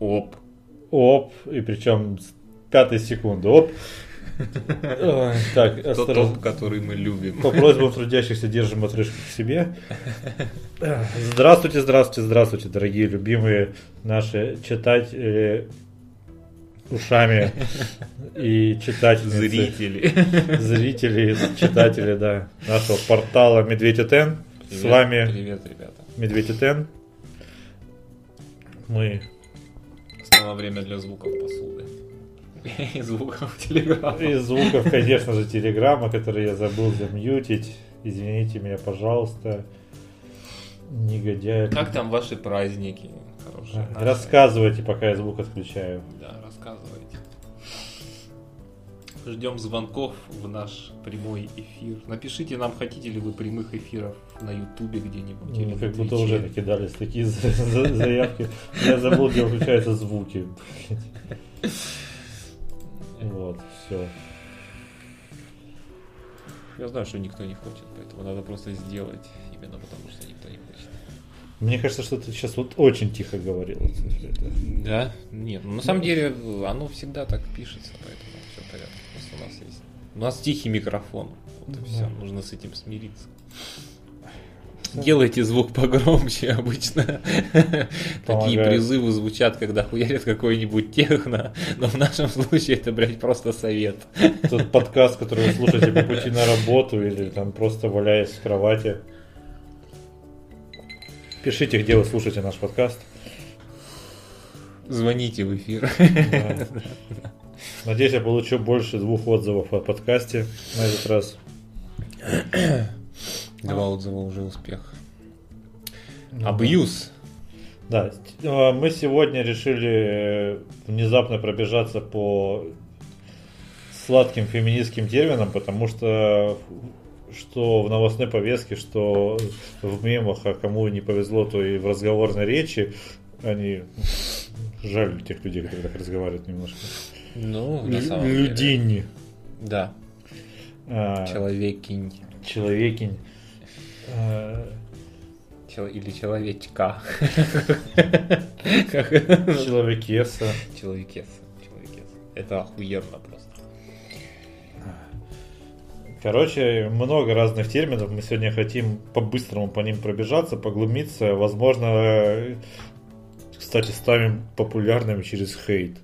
Оп. Оп, и причем с пятой секунды. Оп. Так, Тот топ, который мы любим. По просьбам трудящихся держим отрыжку к себе. Здравствуйте, здравствуйте, здравствуйте, дорогие, любимые наши читатели ушами и читательницы. Зрители. Зрители, читатели, да, нашего портала Медведь Тен. С вами Привет, ребята. Медведь Тен. Мы Снова время для звуков посуды. И звуков телеграмма. из звуков, конечно же, телеграмма, который я забыл замьютить. Извините меня, пожалуйста. Негодяй. Как там ваши праздники? Хорошие. наши? Рассказывайте, пока я звук отключаю. Да, рассказывайте. Ждем звонков в наш прямой эфир. Напишите нам, хотите ли вы прямых эфиров на Ютубе где-нибудь. Ну, как будто уже накидались такие за- за- заявки. Я забыл, где выключаются звуки. Вот, все. Я знаю, что никто не хочет, поэтому надо просто сделать именно потому, что никто не хочет. Мне кажется, что ты сейчас вот очень тихо говорил. Да? Нет, ну, на самом деле оно всегда так пишется, поэтому все в порядке. Просто у нас есть. У нас тихий микрофон. Вот и Да. все. Нужно с этим смириться. Делайте звук погромче обычно. Такие призывы звучат, когда хуярит какой-нибудь техно, но в нашем случае это, блядь, просто совет. Тот подкаст, который вы слушаете по пути на работу или там просто валяясь в кровати. Пишите, где вы слушаете наш подкаст. Звоните в эфир. Да. Надеюсь, я получу больше двух отзывов о подкасте на этот раз. Два отзыва уже успех. Ну, Абьюз. Да, э, мы сегодня решили э, внезапно пробежаться по сладким феминистским терминам, потому что что в новостной повестке, что в мемах, а кому не повезло, то и в разговорной речи, они жаль тех людей, которые так разговаривают немножко. Ну, на самом деле. Людини. Да, А, человекинь. Человекинь. Чел- Или человечка. Человекеса. Человекес. Человекес. Это охуенно просто. Короче, много разных терминов. Мы сегодня хотим по-быстрому по ним пробежаться, поглубиться. Возможно, э, кстати, станем популярными через хейт.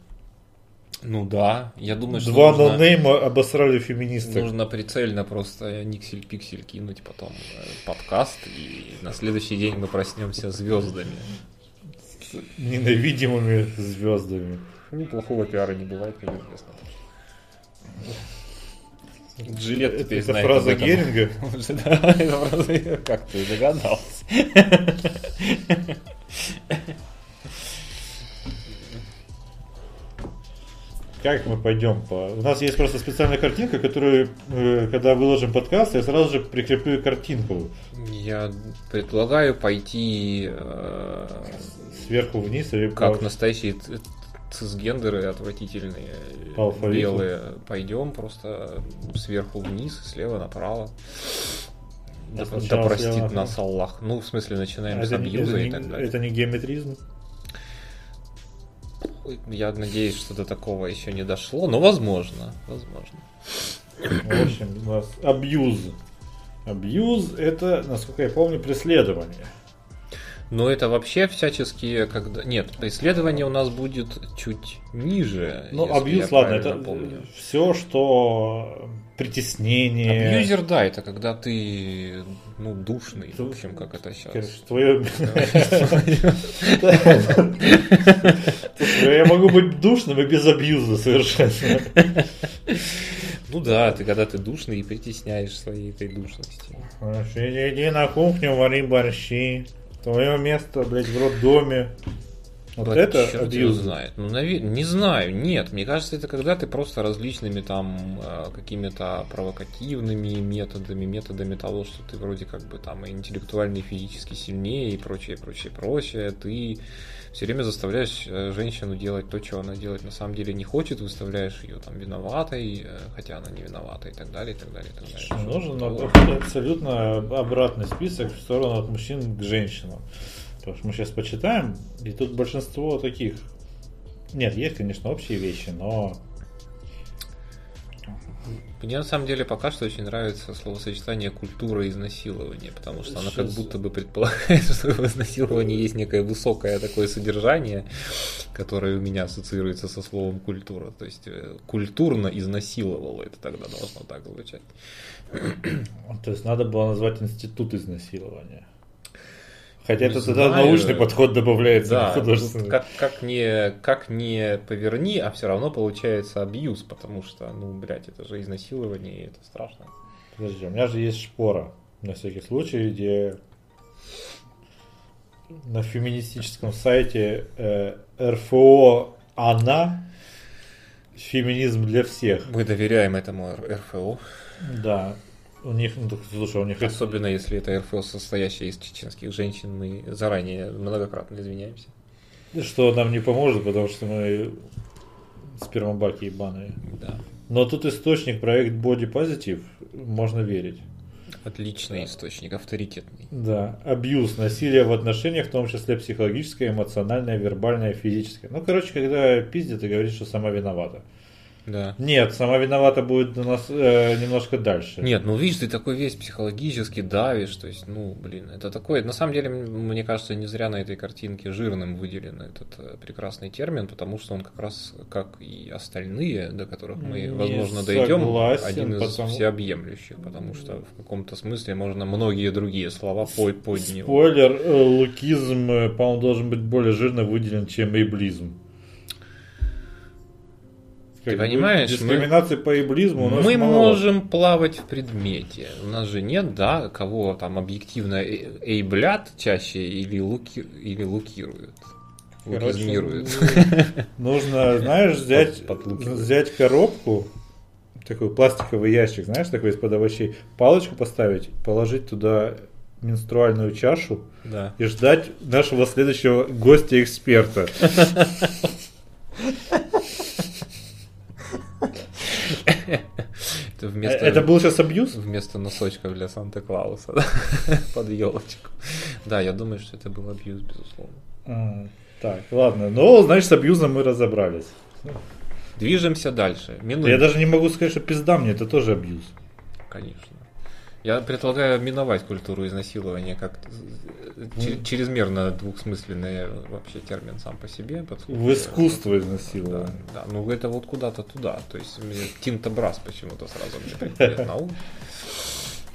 Ну да, я думаю, что Два нужно, нонейма обосрали феминисток. нужно прицельно просто никсель-пиксель кинуть потом э, подкаст, и на следующий день мы проснемся звездами. С ненавидимыми звездами. Ну, плохого пиара не бывает, как известно. Джилет Это, теперь это знает фраза об этом. Геринга. Да, это фраза- Как ты догадался? Как мы пойдем по... У нас есть просто специальная картинка, которую, э, когда выложим подкаст, я сразу же прикреплю картинку Я предлагаю пойти э, сверху вниз или как ц- цисгендеры отвратительные, алфавиту. белые. Пойдем просто сверху вниз, слева направо. Да, да простит слева нас Аллах. Ну, в смысле, начинаем с это, не- абьюза и так далее. это не геометризм. Я надеюсь, что до такого еще не дошло, но возможно. Возможно. В общем, у нас абьюз. Абьюз это, насколько я помню, преследование. Но это вообще всяческие, когда... Нет, преследование у нас будет чуть ниже. Ну, абьюз, ладно, это помню. все, что притеснение. Абьюзер, да, это когда ты, ну, душный, в Ду- общем, как это сейчас. Короче, твое... Я могу быть душным и без абьюза совершенно. Ну да, ты когда ты душный и притесняешь своей этой Иди иди на кухню, вари борщи. Твое место, блядь, в роддоме. Вот Вот это черт его абьюз. знает. Ну, наве- не знаю, нет. Мне кажется, это когда ты просто различными там э, какими-то провокативными методами, методами того, что ты вроде как бы там интеллектуально, и физически сильнее, и прочее, прочее, прочее, ты все время заставляешь э, женщину делать то, чего она делать на самом деле не хочет, выставляешь ее там виноватой, э, хотя она не виновата, и так далее, и так далее, и так далее. Нужен абсолютно обратный список в сторону от мужчин к женщинам. Потому что мы сейчас почитаем, и тут большинство таких Нет, есть, конечно, общие вещи, но мне на самом деле пока что очень нравится словосочетание культура изнасилования, потому что оно как будто бы предполагает, что в изнасиловании есть некое высокое такое содержание, которое у меня ассоциируется со словом культура. То есть э, культурно изнасиловало, это тогда должно так звучать. То есть надо было назвать институт изнасилования. Хотя это тогда научный подход добавляется да, художественный. Как, как, не, как не поверни, а все равно получается абьюз, потому что, ну, блядь, это же изнасилование, и это страшно. Подожди, у меня же есть шпора, на всякий случай, где на феминистическом сайте э, РФО «Она» феминизм для всех. Мы доверяем этому РФО. Да, у них, ну, слушай, у них... Особенно если это РФО, состоящее из чеченских женщин, мы заранее многократно извиняемся. Что нам не поможет, потому что мы спермобаки ебаные. Да. Но тут источник, проект Body Positive, можно верить. Отличный да. источник, авторитетный. Да. Абьюз, насилие в отношениях, в том числе психологическое, эмоциональное, вербальное, физическое. Ну, короче, когда пиздит и говорит, что сама виновата. Да. Нет, сама виновата будет у нас э, немножко дальше. Нет, ну видишь, ты такой весь психологически давишь, то есть, ну, блин, это такое, на самом деле, мне кажется, не зря на этой картинке жирным выделен этот э, прекрасный термин, потому что он как раз, как и остальные, до которых мы, не возможно, дойдем, один из потому... всеобъемлющих, потому что в каком-то смысле можно многие другие слова под, под него. Спойлер, э, лукизм, э, по-моему, должен быть более жирно выделен, чем эйблизм. Ты понимаешь? Дискриминации мы, по эйблизму у нас Мы мало. можем плавать в предмете. У нас же нет, да, кого там объективно э, эйблят чаще или, луки, или лукируют. Лукизмируют. Нужно, знаешь, взять, взять коробку, такой пластиковый ящик, знаешь, такой из-под овощей, палочку поставить, положить туда менструальную чашу да. и ждать нашего следующего гостя-эксперта. Это, вместо, это был сейчас абьюз? Вместо носочков для Санта-Клауса под елочку. Да, я думаю, что это был абьюз, безусловно. так, ладно. Ну, значит, с абьюзом мы разобрались. Движемся дальше. Минуем. Я даже не могу сказать, что пизда мне, это тоже абьюз. Конечно. Я предлагаю миновать культуру изнасилования как. Чрезмерно двухсмысленный вообще термин сам по себе. В искусство изнасилования. Да, да, ну это вот куда-то туда. То есть мне Тинта Брас почему-то сразу мне приходит на ум.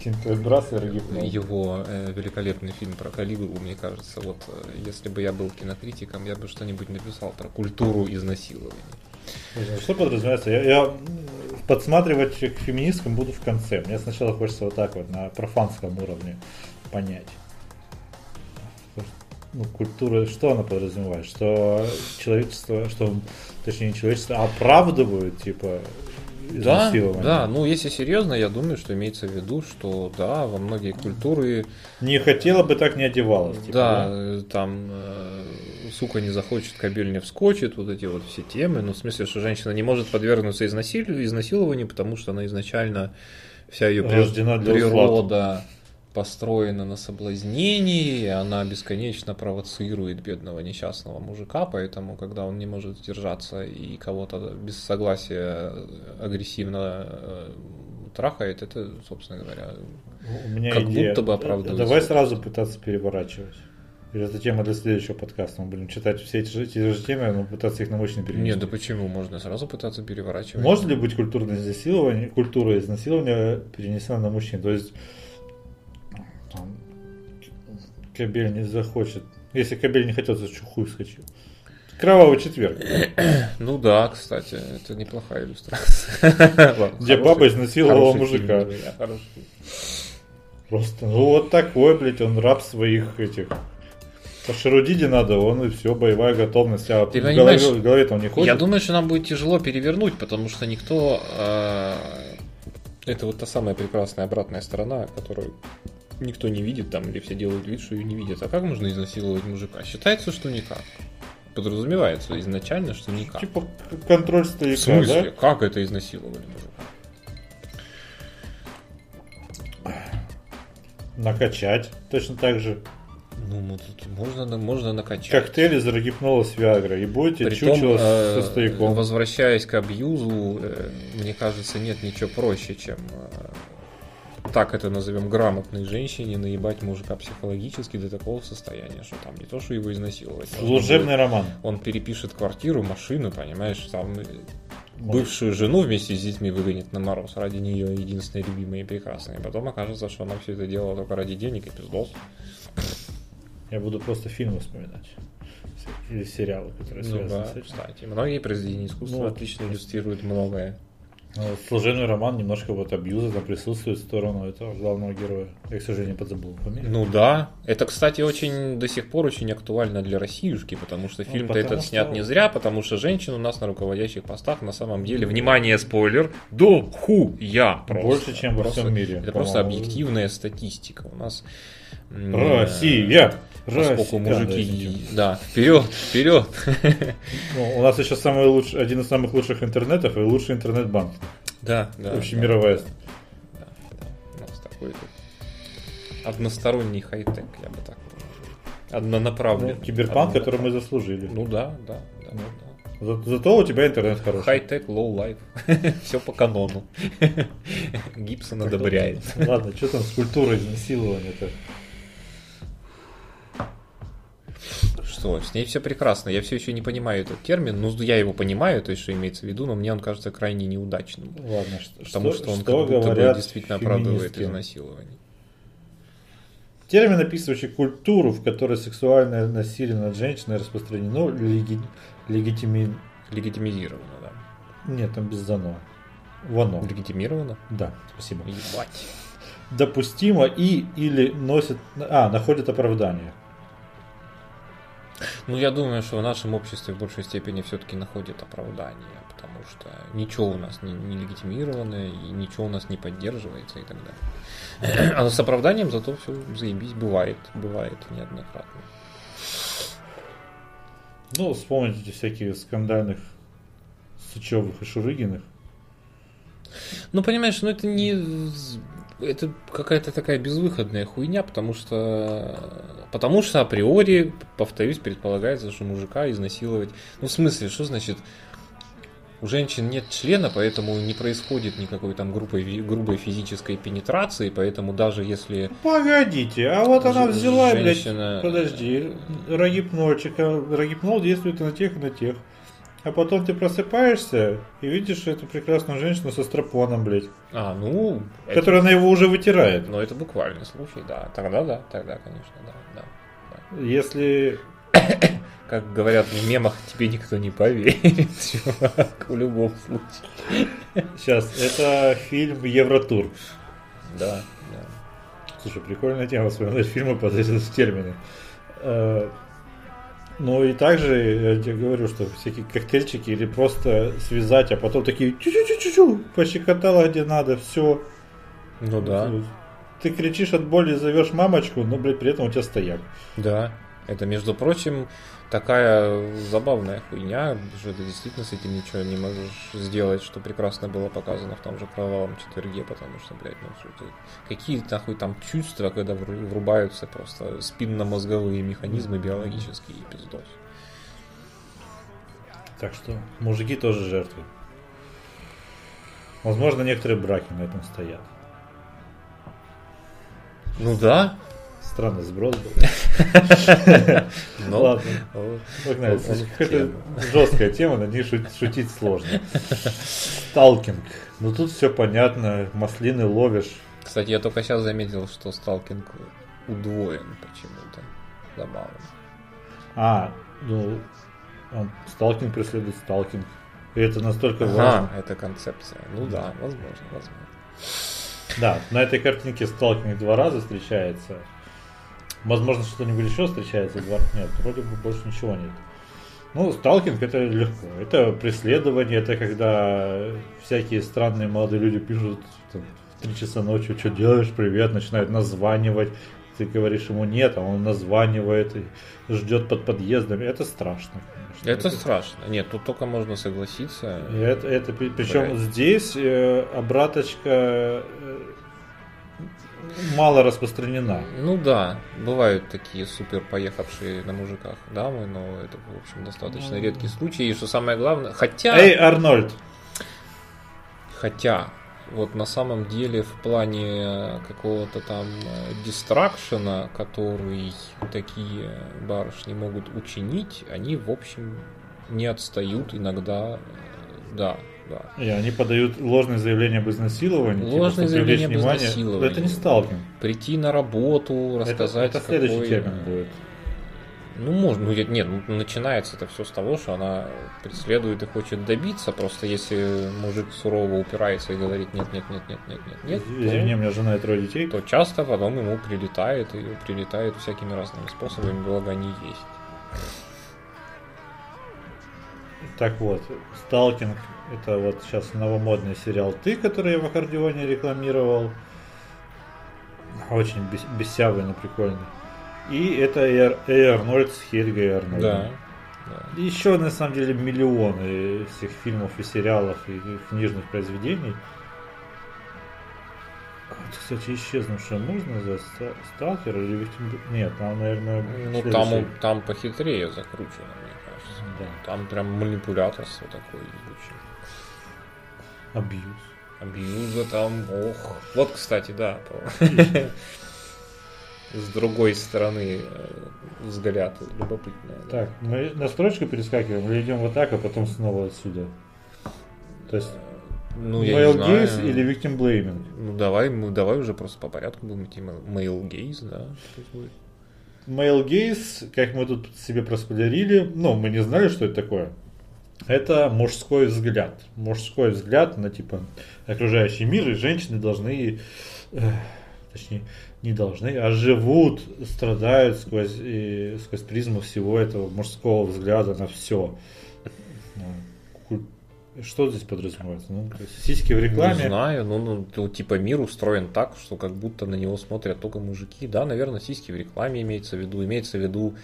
Тинта Брас и. Его э, великолепный фильм про Калигулу, мне кажется, вот э, если бы я был кинокритиком, я бы что-нибудь написал про культуру изнасилования. Что подразумевается? Я, я подсматривать к феминисткам буду в конце. Мне сначала хочется вот так вот на профанском уровне понять. Ну, культура, что она подразумевает? Что человечество, что, точнее, не человечество, оправдывают, типа, да, да, ну если серьезно, я думаю, что имеется в виду, что да, во многие культуры... Не хотела бы так не одевалась. Типа, да, да, там э, сука не захочет, кабель не вскочит, вот эти вот все темы. Ну, в смысле, что женщина не может подвергнуться изнасилию, изнасилованию, потому что она изначально вся ее природа построена на соблазнении, она бесконечно провоцирует бедного несчастного мужика, поэтому, когда он не может сдержаться и кого-то без согласия агрессивно э, трахает, это, собственно говоря, У меня как идея. будто бы оправдывает. Давай сразу пытаться переворачивать. Или это тема для следующего подкаста. Мы будем читать все эти же, те же темы, но пытаться их научно перенести. Нет, да почему? Можно сразу пытаться переворачивать. Может ли быть культурное изнасилование, культура изнасилования перенесена на мужчин? То есть там, кабель не захочет. Если кабель не хотел, то хуй скачил. Кровавый четверг. Ну да, кстати, это неплохая иллюстрация. Где баба изнасиловала мужика. Просто, ну вот такой, блядь, он раб своих этих по Шарудиде надо, он и все, боевая готовность. А Ты в голове, в голове там не ходит. Я думаю, что нам будет тяжело перевернуть, потому что никто... Э, это вот та самая прекрасная обратная сторона, которую никто не видит там, или все делают вид, что ее не видят. А как можно изнасиловать мужика? Считается, что никак. Подразумевается изначально, что никак. Типа контроль стояка, В смысле? Да? Как это изнасиловали мужика? Накачать точно так же. Ну, ну, тут можно, можно накачать. Коктейль из рогипнола с Виагра. И будете Притом, чучело э, со стояком. возвращаясь к абьюзу, э, мне кажется, нет ничего проще, чем э, так это назовем грамотной женщине наебать мужика психологически до такого состояния, что там не то, что его изнасиловать. можно Служебный будет- роман. Он перепишет квартиру, машину, понимаешь, там э, бывшую жену вместе с детьми выгонит на мороз ради нее единственной любимой и прекрасной. И потом окажется, что она все это делала только ради денег и пиздос. Я буду просто фильмы вспоминать. Или сериалы, которые Ну связаны да, с этим. кстати. Многие произведения искусства Ну, отлично иллюстрируют многое. Ну, Служебный роман немножко вот абьюза там присутствует в сторону этого главного героя. Я, к сожалению, подзабыл фамилию. Ну да. Это, кстати, очень до сих пор очень актуально для Россиюшки, потому что Ну, фильм-то этот что- снят не зря, потому что женщин у нас на руководящих постах на самом деле, внимание, спойлер, до хуя просто. Больше, чем во Просто- всем мире, Это просто объективная статистика. У нас... Россия! Поскольку мужики... Да, вперед, вперед. Ну, у нас еще самый лучший, один из самых лучших интернетов и лучший интернет-банк. Да, да. Общемировая. да, да, да. У нас такой односторонний хай-тек, я бы так. Однонаправленный. Ну, киберпанк, который мы заслужили. Ну да, да, да. Ну, да. За- зато у тебя интернет хороший. High-tech, low life. Все по канону. Гибсон одобряет. Ладно, что там с культурой изнасилования-то? Что, с ней все прекрасно. Я все еще не понимаю этот термин. Ну, я его понимаю, то есть, что имеется в виду, но мне он кажется крайне неудачным. Ладно, что, Потому что, он как будто бы действительно оправдывает изнасилование. Термин, описывающий культуру, в которой сексуальное насилие над женщиной распространено, леги... легитими... Легитимизировано, да. Нет, там без зано. Вано. Легитимировано? Да, спасибо. Ебать. Допустимо и или носит... А, находит оправдание. Ну, я думаю, что в нашем обществе в большей степени все-таки находит оправдание, потому что ничего у нас не, не легитимировано, и ничего у нас не поддерживается и так далее. А с оправданием зато все заебись бывает, бывает неоднократно. Ну, вспомните эти всякие скандальных Сычевых и Шурыгиных. Ну, понимаешь, ну это не... Это какая-то такая безвыходная хуйня, потому что... Потому что априори, повторюсь, предполагается, что мужика изнасиловать... Ну, в смысле, что значит... У женщин нет члена, поэтому не происходит никакой там грубой, грубой физической пенетрации, поэтому даже если... Погодите, а вот она взяла, и, блядь, женщина- подожди, рогипнольчик, а рогипнол действует на тех, и на тех. А потом ты просыпаешься и видишь эту прекрасную женщину со стропоном, блядь, А, ну... это- которая на его уже вытирает. Ну, это буквальный случай, да. Тогда да, тогда, конечно, да, да. да. Если... Как говорят в мемах, тебе никто не поверит, чувак, в любом случае. Сейчас, это фильм Евротур. Да, да. Слушай, прикольная тема вспоминать фильмы под эти термины. Ну и также я тебе говорю, что всякие коктейльчики или просто связать, а потом такие чу-чу-чу-чу, пощекотала где надо, все. Ну да. Ты кричишь от боли, зовешь мамочку, но, блядь, при этом у тебя стояк. Да. Это, между прочим, такая забавная хуйня, что ты действительно с этим ничего не можешь сделать, что прекрасно было показано в том же кровавом четверге, потому что, блядь, ну что ты... Какие нахуй там чувства, когда вру- врубаются просто спинномозговые механизмы биологические и пиздос. Так что мужики тоже жертвы. Возможно, некоторые браки на этом стоят. Ну да. Странный сброс был. Ну, Ладно, погнали. Это жесткая тема, на ней шут- шутить сложно. Сталкинг. Ну тут все понятно, маслины ловишь. Кстати, я только сейчас заметил, что сталкинг удвоен почему-то. Забавно. А, ну, он- сталкинг преследует сталкинг. И это настолько Ага, важно. это концепция. Ну да, возможно, возможно. Да, на этой картинке сталкинг два раза встречается. Возможно, что-нибудь еще встречается два Нет, вроде бы больше ничего нет. Ну, сталкинг это легко. Это преследование, это когда всякие странные молодые люди пишут там, в 3 часа ночи, что делаешь, привет, начинают названивать. Ты говоришь ему нет, а он названивает и ждет под подъездами. Это страшно, конечно. Это страшно. Нет, тут только можно согласиться. И Это, это, при- причем Блядь. здесь э, обраточка э, мало распространена. Ну да, бывают такие супер поехавшие на мужиках дамы, но это, в общем, достаточно Ну. редкий случай. И что самое главное, хотя... Эй, Арнольд! Хотя, вот на самом деле в плане какого-то там э, дистракшена, который такие барышни могут учинить, они, в общем, не отстают иногда. Да, да. И они подают ложные заявления об изнасиловании. типа, Ложные привлечь заявления об внимание. изнасиловании. Это не сталкинг. Прийти на работу, Это, рассказать, это следующий какой- термин будет. Ну, можно, ну, нет, ну, начинается это все с того, что она преследует и хочет добиться, просто если мужик сурово упирается и говорит нет, нет, нет, нет, нет, нет, нет, то- Извини, у меня жена и трое детей. то часто потом ему прилетает, и прилетает всякими разными способами, благо они есть. Так вот, Сталкинг это вот сейчас новомодный сериал Ты, который я в аккордеоне рекламировал. Очень бес- бесявый, но прикольный. И это Эй Эй Арнольд с Хельгой Арнольдом. Да. да. Еще на самом деле миллионы всех фильмов и сериалов и книжных произведений. Вот, кстати, исчезнувшая можно Ста- Сталкер или Виктим... Нет, там, наверное, Ну, следующий. там, там похитрее закручено, мне кажется. Да. Там прям манипуляторство такое очень. Абьюз. Абьюза там, ох. Вот, кстати, да, с другой стороны э, взгляд любопытно. Так, мы на строчку перескакиваем или идем вот так, а потом снова отсюда? То есть Ну, я male не знаю. gaze или victim blaming? Ну, давай, мы давай уже просто по порядку будем идти. Male gaze, да. Male gaze, как мы тут себе проспойлерили, ну, мы не знали, что это такое. Это мужской взгляд. Мужской взгляд на, типа, окружающий мир, и женщины должны, э, точнее, не должны, а живут, страдают сквозь, и- сквозь призму всего этого мужского взгляда на все. Что здесь подразумевается? Ну, сиськи в рекламе. Не знаю, ну, ну, то, типа мир устроен так, что как будто на него смотрят только мужики. Да, наверное, сиськи в рекламе имеется в виду. Имеется в виду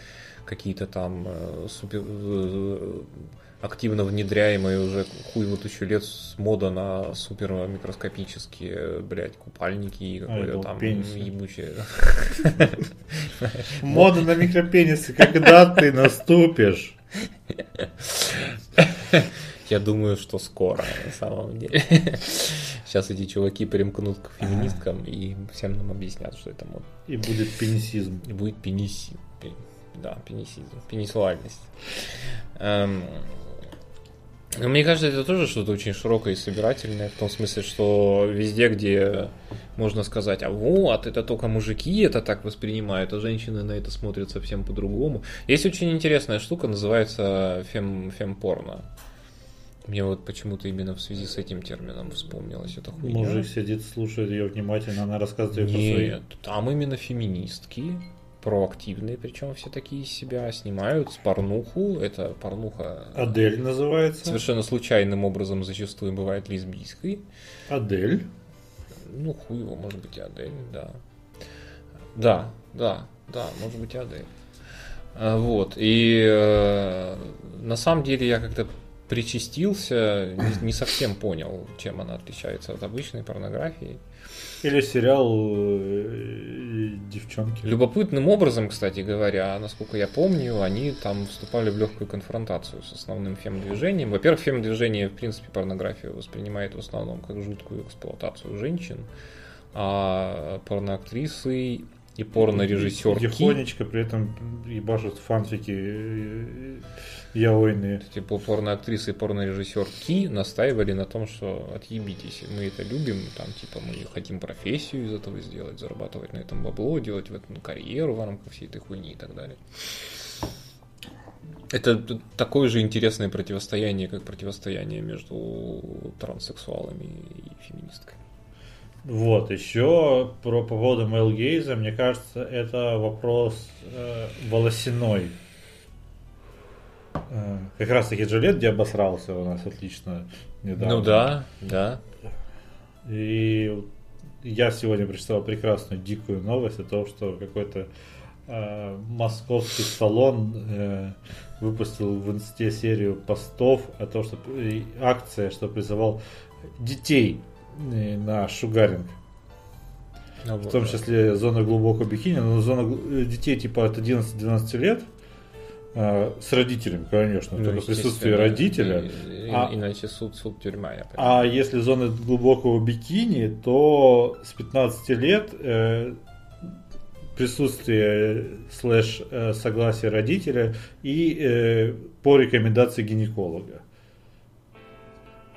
какие-то там э, супер э, активно внедряемые уже хуй вот еще лет с мода на супер микроскопические, блядь, купальники и А, какое-то там пенисы. ебучее. Мода на микропенисы, когда ты наступишь? Я думаю, что скоро, на самом деле. Сейчас эти чуваки примкнут к феминисткам и всем нам объяснят, что это модно. И будет пенисизм. И будет пенисизм. Пе- Да, пенисизм. Пенисуальность. Эм, ну, Мне кажется, это тоже что-то очень широкое и собирательное, в том смысле, что везде, где можно сказать, а вот, это только мужики это так воспринимают, а женщины на это смотрят совсем по-другому. Есть очень интересная штука, называется фем, фемпорно. Мне вот почему-то именно в связи с этим термином вспомнилась эта хуйня. Мужик сидит, слушает ее внимательно, она рассказывает про свои... Нет, там именно феминистки, проактивные, причем все такие из себя, снимают с порнуху. Это порнуха Адель называется. совершенно случайным образом зачастую бывает лесбийской. Адель. Ну, хуй его, может быть, и Адель, да. Да, да, да, может быть, и Адель. А, Вот, и э, на самом деле я как-то причастился, не, не совсем понял, чем она отличается от обычной порнографии. Или сериал э, «Девчонки». Любопытным образом, кстати говоря, насколько я помню, они там вступали в легкую конфронтацию с основным фем-движением. Во-первых, фем-движение, в принципе, порнографию воспринимает в основном как жуткую эксплуатацию женщин, а порноактрисы и порнорежиссерки, Тихонечко при этом ебашут фанфики э, яойные. типа порноактрисы и порнорежиссерки настаивали на том, что отъебитесь, мы это любим, там, типа, мы хотим профессию из этого сделать, зарабатывать на этом бабло, делать в этом карьеру в рамках всей этой хуйни и так далее. Это такое же интересное противостояние, как противостояние между транссексуалами и феминистками. Вот, еще про, по поводу Мейл мне кажется, это вопрос э, волосяной. Э, как раз таки Джилет, где обосрался у нас отлично недавно. Ну да, да. И я сегодня прочитал прекрасную дикую новость о том, что какой-то э, московский салон э, выпустил в инсте серию постов о том, что э, акция, что призывал детей на шугаринг. Ну, в том числе зона глубокого бикини, но зона э, детей типа от 11-12 лет э, с родителями, конечно, ну, только присутствие родителя. И, а, иначе суд, суд, тюрьма, я понимаю. А если зона глубокого бикини, то с 15 лет э, присутствие слэш э, согласия родителя и э, по рекомендации гинеколога.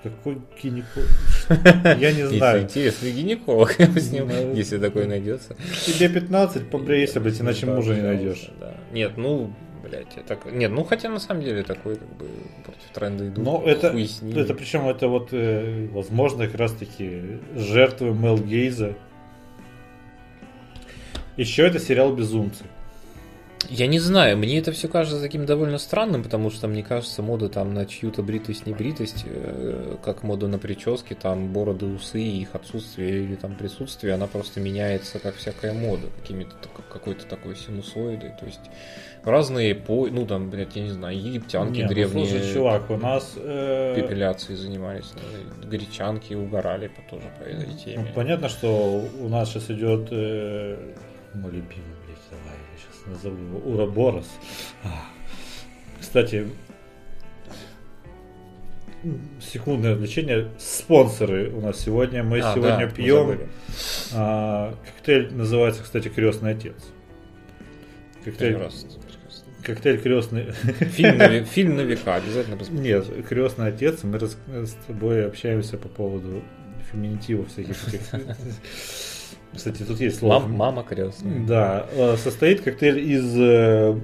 Какой гинеколог? Я не знаю. Интересный гинеколог, с ним, ну, если такой найдется. Тебе 15, побрейся, блядь, иначе мужа не найдешь. Нет, ну, блядь, это... Нет, ну хотя на самом деле такой как бы против тренда идут. Но это, это причем это вот, э, возможно, как раз таки жертвы Мел Гейза. Еще это сериал «Безумцы». Я не знаю, мне это все кажется таким довольно странным, потому что, мне кажется, мода там на чью-то бритость, не бритость, э, как мода на прически, там бороды, усы, их отсутствие или там присутствие, она просто меняется, как всякая мода, какими-то какой-то такой синусоидой, то есть разные по, ну там, блядь, я не знаю, египтянки не, ну, древние. Ну, слушай, чувак, у нас э... пепеляцией занимались, гречанки угорали по, тоже по этой теме. Ну, понятно, что у нас сейчас идет э... мой любимый назову его Ураборос. Кстати, секундное отвлечение. Спонсоры у нас сегодня. Мы а, сегодня да, пьем. А, коктейль называется, кстати, Крестный отец. Коктейль. Коктейль крестный. Фильм на, фильм на века, обязательно посмотрим. Нет, крестный отец. Мы с тобой общаемся по поводу феминитивов всяких Кстати, тут есть слово. Мам, мама крестная. Да. Э, состоит коктейль из э,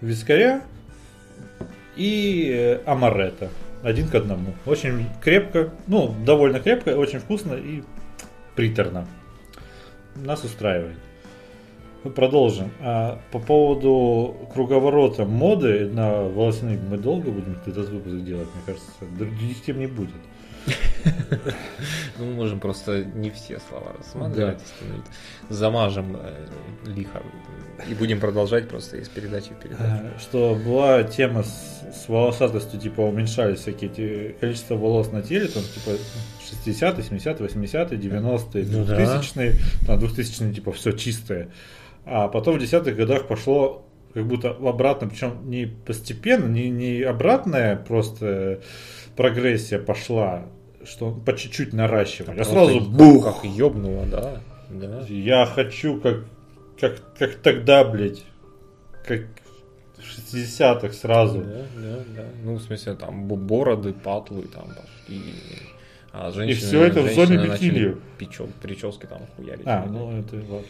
вискаря и э, амаретто. Один к одному. Очень крепко, ну, довольно крепко, очень вкусно и приторно. Нас устраивает. Продолжим. А по поводу круговорота моды на волосяные мы долго будем этот выпуск делать, мне кажется. Других тем не будет. Ну, мы можем просто не все слова рассматривать. Замажем э, лихо и будем продолжать просто из передачи в передачу. Э, что была тема с, волосатостью, типа уменьшались всякие количество волос на теле, там типа 60-е, 70-е, 80-е, 90-е, 2000-е, там 2000-е типа все чистое. А потом в десятых годах пошло как будто в обратном, причем не постепенно, не, не обратная просто прогрессия пошла, что по чуть-чуть наращивать. А сразу бух! Как ёбнуло, да. да. Я хочу как, как, как тогда, блядь, как в 60-х сразу. Да, да, да. Ну, в смысле, там бороды, патлы там пошли. А женщины, И все это в зоне бикини. Прически там хуярить. А, ну это вот.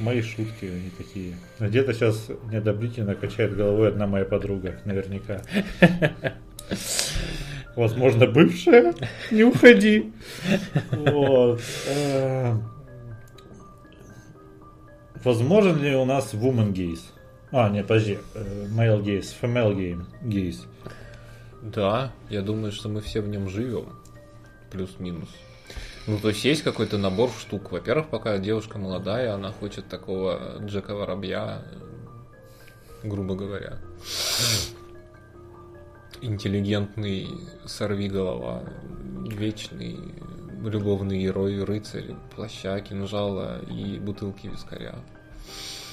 Мои шутки они такие. Где-то сейчас неодобрительно качает головой одна моя подруга, наверняка. Возможно, бывшая. Не уходи. Вот. Э, возможен ли у нас woman gaze? А, нет, подожди. Э, male gaze, female gaze. Да, я думаю, что мы все в нем живем. Плюс-минус. Ну, то есть есть какой-то набор штук. Во-первых, пока девушка молодая, она хочет такого Джека Воробья, грубо говоря интеллигентный сорви голова, вечный любовный герой, рыцарь, плаща, кинжала и бутылки вискаря.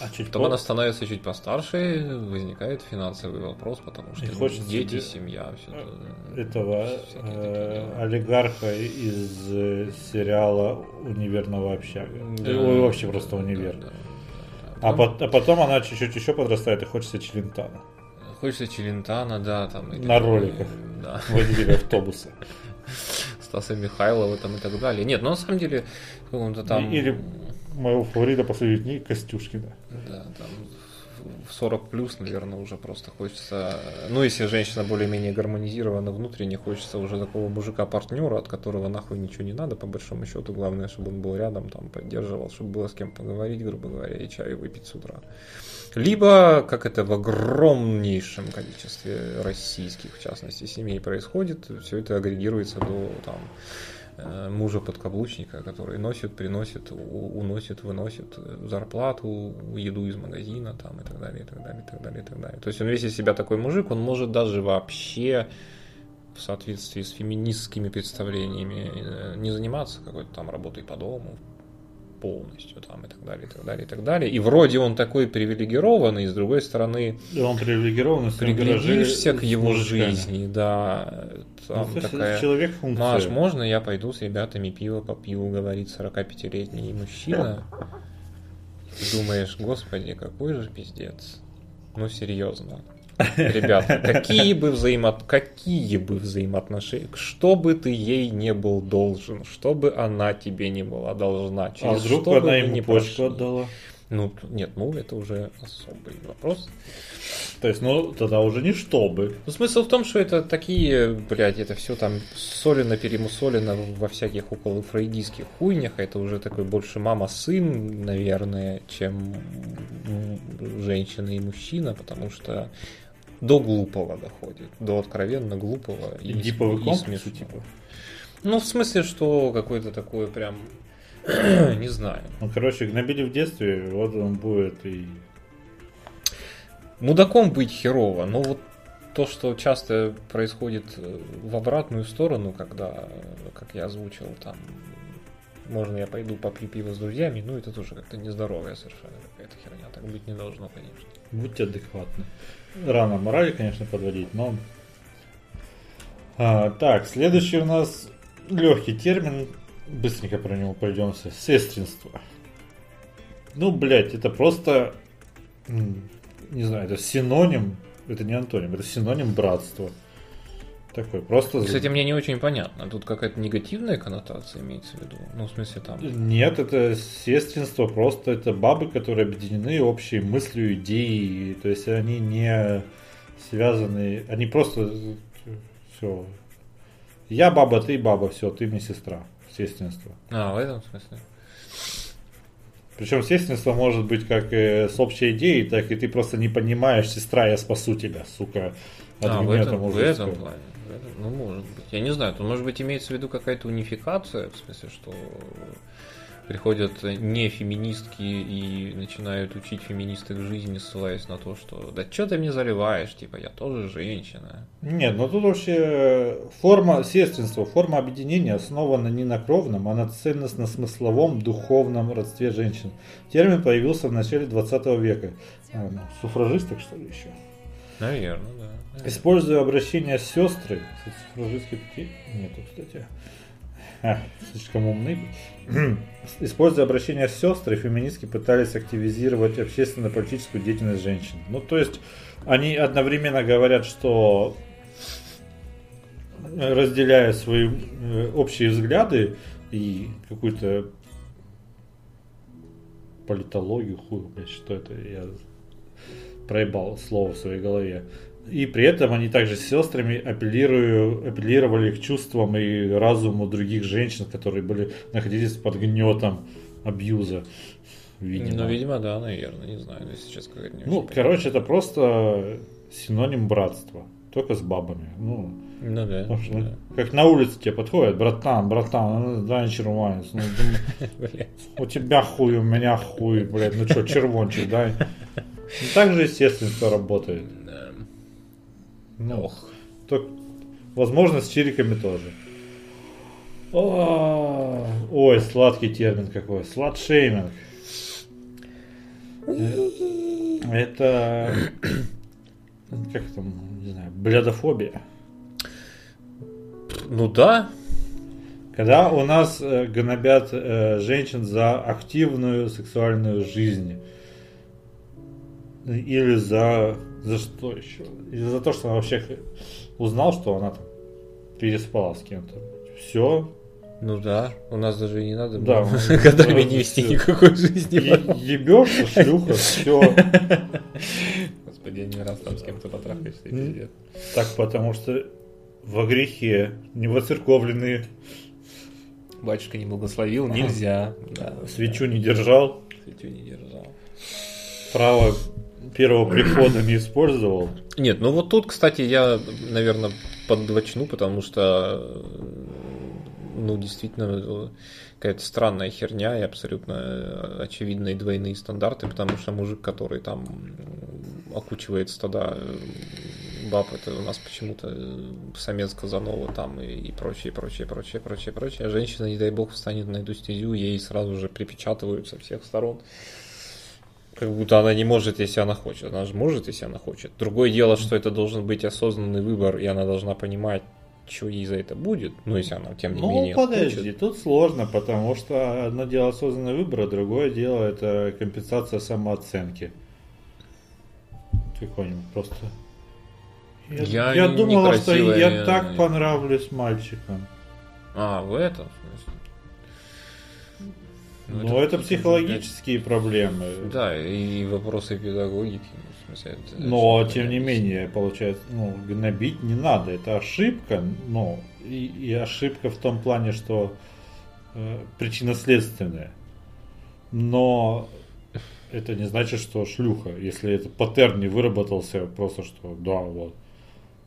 А чуть Потом по... она становится чуть постарше, возникает финансовый вопрос, потому что дети, себе... семья, все это, этого э, олигарха из э, сериала Универного общага. Да, Ой, вообще просто универ. Да, да, да. А, по- а потом она чуть-чуть еще подрастает и хочется Челентана. Хочется Челентана, да, там. И На роликах. Да. Водителя автобуса. Стаса Михайлова там и так далее. Нет, ну на самом деле, каком-то там... Или моего фаворита последних дней Костюшкина. Да, там в 40 плюс, наверное, уже просто хочется. Ну, если женщина более-менее гармонизирована внутренне, хочется уже такого мужика-партнера, от которого нахуй ничего не надо, по большому счету. Главное, чтобы он был рядом, там, поддерживал, чтобы было с кем поговорить, грубо говоря, и чай выпить с утра. Либо, как это в огромнейшем количестве российских, в частности, семей происходит, все это агрегируется до там, э, мужа подкаблучника, который носит, приносит, уносит, выносит зарплату, еду из магазина там, и так далее, и так далее, и так далее, и так далее. То есть он весь из себя такой мужик, он может даже вообще в соответствии с феминистскими представлениями э, не заниматься какой-то там работой по дому, полностью там и так далее, и так далее, и так далее. И вроде он такой привилегированный, и с другой стороны И он привилегированный, приглядишься к его жизни, да. Ну, Там это такая... человек функция. Маш, можно я пойду с ребятами пиво попью, говорит 45-летний мужчина. Ты думаешь, господи, какой же пиздец. Ну, серьезно. Ребята, какие бы, взаимо... какие бы взаимоотношения, что бы ты ей не был должен, что бы она тебе не была должна, А через вдруг что она ему не почку прошли. отдала? Ну, нет, ну это уже особый вопрос. То есть, ну, тогда уже не чтобы. Ну, смысл в том, что это такие, блядь, это все там солено, перемусолено во всяких около фрейдистских хуйнях. Это уже такой больше мама-сын, наверное, чем женщина и мужчина, потому что до глупого доходит, до откровенно глупого и, И диповый и комплекс, смешного. типа. Ну, в смысле, что какой-то такой прям, не знаю. Ну, короче, гнобили в детстве, вот он будет и... Мудаком быть херово, но вот то, что часто происходит э, в обратную сторону, когда, как я озвучил, там, можно я пойду попью пиво с друзьями, ну это тоже как-то нездоровая совершенно какая-то херня, так быть не должно, конечно. Будьте адекватны. Рано морали, конечно, подводить, но... А, так, следующий у нас легкий термин. Быстренько про него пройдемся. Сестринство. Ну, блядь, это просто... Не знаю, это синоним... Это не антоним, это синоним братства. Такой, просто... Кстати, мне не очень понятно, тут какая-то негативная коннотация имеется в виду, ну в смысле там... Нет, это сестринство, просто это бабы, которые объединены общей мыслью, идеей, то есть они не связаны, они просто все. Я баба, ты баба, все, ты мне сестра. Сестринство. А, в этом смысле? Причем сестринство может быть как э, с общей идеей, так и ты просто не понимаешь, сестра, я спасу тебя, сука. от А, в этом, в этом плане. Ну, может быть. Я не знаю, тут может быть имеется в виду какая-то унификация, в смысле, что приходят не феминистки и начинают учить феминисток жизни, ссылаясь на то, что да что ты мне заливаешь, типа, я тоже женщина. Нет, ну тут вообще форма сестринства, форма объединения основана не на кровном, а на ценностно-смысловом духовном родстве женщин. Термин появился в начале 20 века. А, ну, суфражисток, что ли, еще? Наверное, да. Используя обращение сестры, кстати, суфражистки такие нету, кстати. А, слишком умный. Используя обращение сестры, феминистки пытались активизировать общественно-политическую деятельность женщин. Ну, то есть, они одновременно говорят, что разделяя свои э, общие взгляды и какую-то политологию, хуй, блядь, что это, я проебал слово в своей голове. И при этом они также с сестрами апеллирую, апеллировали к чувствам и разуму других женщин, которые были, находились под гнетом абьюза. Видимо. Ну, видимо, да, наверное, не знаю, но сейчас какая-то не Ну, короче, это просто синоним братства. Только с бабами. Ну. Ну да. потому что, ну, да. как на улице тебе подходят, братан, братан, ну, дай червонец. Ну, у тебя хуй, у меня хуй, блядь, ну что, червончик. Ну, так же, естественно, это работает. Ну, Ох. то, возможно, с чириками тоже. О, Ой, сладкий термин какой. Сладшейминг. Э, Это как там, не знаю, блядофобия. Ну да, Когда у нас э, гнобят э, женщин за активную сексуальную жизнь. Или за... За что еще? Или за то, что он вообще узнал, что она там переспала с кем-то. Все. ну да, у нас даже и не надо Да, было годами да, не вести всё. никакой жизни. Ебешься, шлюха, все. Господи, я не раз там с кем-то потрахаешься, и пиздец. Так, потому что во грехе, не воцерковленные, Батюшка не благословил, нельзя. Да, свечу не держал, да, свечу не держал. право первого прихода не использовал. Нет, ну вот тут, кстати, я, наверное, поддвочну, потому что, ну, действительно, какая-то странная херня и абсолютно очевидные двойные стандарты, потому что мужик, который там окучивает стада э, баб это у нас почему-то самец Казанова там и, и прочее, прочее, прочее, прочее, прочее. А женщина, не дай бог, встанет на эту стезю, ей сразу же припечатывают со всех сторон. Как будто она не может, если она хочет. Она же может, если она хочет. Другое дело, что это должен быть осознанный выбор, и она должна понимать, что ей за это будет. Ну, если она, тем не ну, менее, подожди, хочет. тут сложно, потому что одно дело осознанный выбор, а другое дело это компенсация самооценки. Какой-нибудь просто. Я, Я я думала, что я- так понравлюсь мальчикам. А, в этом смысле? Ну, Но это, какие-то, психологические проблемы. Да, и вопросы педагогики. ну, смысле, это Но, тем не менее, получается, ну, гнобить не надо. Это ошибка, но и, и ошибка в том плане, что э, причинно-следственная. Но это не значит, что шлюха. Если это паттерн не выработался, просто что, да, вот.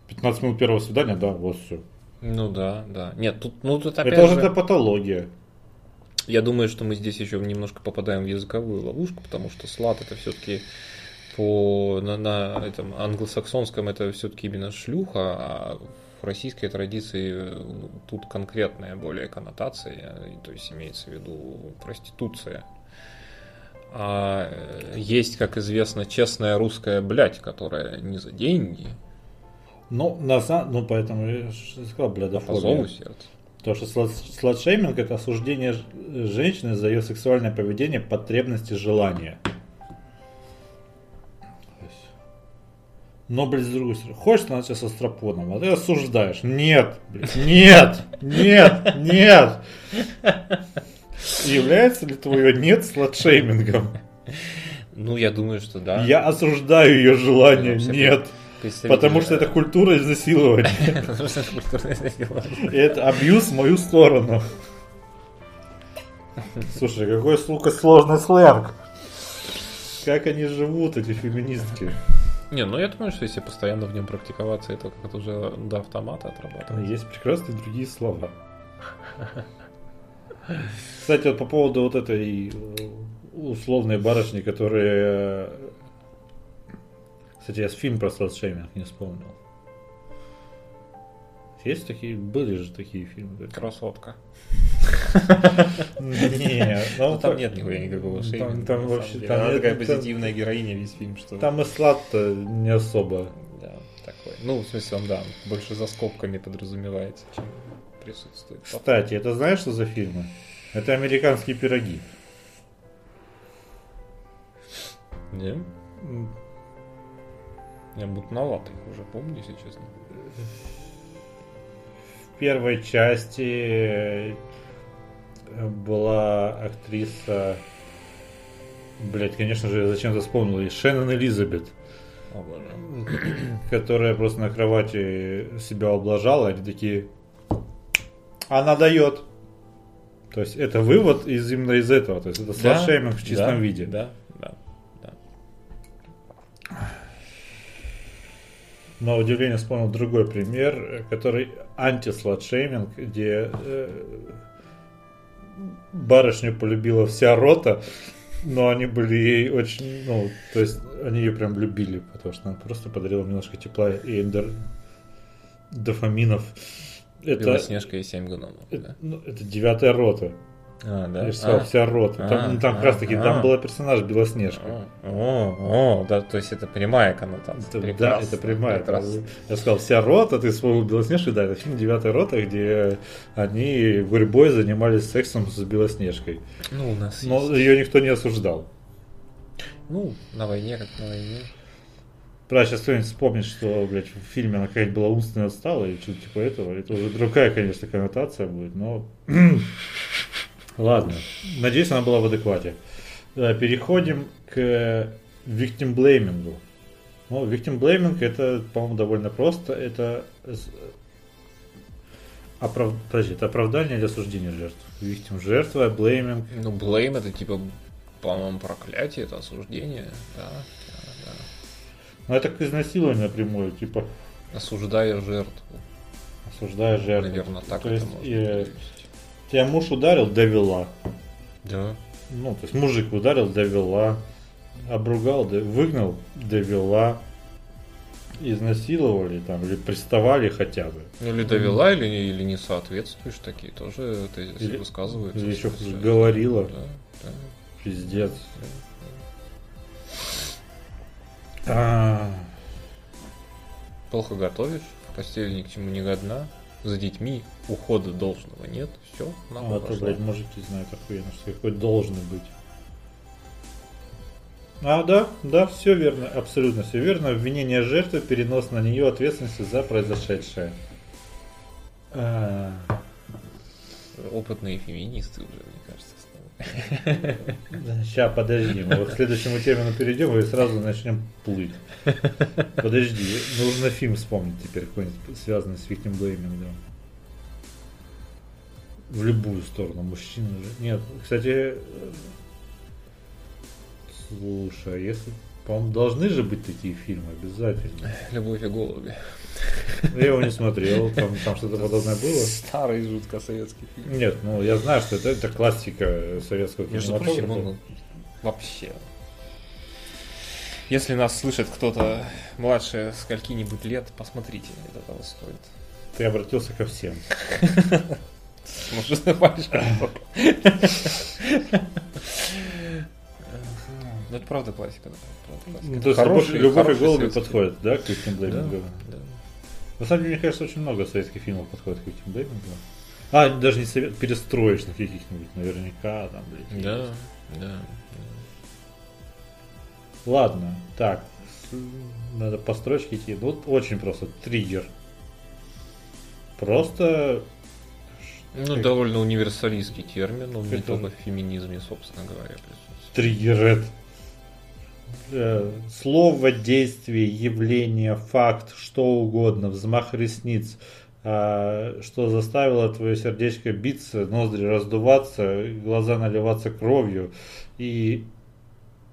15 минут первого свидания, да, вот все. Ну да, да. Нет, тут, ну тут опять Это же, уже это патология. Я думаю, что мы здесь еще немножко попадаем в языковую ловушку, потому что слад это все-таки по на, на этом англосаксонском это все-таки именно шлюха, а в российской традиции э, тут конкретная более коннотация, то есть имеется в виду проституция. А э, есть, как известно, честная русская блядь, которая не за деньги, Ну, на ну, поэтому я сказал, а по зову сердца. Потому что слад- сладшейминг это осуждение женщины за ее сексуальное поведение, потребности, желания. Но, блядь, с другой стороны, хочешь она сейчас со стропоном, а ты осуждаешь. Нет, блядь, нет, нет, нет. Является ли твое нет сладшеймингом? Ну, я думаю, что да. Я осуждаю ее желание, Вообще, нет. Потому что это культура изнасилования. Потому что это культурное изнасилование. И это абьюз в мою сторону. Слушай, какой, сука, сложный сленг. Как они живут, эти феминистки. Не, ну я думаю, что если постоянно в нем практиковаться, это как-то уже до автомата отрабатывать. Есть прекрасные другие слова. Кстати, вот по поводу вот этой э, условной барышни, которая... Кстати, я фильм про сладшейминг не вспомнил. Есть такие, были же такие фильмы. Красотка. Не, Ну там нет никакого шейминга. там вообще- такая позитивная героиня весь фильм, что... Там и слад-то не особо. Да, такой. Ну, в смысле, он, да, больше за скобками подразумевается, чем присутствует. Кстати, это знаешь, что за фильмы? Это американские пироги. Не? Я мутноват их уже помню, если честно. В первой части э, была актриса... Блять, конечно же, я зачем-то вспомнил. И Шеннон Элизабет, О, которая просто на кровати себя облажала. Они такие... Она дает. То есть это вывод из именно из этого. То есть это сладшейминг в чистом да, виде. Да, да, да. На удивление вспомнил другой пример, э, который анти-сладшейминг, где э, барышню полюбила вся рота, но они были ей очень, ну, то есть они ее прям любили, потому что она просто подарила немножко тепла и эндор- дофаминов. Это, Белоснежка и семь гномов. это, Да? ну, это девятая рота. А, да. Сказал, А. вся рота. Там, А, ну, там а, как раз таки, а. там была персонаж Белоснежка. О, о, да, то есть это прямая коннотация. Это- да, это прямая. прекрасно. Я сказал, вся рота, ты вспомнил Белоснежку, да, это фильм «Девятая рота», где они гурьбой занимались сексом с Белоснежкой. Ну, у нас Но есть. ее никто не осуждал. Ну, на войне, как на войне. Правда, сейчас кто-нибудь вспомнит, что, блядь, в фильме она какая-то была умственно отстала или что-то типа этого. Это уже другая, конечно, коннотация будет, но... Ладно. Надеюсь, она была в адеквате. Э, Переходим к виктимблеймингу. Ну, виктимблейминг это, по-моему, довольно просто. Это оправ- подожди, это оправдание или осуждение жертв? Victim жертва, blaming. Ну, blame это типа, по-моему, проклятие, это осуждение. Да, да, да. Ну, это к изнасилованию напрямую, типа Осуждая жертву. осуждая жертву. Наверное, так То это есть, можно э, перевести. Тебя муж ударил, довела. Да. Ну, то есть мужик ударил, довела. Обругал, да- выгнал, довела. изнасиловали там или приставали хотя бы. Ну, или довела, или, или не соответствуешь, такие тоже это Или- высказываются. Или еще говорила. Да, да. Пиздец. А, Плохо готовишь, в постели ни к чему не годна, за детьми ухода должного нет, все, а нам то, блядь, мужики знают охуенно, что какой должен быть. А, да, да, все верно, абсолютно все верно. Обвинение жертвы, перенос на нее ответственности за произошедшее. А, Опытные феминисты уже, мне кажется. Сейчас, подожди, мы к следующему термину перейдем и сразу начнем плыть. Подожди, нужно фильм вспомнить теперь какой-нибудь, связанный с виктимблеймингом. В любую сторону, мужчина же. Нет, кстати, э, слушай, а если, по-моему, должны же быть такие фильмы обязательно. Любовь и голуби. Я его не смотрел, там, там что-то подобное было. Старый жутко советский фильм. Нет, ну я знаю, что это, это классика советского Между прочим, кинематографа. он вообще. Если нас слышит кто-то младше скольки-нибудь лет, посмотрите, это того стоит. Ты обратился ко всем. Может, большой. Ну, это правда классика. да, правда классика. Ну, то есть Любовь и голуби подходят, да, к виктимблеймингу? На самом деле, мне кажется, очень много советских фильмов подходит к виктимблеймингу. А, даже не совет, перестроечных каких-нибудь, наверняка, там, блядь. Да, да. Ладно, так, надо по строчке идти. Ну, Вот очень просто, триггер. Просто... Ну, Как- довольно универсалистский термин, он не только в феминизме, собственно говоря, присутствует. Триггерет. Э, Слово, действие, явление, факт, что угодно, взмах ресниц, а, что заставило твое сердечко биться, ноздри раздуваться, глаза наливаться кровью и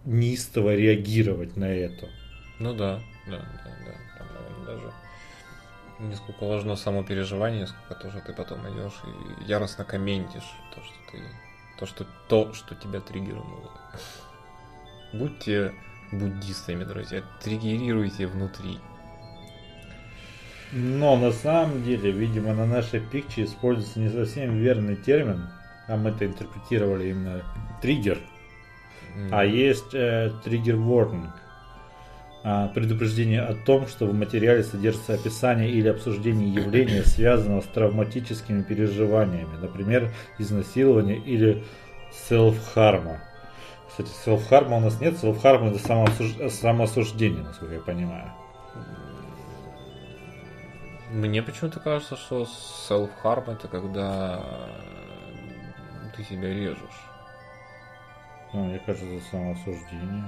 неистово реагировать на это. Ну да, да, да, да. Там, наверное, даже не сколько важно само переживание, сколько тоже ты потом идешь и яростно комментишь то, что ты. То, что то, что тебя триггернуло. Будьте буддистами, друзья. Триггерируйте внутри. Но на самом деле, видимо, на нашей пикче используется не совсем верный термин, а мы это интерпретировали именно триггер. М. А есть э, триггер warning. А, предупреждение о том, что в материале содержится описание или обсуждение явления, связанного с травматическими переживаниями, например, изнасилование или селф-харма. Кстати, селф-харма у нас нет, селф-харма это самоосуж- самоосуждение, насколько я понимаю. Мне почему-то кажется, что self-harm это когда ты себя режешь. Ну, мне кажется, это самоосуждение.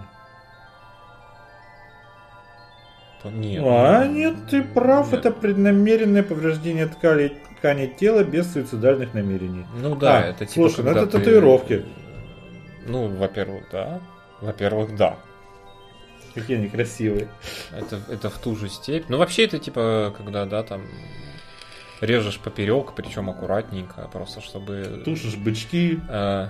Нет. А, нет, ты прав, Нет. это преднамеренное повреждение ткани, ткани тела без суицидальных намерений. Ну да, А, это типа. слушай, ну это ты- татуировки. Ну, во-первых, да. Во-первых, да. Какие они красивые. Это, это в ту же степь. Ну, вообще, это типа, когда, да, там режешь поперек, причем аккуратненько, просто чтобы. Тушишь бычки.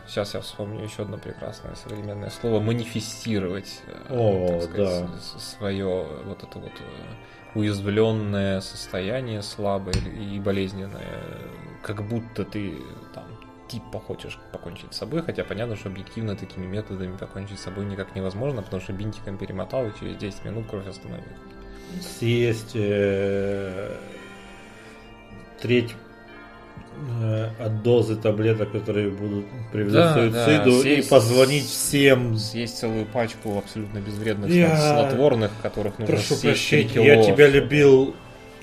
сейчас я вспомню еще одно прекрасное современное слово манифестировать э, О, да. свое вот это вот э, уязвленное состояние слабое и болезненное, как будто ты там типа хочешь покончить с собой, хотя понятно, что объективно такими методами покончить с собой никак невозможно, потому что бинтиком перемотал и через 10 минут кровь остановилась. Съесть э, треть э, от дозы таблеток, которые будут привести Да, к суициду, да, и съесть- позвонить всем. Съесть целую пачку абсолютно безвредных Я- снотворных, которых нужно Прошу съесть прощения, я тебя любил.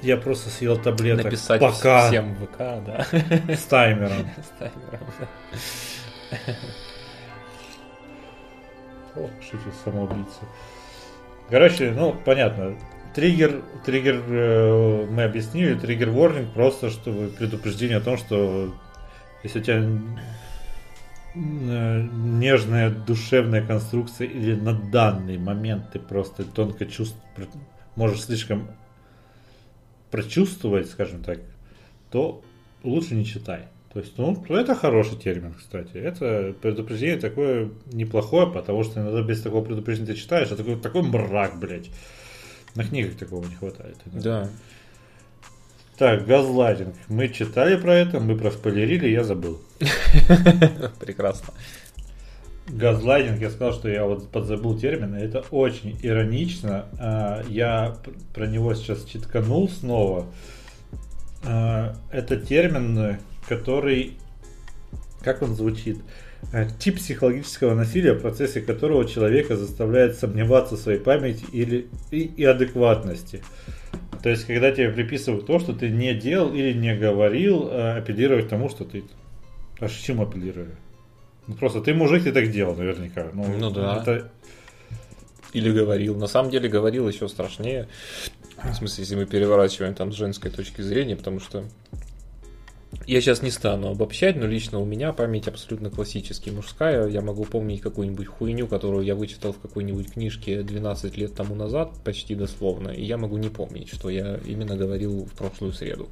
Я просто съел таблеток. Написать пока всем в ВК, да. с таймером. С таймером, да. Ох, шутит самоубийца. Короче, ну, понятно. Триггер, триггер э, мы объяснили, триггер warning просто, чтобы предупреждение о том, что если у тебя э, нежная душевная конструкция или на данный момент ты просто тонко чувствуешь, можешь слишком прочувствовать, скажем так, то лучше не читай. То есть, ну, это хороший термин, кстати. Это предупреждение такое неплохое, потому что иногда без такого предупреждения ты читаешь, а такой, такой мрак, блядь. На книгах такого не хватает. Да. Так, газлайтинг. Мы читали про это, мы проспойлерили, я забыл. Прекрасно. Газлайтинг, я сказал, что я вот подзабыл термин, это очень иронично. А, Я про него сейчас читканул снова. А, Это термин, который, как он звучит? А, Тип психологического насилия, в процессе которого человека заставляет сомневаться в своей памяти или и, и адекватности. То есть, когда тебе приписывают то, что ты не делал или не говорил, а апеллировать к тому, что ты... А с чем апеллирую? Ну, просто ты мужик, ты так делал, наверняка. Ну, Ну да. Это... Или говорил. На самом деле говорил еще страшнее. В смысле, если мы переворачиваем там с женской точки зрения, потому что я сейчас не стану обобщать, но лично у меня память абсолютно классически мужская. Я могу помнить какую-нибудь хуйню, которую я вычитал в какой-нибудь книжке 12 лет тому назад, почти дословно, и я могу не помнить, что я именно говорил в прошлую среду.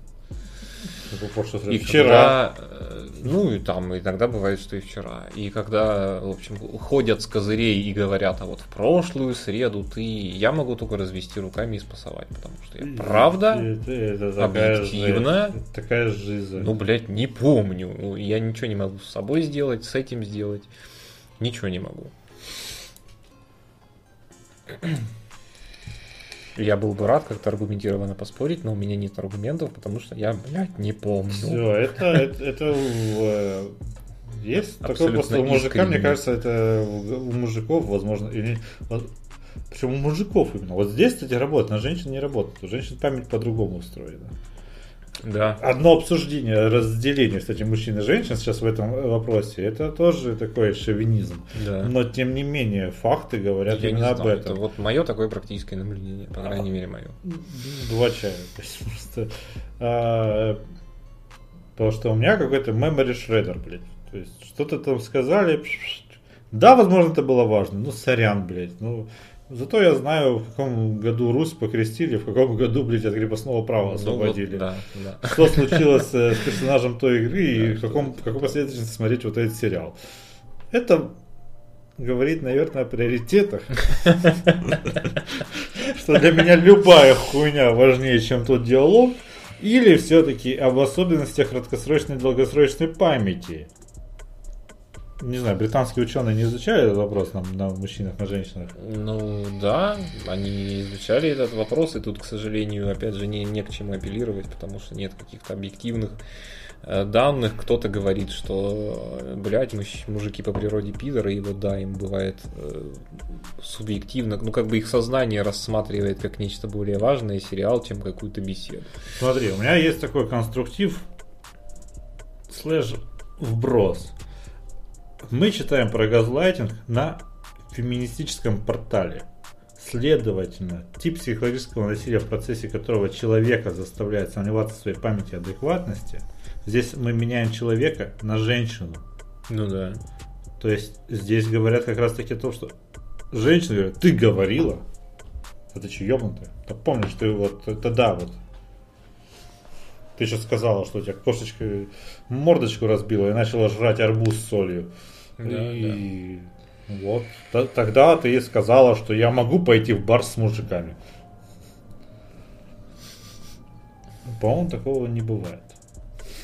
Ну, И вчера. когда, э, ну и там иногда бывает, что и вчера. И когда, в общем, ходят с козырей и говорят, а вот в прошлую среду ты, я могу только развести руками и спасовать, потому что я правда, Это, это такая Объективно? жизнь. Такая жизнь. ну, блядь, не помню. Ну, Я ничего не могу с собой сделать, с этим сделать. Ничего не могу. Я был бы рад как-то аргументированно поспорить, но у меня нет аргументов, потому что я, блядь, не помню. Все, это, это, это э, есть Абсолютно просто у мужика, мне кажется, это у мужиков, возможно, или причем у мужиков именно. Вот здесь, кстати, работает, на женщин не работает. У женщин память по-другому устроена. Да. Одно обсуждение, разделение, кстати, мужчин и женщин сейчас в этом вопросе, это тоже такой шовинизм. Да. Но, тем не менее, факты говорят Я не именно знаю, об этом. это вот мое такое практическое наблюдение, по крайней мере, мое. Два чая. То просто, а, потому что у меня какой-то memory shredder, блядь. То есть что-то там сказали. Да, возможно, это было важно. Ну, сорян, блядь. Ну, зато я знаю, в каком году Русь покрестили, в каком году, блядь, от крепостного права Ну, вот, освободили. да, да. Что случилось э, с персонажем той игры и в, каком, в какой последовательности смотреть вот этот сериал. Это говорит, наверное, о приоритетах. Что для меня любая хуйня важнее, чем тот диалог. Или все-таки об особенностях краткосрочной и долгосрочной памяти. Не знаю, британские ученые не изучали этот вопрос на, на мужчинах, на женщинах. Ну да, они изучали этот вопрос, и тут, к сожалению, опять же, не, не к чему апеллировать, потому что нет каких-то объективных э, данных. Кто-то говорит, что, блядь, мужч- мужики по природе пидоры, и вот да, им бывает э, субъективно, ну как бы их сознание рассматривает как нечто более важное сериал, чем какую-то беседу. Смотри, у меня есть такой конструктив слэш вброс. Мы читаем про газлайтинг на феминистическом портале. Следовательно, тип психологического насилия, в процессе которого человека заставляет сомневаться в своей памяти и адекватности, здесь мы меняем человека на женщину. Ну да. То есть здесь говорят как раз таки то, что женщина говорит, ты говорила, а ты че ебнутая? Да помнишь, ты вот, это да, вот. Ты сейчас сказала, что у тебя кошечка мордочку разбила и начала жрать арбуз с солью. Да, и вот. Т- тогда ты ей сказала, что я могу пойти в бар с мужиками. По-моему, такого не бывает.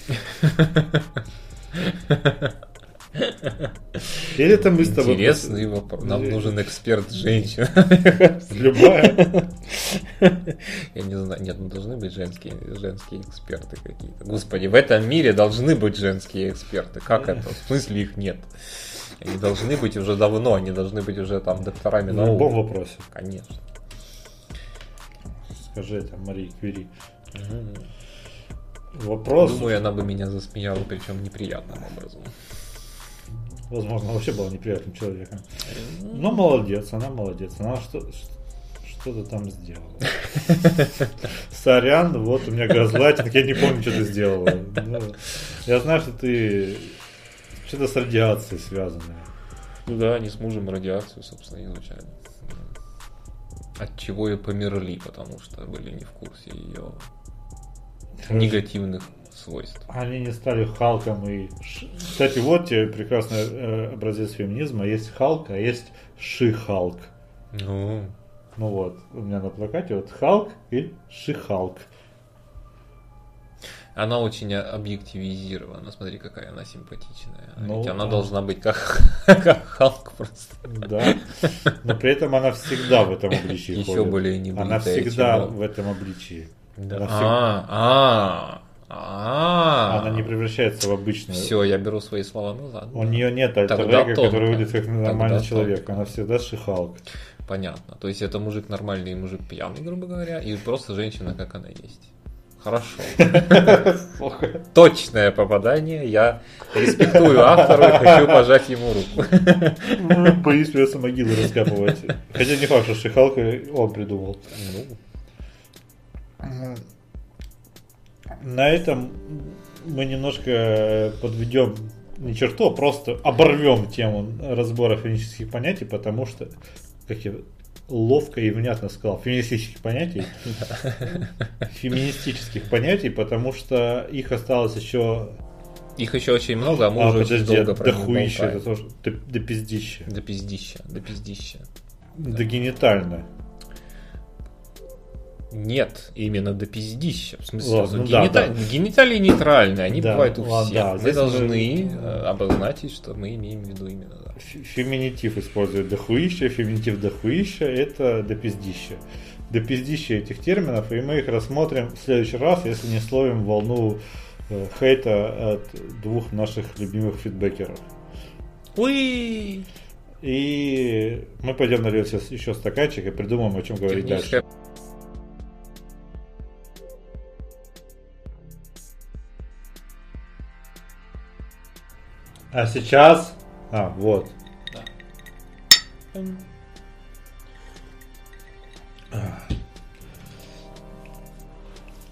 Или это мы с тобой... Интересный вопрос. Нам нужен эксперт женщин. Любая. Я не знаю, нет, ну должны быть женские, женские эксперты какие-то. Господи, в этом мире должны быть женские эксперты. Как это? В смысле их нет? Они должны быть уже давно, они должны быть уже там докторами В любом наук. вопросе. Конечно. Скажи это Марии Кюри. Мгм. Вопрос, Думаю, она бы меня засмеяла, причем неприятным образом. Возможно, вообще была неприятным человеком. Но молодец, она молодец. Она что, что-то там сделала. Сорян, вот у меня газлайтинг, я не помню, что ты сделала. Ну, я знаю, что ты что-то с радиацией связанное. Ну да, они с мужем радиацию, собственно, изучали. От чего и померли, потому что были не в курсе ее негативных свойств. Они не стали Халком и... Кстати, вот тебе прекрасный э, образец феминизма. Есть Халк, а есть Ши-Халк. Ну, Ну вот, у меня на плакате вот Халк и Шихалк. Она очень объективизирована. Смотри, какая она симпатичная. Ну, Ведь она а. должна быть как, как Халк просто. Да. Но при этом она всегда в этом обличии Еще ходит. более небритая, Она всегда в этом обличии. Да. А, а, а. она не превращается в обычную. Все, я беру свои слова назад. У нее нет альтер который выглядит как нормальный человек. Она всегда Шихалк. Понятно. То есть это мужик нормальный и мужик пьяный, грубо говоря, и просто женщина, как она есть. Хорошо. Точное попадание. Я респектую автора и хочу пожать ему руку. Боюсь придется могилы раскапывать. Хотя не факт, что Шихалка он придумал. Ну, На этом мы немножко подведем не черту, а просто оборвем тему разбора феминистических понятий, потому что, как я ловко и внятно сказал, феминистических понятий, феминистических понятий, потому что их осталось еще... Их еще очень много, а мы А, уже очень долго про них дохуища, это тоже, до, пиздища, До пиздища, до пиздища. до генитально. Нет, именно до пиздища. В смысле, сразу ну да, генита- да. гениталии нейтральные, они Да, бывают у ладно, всех. да, мы должны мы- э, обозначить, что мы имеем в виду именно да. Феминитив использует дохуища, феминитив дохуища, это до пиздища. До пиздища этих терминов, и мы их рассмотрим в следующий раз, если не словим волну э, хейта от двух наших любимых фидбэкеров. Уи! И мы пойдем нальем сейчас еще стаканчик и придумаем, о чем говорить дальше. А сейчас... А, вот.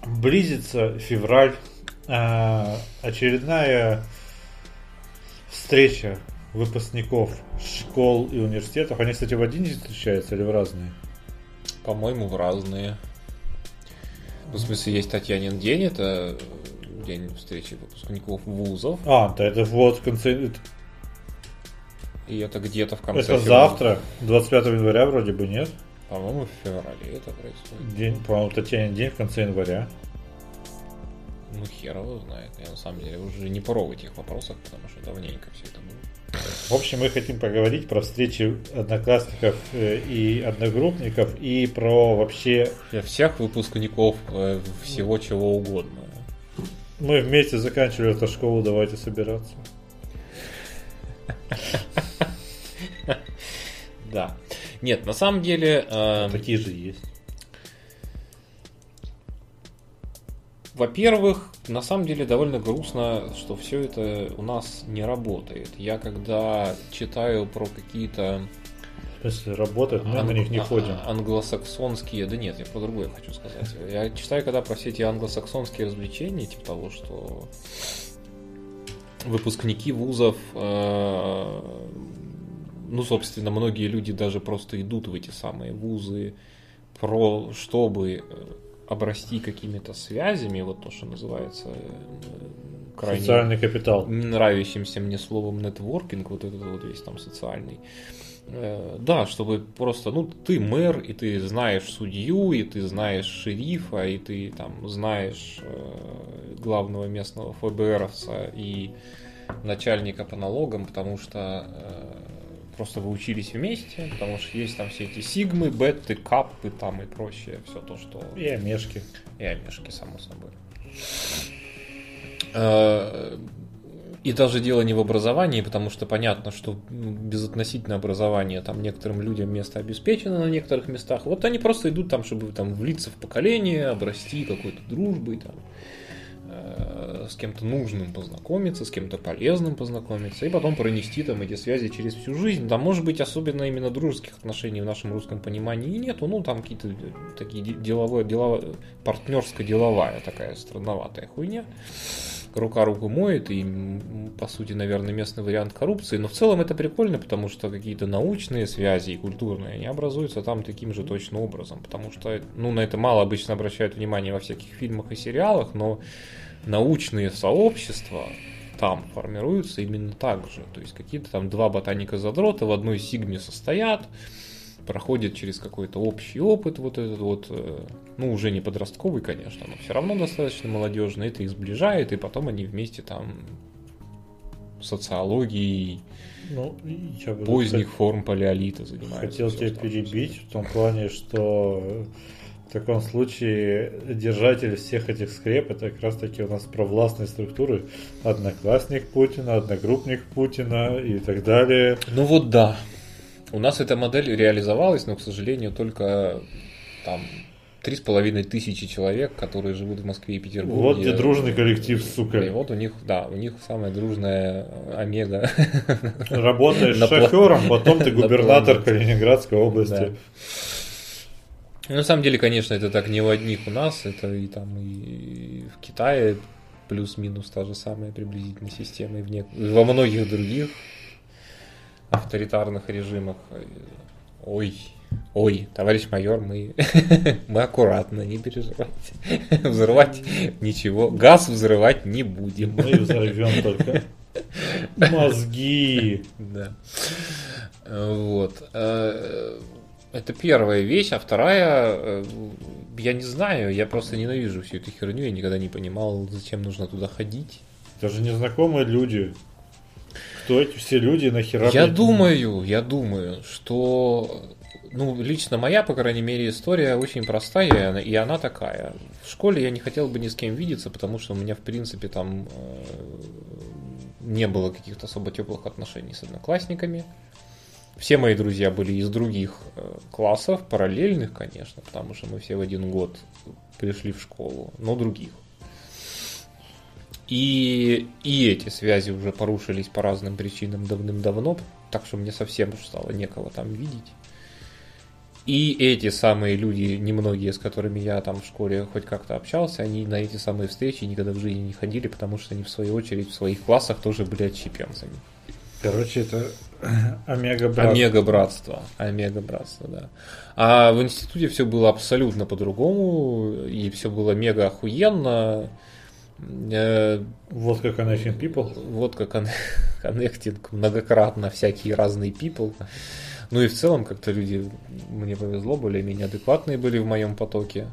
Близится февраль. А, очередная встреча выпускников школ и университетов. Они, кстати, в один день встречаются или в разные? По-моему, в разные. Ну, в смысле, есть Татьянин день, это день встречи выпускников вузов. А, да это вот в конце... И это где-то в конце это февраля. завтра, 25 января вроде бы, нет? По-моему, в феврале это происходит. День, по-моему, Татьянин день в конце января. Ну, хер его знает. Я на самом деле уже не порол в этих вопросах, потому что давненько все это было. В общем, мы хотим поговорить про встречи одноклассников э, и одногруппников и про вообще... Всех выпускников э, всего чего угодно. Мы вместе заканчивали эту школу, давайте собираться. Да. Нет, на самом деле... э, Такие же есть. Во-первых, на самом деле довольно грустно, что все это у нас не работает. Я когда читаю про какие-то В смысле, работают, мы на ан- них не а- ходим. англосаксонские, да нет, я про другое хочу сказать. Я читаю когда про все эти англосаксонские развлечения, типа того, что выпускники вузов, э, ну, собственно, многие люди даже просто идут в эти самые вузы, про, чтобы э, обрасти какими-то связями, вот то, что называется э, крайне Социальный капитал. нравящимся мне словом нетворкинг, вот этот вот весь там социальный. Э, Да, чтобы просто, ну, ты мэр, и ты знаешь судью, и ты знаешь шерифа, и ты там знаешь э, главного местного ФБРовца и начальника по налогам, потому что э, просто вы учились вместе, потому что есть там все эти сигмы, беты, каппы там и прочее, все то, что И омешки. и омешки, само собой. Э, И даже дело не в образовании, потому что понятно, что ну, безотносительно образования там некоторым людям место обеспечено на некоторых местах. Вот они просто идут там, чтобы там влиться в поколение, обрасти какой-то дружбой, там, э, с кем-то нужным познакомиться, с кем-то полезным познакомиться, и потом пронести там эти связи через всю жизнь. Там может быть особенно именно дружеских отношений в нашем русском понимании и нету, ну там какие-то такие де- деловое, дело, партнерско-деловая такая странноватая хуйня. Рука руку моет, и, по сути, наверное, местный вариант коррупции. Но в целом это прикольно, потому что какие-то научные связи и культурные, они образуются там таким же точно образом. Потому что, ну, на это мало обычно обращают внимание во всяких фильмах и сериалах, но научные сообщества там формируются именно так же. То есть какие-то там два ботаника-задрота в одной сигме состоят, проходит через какой-то общий опыт, вот этот вот, э, ну, уже не подростковый, конечно, но все равно достаточно молодежный, это их сближает, и потом они вместе там социологией Ну, я бы поздних форм палеолита занимаются. хотел тебя перебить в том плане, что в таком случае держатель всех этих скреп это как раз таки у нас провластные структуры. Одноклассник Путина, одногруппник Путина и так далее. Ну вот да. У нас эта модель реализовалась, но, к сожалению, только там три с половиной тысячи человек, которые живут в Москве и Петербурге. Вот где дружный коллектив, И сука. вот у них, да, у них самая дружная э, омега. Работаешь шофером, потом ты на губернатор. Калининградской области. Да. Ну, На самом деле, конечно, это так не в одних у нас, это и там и в Китае плюс-минус та же самая приблизительная система, и в не- и во многих других авторитарных режимах. Ой, ой, товарищ майор, мы, мы аккуратно, не переживайте. Взрывать ничего, газ взрывать не будем. Мы взорвем только мозги. Да. Вот. Э, Это первая вещь, а вторая, э, я не знаю, я просто ненавижу всю эту херню, я никогда не понимал, зачем нужно туда ходить. Это же незнакомые люди. Кто эти все люди нахера? Я блядь, думаю, я думаю, что, ну, лично моя, по крайней мере, история очень простая, и она- и она такая. В школе я не хотел бы ни с кем видеться, потому что у меня, в принципе, там э, не было каких-то особо теплых отношений с одноклассниками. Все мои друзья были из других э, классов, параллельных, конечно, потому что мы все в один год пришли в школу, но других. И, и эти связи уже порушились по разным причинам давным-давно, так что мне совсем уж стало некого там видеть. И эти самые люди, немногие с которыми я там в школе хоть как-то общался, они на эти самые встречи никогда в жизни не ходили, потому что они в свою очередь в своих классах тоже были отщепенцами. Короче, это омега брат. Омега братство. Омега братство, да. А в институте все было абсолютно по-другому, и все было мега охуенно. Э, Вот как Connection People. Вот как коннектинг многократно всякие разные people. Ну и в целом как-то люди, мне повезло, более-менее адекватные были в моем потоке.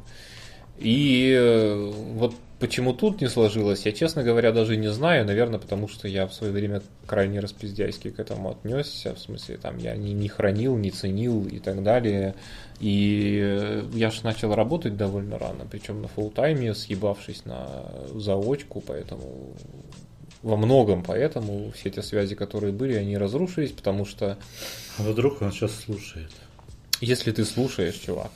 И э, вот почему тут не сложилось, я, честно говоря, даже не знаю. Наверное, потому что я в свое время крайне распиздяйски к этому отнесся. В смысле, там я не, не хранил, не ценил и так далее. И э, я же начал работать довольно рано, причем на фулл-тайме, съебавшись на заочку, поэтому во многом поэтому все те связи, которые были, они разрушились, потому что А вдруг он сейчас слушает? если ты слушаешь, чувак,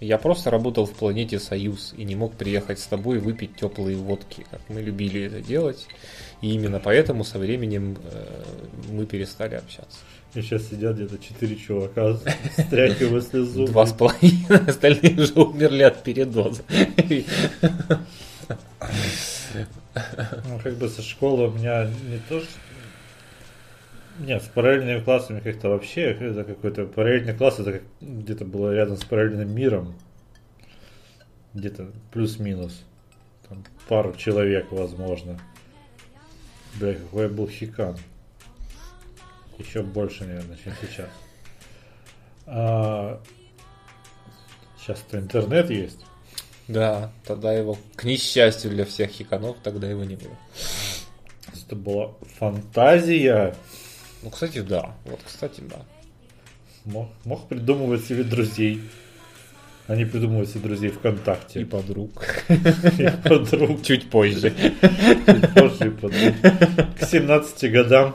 я просто работал в планете Союз и не мог приехать с тобой выпить теплые водки, как мы любили это делать. И именно поэтому со временем э, мы перестали общаться. И сейчас сидят где-то четыре чувака, стряхивая слезу. Два с половиной, остальные уже умерли от передоза. Ну, как бы со школы у меня не то, что... Нет, с параллельными классами как-то вообще, это какой-то параллельный класс, это как где-то было рядом с параллельным миром. Где-то плюс-минус. Там пару человек, возможно. Бля, какой был хикан. Еще больше, наверное, чем сейчас. А, Сейчас-то интернет есть. Да, тогда его, к несчастью для всех хиканов, тогда его не было. Это была фантазия. Ну, кстати, да. Вот, кстати, да. Мог, мог придумывать себе друзей. А не придумывать себе друзей ВКонтакте. И подруг. И подруг. Чуть позже. Чуть позже и подруг. К 17 годам.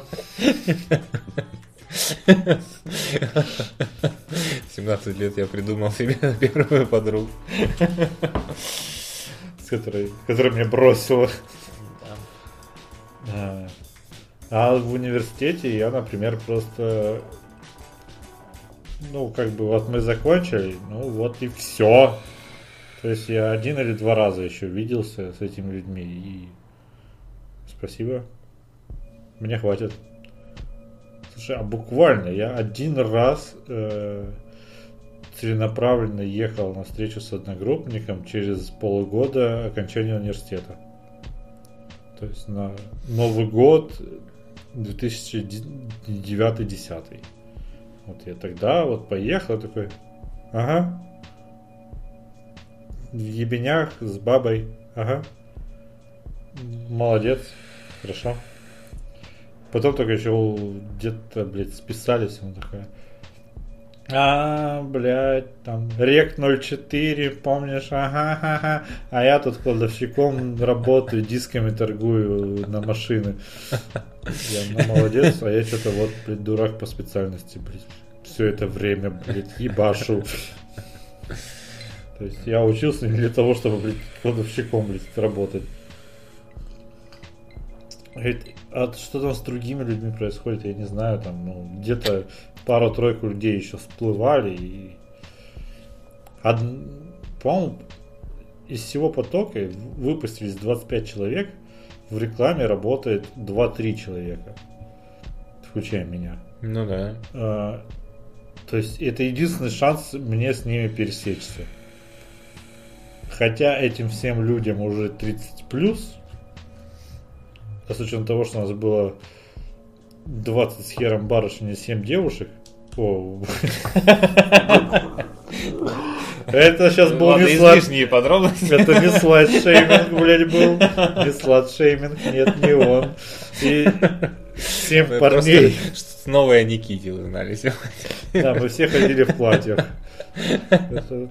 17 лет я придумал себе первую подругу. С которой, которая меня бросила. А, а в университете я, например, просто... Ну, как бы вот мы закончили, ну вот и все. То есть я один или два раза еще виделся с этими людьми и спасибо. Мне хватит. Слушай, а буквально я один раз э, целенаправленно ехал на встречу с одногруппником через полгода окончания университета. То есть на Новый год 2009-2010. Вот я тогда вот поехал такой, ага, в ебенях с бабой, ага, молодец, хорошо. Потом только еще где-то, блядь, списались, он такой, а, блядь, там, рек 04, помнишь, ага, ага, а я тут кладовщиком работаю, дисками торгую на машины. Я, ну, молодец, а я что-то вот, блядь, дурак по специальности, блядь, все это время, блядь, ебашу. То есть я учился не для того, чтобы, блядь, кладовщиком, блядь, работать. А что там с другими людьми происходит, я не знаю, там, ну, где-то пару-тройку людей еще всплывали. И... Од... По-моему, из всего потока выпустились 25 человек, в рекламе работает 2-3 человека, включая меня. Ну да. А, то есть это единственный шанс мне с ними пересечься. Хотя этим всем людям уже 30 плюс, а с учетом того, что у нас было 20 с хером барышень и 7 девушек. О. Это сейчас был не слайд... подробности. Это не слайд шейминг, блядь, был. Не слайд шейминг, нет, не он. И семь парней. Новые Никите узнали сегодня. Да, мы все ходили в платьях. Это...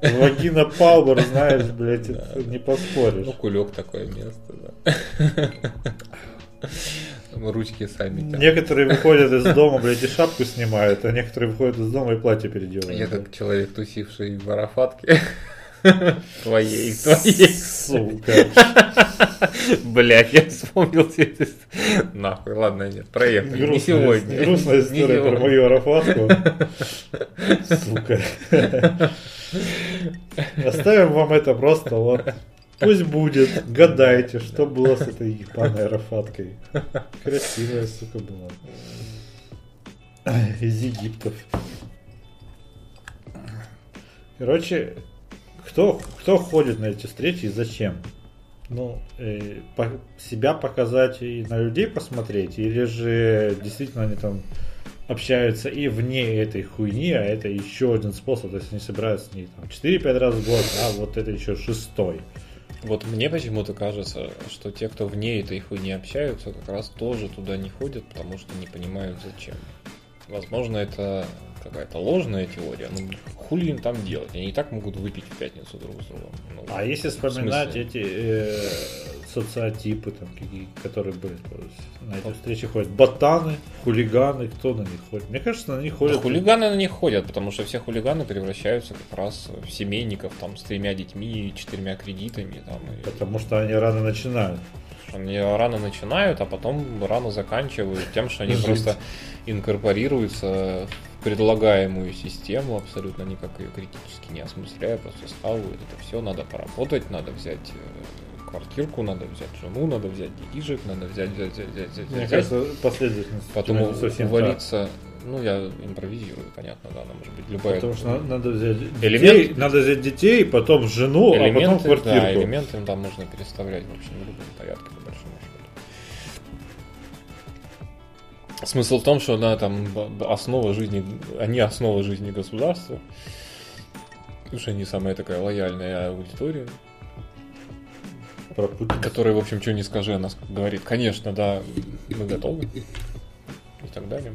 Вагина Палбер, знаешь, блядь, это не поспоришь. Ну, кулек такое место, да. Ручки сами. Некоторые выходят из дома, блядь, и шапку снимают, а некоторые выходят из дома и платье переделывают. Я как человек, тусивший в Арафатке. Твоей, твоей. Сука. Блять, я вспомнил это. Нахуй, ладно, нет, проехали. Не сегодня. Грустная история про мою Арафатку. Сука. Оставим вам это просто вот Пусть будет. Гадайте, что было с этой ебаной аэрофаткой. Красивая, сука, была. Из Египтов. Короче, кто, кто ходит на эти встречи и зачем? Ну, э, по, себя показать и на людей посмотреть, или же действительно они там общаются и вне этой хуйни, а это еще один способ, то есть они собираются не там 4-5 раз в год, а вот это еще шестой. Вот мне почему-то кажется, что те, кто вне этой хуйни общаются, как раз тоже туда не ходят, потому что не понимают зачем. Возможно, это какая-то ложная теория, но хули им там делать? Они и так могут выпить в пятницу друг с другом. Ну, а если вспоминать эти э, социотипы, там, какие, которые были, на эти встречи ходят ботаны, хулиганы, кто на них ходит? Мне кажется, на них ходят... Да, хулиганы на них ходят, потому что все хулиганы превращаются как раз в семейников там, с тремя детьми четырьмя кредитами. Там, и... Потому что они рано начинают. Они рано начинают, а потом рано заканчивают тем, что они просто инкорпорируются в предлагаемую систему, абсолютно никак ее критически не осмысляя, просто схавают это все, надо поработать, надо взять э, квартирку, надо взять жену, надо взять детишек, надо взять, взять, взять, взять, взять. Мне кажется, последовательность. Потом увалиться, ну, я импровизирую, понятно, да, она может быть любая. Потому что надо взять элемент... детей, надо взять детей, потом жену, элементы, а потом квартирку. Да, элементы там можно переставлять в общем в любом порядке, по большому счету. Смысл в том, что да, там основа жизни, они основа жизни государства. Потому что они самая такая лояльная аудитория. Про Путина. Которая, в общем, что не скажи, она говорит, конечно, да, мы готовы. И так далее.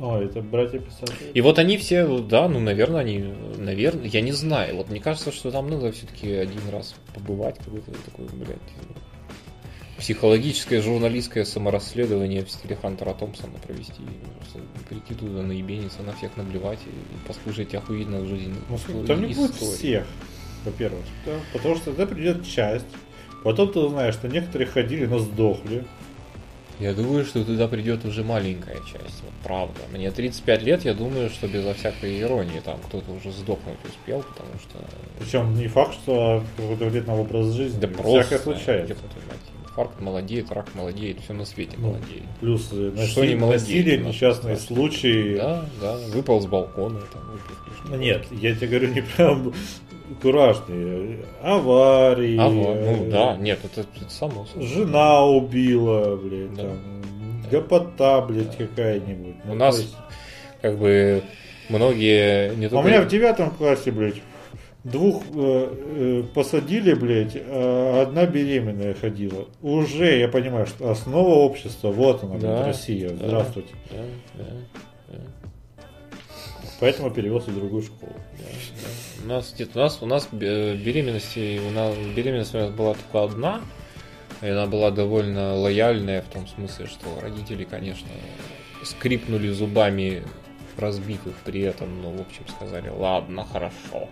О, это братья писатели. И вот они все, да, ну, наверное, они, наверное, я не знаю. Вот мне кажется, что там надо все-таки один раз побывать, какой-то такой, блядь, психологическое журналистское саморасследование в стиле Хантера Томпсона провести. Прийти туда наебениться, на всех наблевать и послушать охуенную жизнь. Ну, там не будет всех, во-первых. Да? Потому что тогда придет часть. Потом ты узнаешь, что некоторые ходили, но сдохли. Я думаю, что туда придет уже маленькая часть, вот правда. Мне 35 лет, я думаю, что безо всякой иронии там кто-то уже сдохнуть успел, потому что... Причем не факт, что какой-то на образ жизни. Да просто. случается. Инфаркт молодеет, рак молодеет, все на свете ну, молодеет. Плюс э, что не молодеет, насилие, несчастные случаи. Да, да, выпал с балкона. Там, выпил, Нет, я тебе говорю не прям куражные. Аварии. Аварии. Ну да, нет, это, это само собой. Жена убила, блядь, да. там. Гопота, блядь, да. какая-нибудь. У ну, нас есть... как бы многие не А У только... меня в девятом классе, блядь, двух э, э, посадили, блядь, а одна беременная ходила. Уже я понимаю, что основа общества, вот она, Да, блядь, Россия. да. Здравствуйте. Да, да, да. Поэтому перевелся в другую школу. У нас, нет, у нас, у нас э, беременности, у нас беременность у нас была только одна, и она была довольно лояльная в том смысле, что родители, конечно, скрипнули зубами разбитых при этом, но в общем сказали, ладно, хорошо.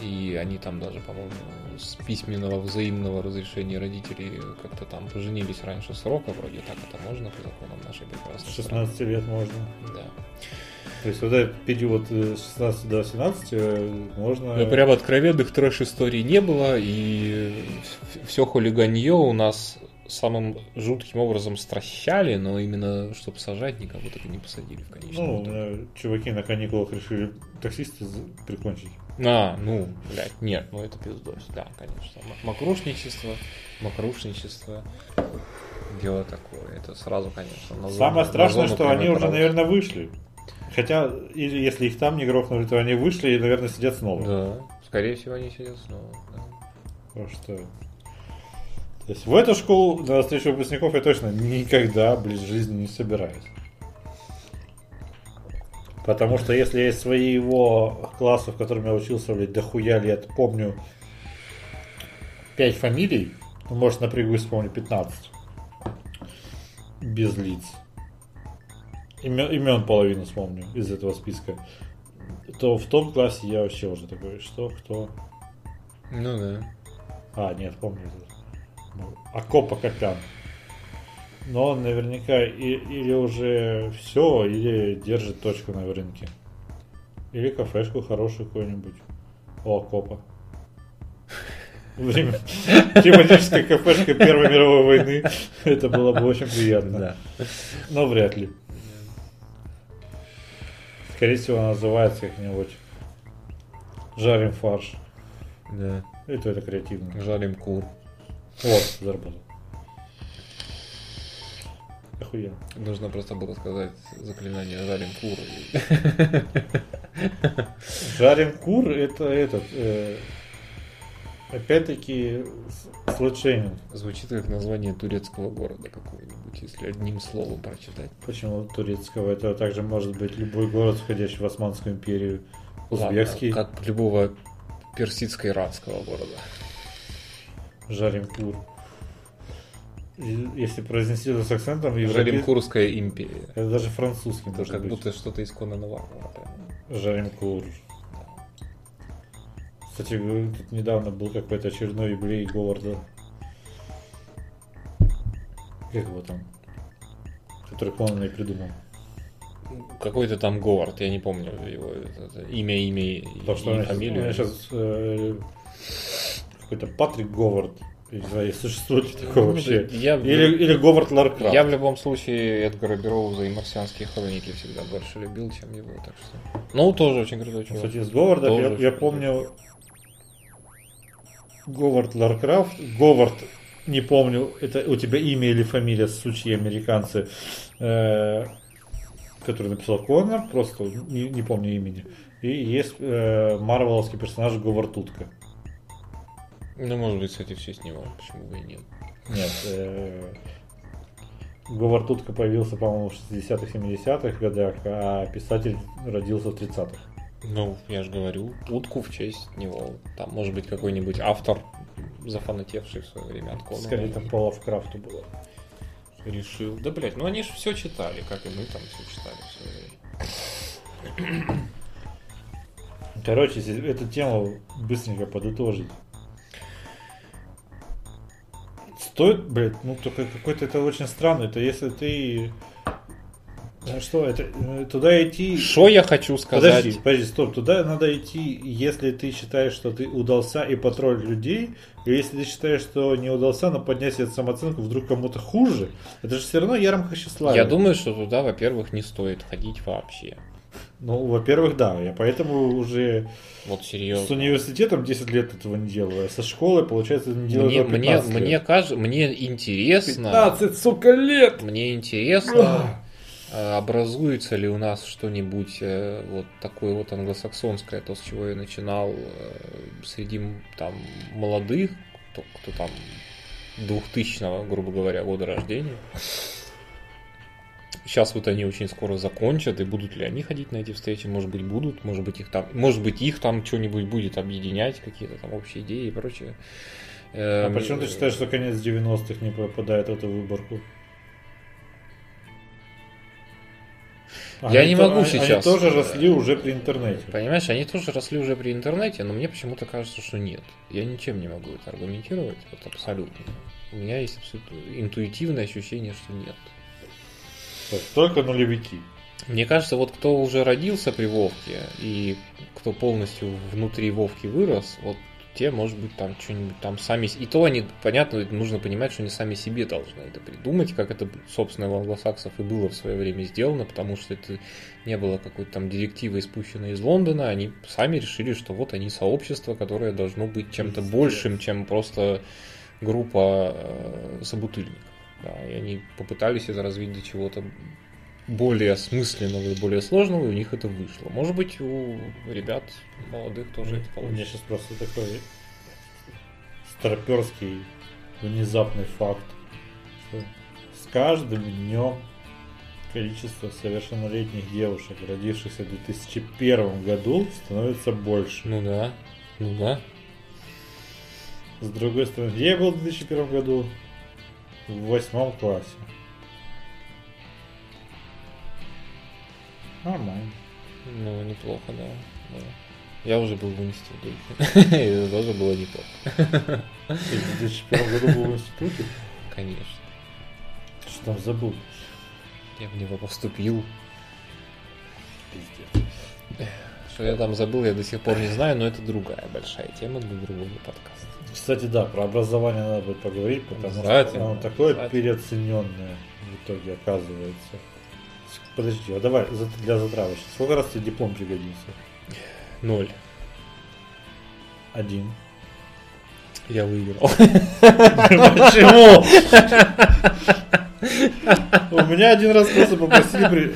И они там даже, по-моему, с письменного взаимного разрешения родителей как-то там поженились раньше срока, вроде так это можно по законам нашей прекрасной страны. 16 лет можно. Да. То есть вот этот период э, с 16 до 17 э, можно... Ну, прям откровенных трэш-историй не было, и все хулиганье у нас самым жутким образом стращали, но именно чтобы сажать никого так и не посадили в конечном Ну, итоге. чуваки на каникулах решили таксиста прикончить. А, ну, блядь, нет, ну это пиздось, да, конечно. Макрушничество, макрушничество, дело такое, это сразу, конечно, на зону- Самое на страшное, зону что они уже, наверное, вышли. Хотя, если их там не грохнули, то они вышли и, наверное, сидят снова. Да, скорее всего, они сидят снова, да. Потому что... То есть в эту школу на встречу выпускников я точно никогда близ жизни не собираюсь. Потому что если я из своего класса, в котором я учился, блядь, дохуя лет, помню 5 фамилий, ну, может, напрягусь, вспомню 15. Без лиц. Имен, имен половину вспомню из этого списка. То в том классе я вообще уже такой, что, кто, Ну да. а, нет, помню. Ну, Акопа Копян. Но он наверняка и- или уже все, или держит точку на рынке. Или кафешку хорошую какую-нибудь. У Акопа. Время- Тематическая кафешка Первой мировой войны. Это было бы очень приятно. Да. Но вряд ли. Скорее всего, называется как-нибудь Жарим фарш. Да. Это это креативно. Жарим кур. Вот, заработал. Охуенно. Нужно просто было сказать заклинание жарим кур. и- Жарим кур это этот. э, опять-таки с- сленг. Звучит как название турецкого города какого-нибудь, если одним словом прочитать. Почему турецкого? Это также может быть любой город, входящий в Османскую империю. Ладно, Узбекский. как любого персидско-иранского города. Жарим кур. Если произнести это с акцентом, европе- Жаримкурская империя. Это даже французский Это может как быть. будто что-то из Конана Варвара. прям. Кстати, тут недавно был какой-то очередной юбилей Говарда. Как его там? Который Конан и придумал. Какой-то там Говард, я не помню его это- имя, имя и, Потому что и у меня фамилию. сейчас какой-то Патрик Говард. Я не знаю, существует ли такое Ну, вообще. я- Или, или Говард Лавкрафт. Я в любом случае Эдгара Берроуза и марсианские хроники всегда больше любил, чем его, так что. Ну, тоже очень крутой чувак. Кстати, из Говарда я, я помню Говард Лавкрафт. Говард, не помню, это у тебя имя или фамилия, сучьи американцы, э, который написал Коннор, просто не, не помню имени. И есть э, марвеловский персонаж Говард Утка. Ну, может быть, кстати, все с него, почему бы и нет. Нет, э, Говард Утка появился, по-моему, в 60-х, 70-х годах, а писатель родился в 30-х. Ну, я же говорю, утку в честь него. Там может быть какой-нибудь автор, зафанатевший в свое время от Конана. Скорее, там по Лавкрафту было. решил. Да, блядь, ну они же все читали, как и мы там все читали в свое время. Короче, эту тему быстренько подытожить. Стоит, блядь, ну только какой-то это очень странно. Это если ты... Ну Что это? э, Туда идти... Что я хочу сказать? Подожди, подожди, стоп. Туда надо идти, если ты считаешь, что ты удался и потролль людей, или если ты считаешь, что не удался, но поднять себе самооценку, вдруг кому-то хуже. Это же все равно ярмарка тщеславия. Я думаю, что туда, во-первых, не стоит ходить вообще. Ну, во-первых, да. Я поэтому уже Вот с серьезно. университетом 10 лет этого не делаю. а Со школой, получается, не делаю Мне, мне, 15 лет. мне кажется, мне интересно. 15, сука, лет! Мне интересно А образуется ли у нас что-нибудь э, вот такое вот англосаксонское, то, с чего я начинал, э, среди там молодых, кто, кто там 2000 грубо говоря, года рождения. Сейчас вот они очень скоро закончат, и будут ли они ходить на эти встречи, может быть, будут, может быть, их там, может быть, их там что-нибудь будет объединять, какие-то там общие идеи и прочее. А Эм, почему ты считаешь, что конец 90-х не попадает в эту выборку? Я Они не то- могу они- сейчас. Они тоже росли уже при интернете. Понимаешь, они тоже росли уже при интернете, но мне почему-то кажется, что нет. Я ничем не могу это аргументировать, вот абсолютно. У меня есть абсолютно интуитивное ощущение, что нет. То есть Только нулевики. Мне кажется, вот кто уже родился при Вовке и кто полностью внутри Вовки вырос, вот те, может быть, там что-нибудь там сами... И то они, понятно, нужно понимать, что они сами себе должны это придумать, как это, собственно, у англосаксов и было в свое время сделано, потому что это не было какой-то там директивы, спущенной из Лондона, они сами решили, что вот они сообщество, которое должно быть чем-то большим, чем просто группа э, собутыльников. Да, и они попытались это развить до чего-то более осмысленного и более сложного, и у них это вышло. Может быть, у ребят молодых тоже это У меня получится. сейчас просто такой старперский внезапный факт, что с каждым днем количество совершеннолетних девушек, родившихся в 2001 году, становится больше. Ну да, ну да. С другой стороны, я был в 2001 году? В восьмом классе. Нормально. Ну, неплохо, да. да. Я уже был в институте. Это тоже было неплохо. Ты в 2001 году был в институте? Конечно. Что там забыл? Я в него поступил. Пиздец. Что я там забыл, я до сих пор не знаю, но это другая большая тема для другого подкаста. Кстати, да, про образование надо будет поговорить, потому что оно такое переоцененное в итоге оказывается. Подожди, а давай для затравочки. Сколько раз тебе диплом пригодился? Ноль. Один. Я выиграл. Почему? У меня один раз просто попросили,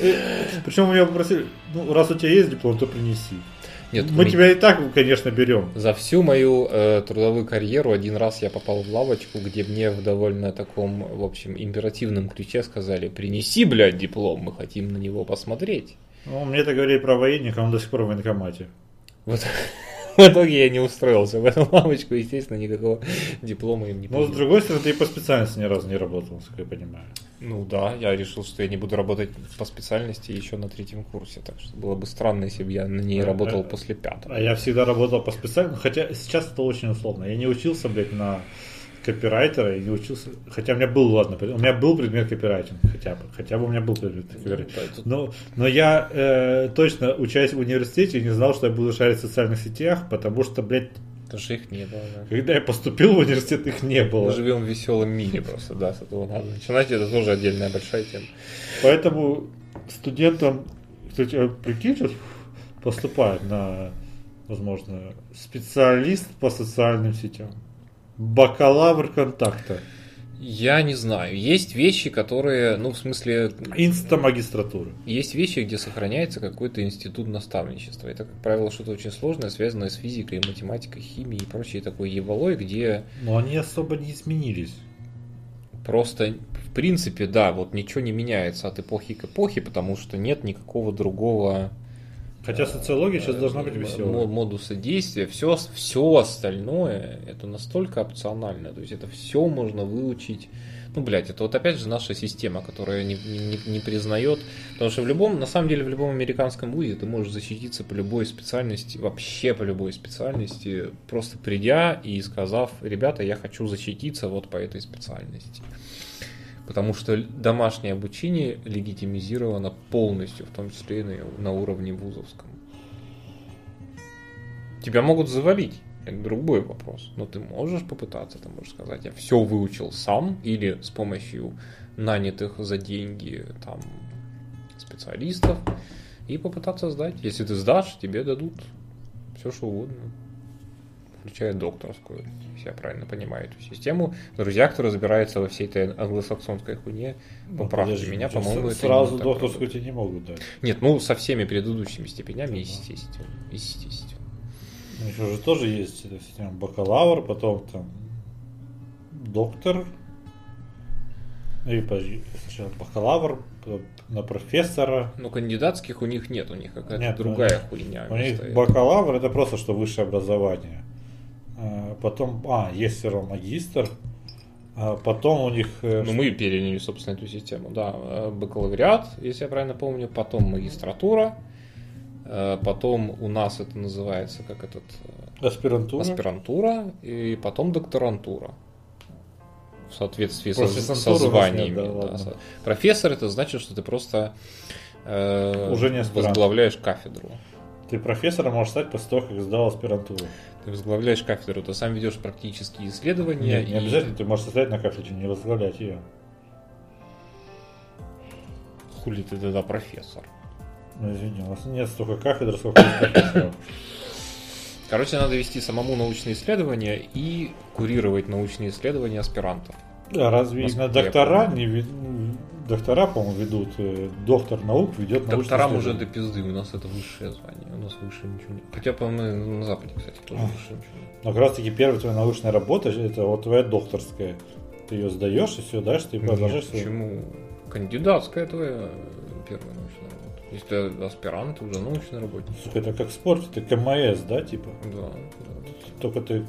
причем у меня попросили, ну раз у тебя есть диплом, то принеси. Нет, Мы тебя и так, конечно, берем. За всю мою э, трудовую карьеру один раз я попал в лавочку, где мне в довольно таком, в общем, императивном ключе сказали, принеси, блядь, диплом, мы хотим на него посмотреть. Ну, мне это говорили про военника, он до сих пор в военкомате. Вот в итоге я не устроился в эту лавочку, естественно, никакого диплома им не Но с другой стороны, ты и по специальности ни разу не работал, насколько я понимаю. Ну да, я решил, что я не буду работать по специальности еще на третьем курсе, так что было бы странно, если бы я на ней А, работал а, после пятого. А я всегда работал по специальности, хотя сейчас это очень условно. Я не учился, блядь, на копирайтера и не учился, хотя у меня был, ладно, у меня был предмет копирайтинг, хотя бы, хотя бы у меня был предмет копирайтинг. да, тут- Но, но я э, точно, учась в университете, не знал, что я буду шарить в социальных сетях, потому что, блядь, Потому что их не было, да. когда я поступил в университет, их не Мы было. живем в веселом мире просто, да, с этого надо начинать, это тоже отдельная большая тема. Поэтому студентам, кстати, а прикинь, сейчас поступает на, возможно, специалист по социальным сетям. Бакалавр контакта. Я не знаю. Есть вещи, которые, ну, в смысле, Инстамагистратура. есть вещи, где сохраняется какой-то институт наставничества. Это, как правило, что-то очень сложное, связанное с физикой, математикой, химией и прочей такой еволой, где Но они особо не изменились. просто, в принципе, да, вот ничего не меняется от эпохи к эпохе, потому что нет никакого другого Хотя социология сейчас должна быть веселой. модуса действия. Все, все остальное это настолько опционально. То есть это все можно выучить. Ну, блядь, это вот опять же наша система, которая не, не- не признает. Потому что в любом, на самом деле, в любом американском вузе ты можешь защититься по любой специальности, вообще по любой специальности, просто придя и сказав, ребята, я хочу защититься вот по этой специальности. Потому что домашнее обучение легитимизировано полностью, в том числе и на, на уровне вузовском. Тебя могут завалить, это другой вопрос. Но ты можешь попытаться, ты можешь сказать, я все выучил сам или с помощью нанятых за деньги там специалистов и попытаться сдать. Если ты сдашь, тебе дадут все что угодно. Включая докторскую, если я правильно понимаю эту систему. Друзья, кто разбирается во всей этой англосаксонской хуйне, Ну, поправьте подожди, меня, ничего, по-моему, это Сразу докторскую тебе не могут дать. Нет, ну со всеми предыдущими степенями, естественно. Естественно. Ну, еще же тоже есть эта система бакалавр, потом там доктор, и подожди, сначала бакалавр, на профессора. Ну, кандидатских у них нет, у них какая-то Нет, другая у хуйня. У них стоит. бакалавр это просто что высшее образование. А, Потом, а, есть все равно магистр. А потом у них... э, Ну, мы переняли, собственно, эту систему, да. Э, Бакалавриат, если я правильно помню, потом магистратура, э, потом у нас это называется как этот аспирантура. аспирантура, и потом докторантура. В соответствии со, со нас нет, званиями. да, да, ладно. Профессор это значит, что ты просто э, Уже не аспирант. возглавляешь кафедру. Ты профессором можешь стать после того, как сдал аспирантуру. Ты возглавляешь кафедру, ты сам ведешь практические исследования. Не и- обязательно, ты можешь состоять на кафедре, не возглавлять ее. Хули ты тогда профессор? Ну, извини, у нас нет столько кафедр, сколько профессоров. Короче, надо вести самому научные исследования и курировать научные исследования аспирантов. А разве Насколько на доктора не вед- Доктора, по-моему, ведут. э, Доктор наук ведет Докторам уже до пизды, у нас это высшее звание, у нас выше ничего нет. Хотя, по-моему, на Западе, кстати, тоже выше ничего нет. Но как раз таки первая твоя научная работа, это вот твоя докторская. Ты ее сдаешь, и все, дальше ты продолжаешь почему? Кандидатская твоя первая научная работа. Если ты аспирант, ты уже научный работник. Сука, это как в спорте, ты КМС, да, типа? Да, да. Только ты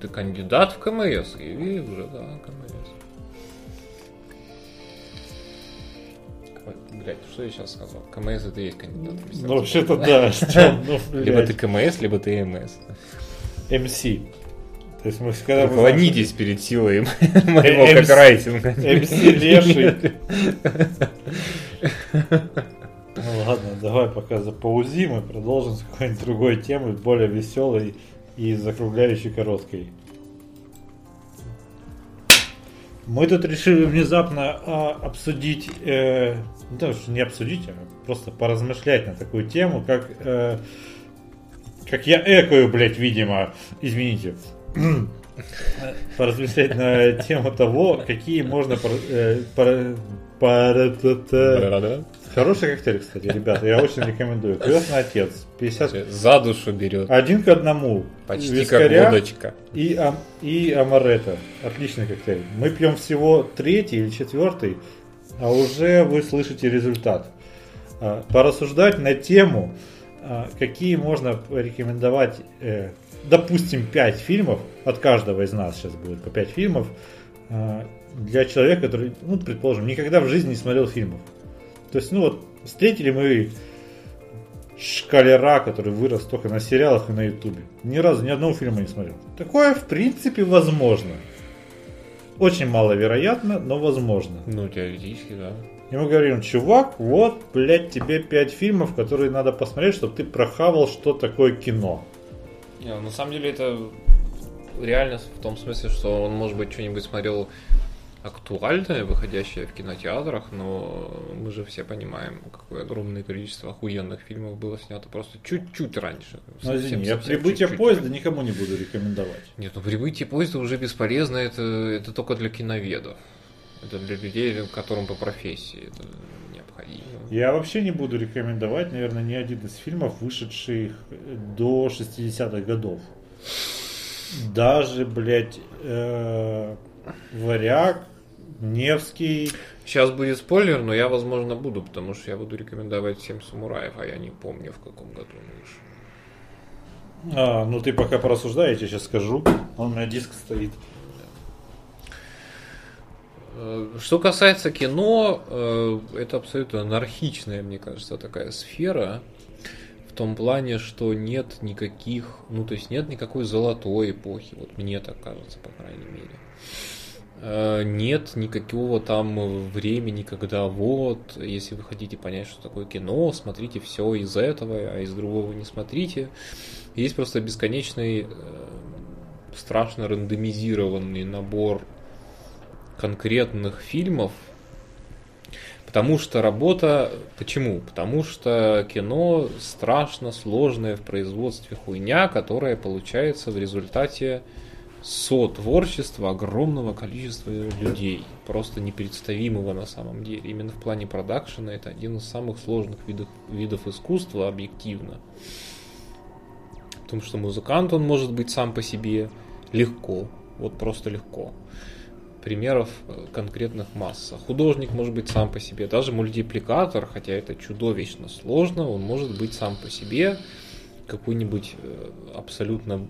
Ты кандидат в КМС, и уже, да, КМС. Блядь, что я сейчас сказал? КМС это и есть кандидат в Ну, вообще-то да, ну, Либо ты. КМС, либо ты МС. МС. То есть мы когда мы Руководитесь перед силой моего MC. копирайтинга. МС леший. Ну ладно, давай пока запаузим и продолжим с какой-нибудь другой темы, более веселой и закругляющей короткой. Мы тут решили внезапно а, обсудить, э, ну, даже не обсудить, а просто поразмышлять на такую тему, как, э, как я экаю, блядь, видимо, извините, поразмышлять на тему того, какие можно э, пор- Хороший коктейль, кстати, ребята, я очень рекомендую. Крестный отец, 50... За душу берет. Один к одному. Почти Вискаря как водочка. И, ам- и амаретто. Отличный коктейль. Мы пьем всего третий или четвертый, а уже вы слышите результат. А, Порассуждать на тему, а, какие можно рекомендовать, э, допустим, 5 фильмов, от каждого из нас сейчас будет по 5 фильмов, а, для человека, который, ну, предположим, никогда в жизни не смотрел фильмов. То есть, ну вот, встретили мы шкалера, который вырос только на сериалах и на ютубе. Ни разу ни одного фильма не смотрел. Такое, в принципе, возможно. Очень маловероятно, но возможно. Ну, теоретически, да. И мы говорим, чувак, вот, блядь, тебе 5 фильмов, которые надо посмотреть, чтобы ты прохавал, что такое кино. Не, на самом деле это реально в том смысле, что он, может быть, что-нибудь смотрел актуальное, выходящее в кинотеатрах, но мы же все понимаем, какое огромное количество охуенных фильмов было снято просто чуть-чуть раньше. Ну, извини, я прибытие чуть-чуть поезда раньше. никому не буду рекомендовать. Нет, ну прибытие поезда уже бесполезно, это, это только для киноведов. Это для людей, которым по профессии это необходимо. Я вообще не буду рекомендовать, наверное, ни один из фильмов, вышедших до 60-х годов. Даже, блядь, э, Варяг, Невский. Сейчас будет спойлер, но я, возможно, буду, потому что я буду рекомендовать «Семь самураев», а я не помню, в каком году он вышел. А, ну ты пока порассуждай, я тебе сейчас скажу. Он у меня диск стоит. Э, Что касается кино, э, это абсолютно анархичная, мне кажется, такая сфера. В том плане, что нет никаких, ну то есть нет никакой золотой эпохи, вот мне так кажется, по крайней мере. Э, Нет никакого там времени, когда вот, если вы хотите понять, что такое кино, смотрите все из этого, а из другого не смотрите. Есть просто бесконечный, э, страшно рандомизированный набор конкретных фильмов, Потому что работа... Почему? Потому что кино страшно сложное в производстве хуйня, которая получается в результате сотворчества огромного количества людей, просто непредставимого на самом деле. Именно в плане продакшена это один из самых сложных видов, видов искусства объективно. Потому что музыкант, он может быть сам по себе легко, вот просто легко. Примеров э, конкретных масса. Художник может быть сам по себе, даже мультипликатор, хотя это чудовищно сложно, он может быть сам по себе какой-нибудь э, абсолютно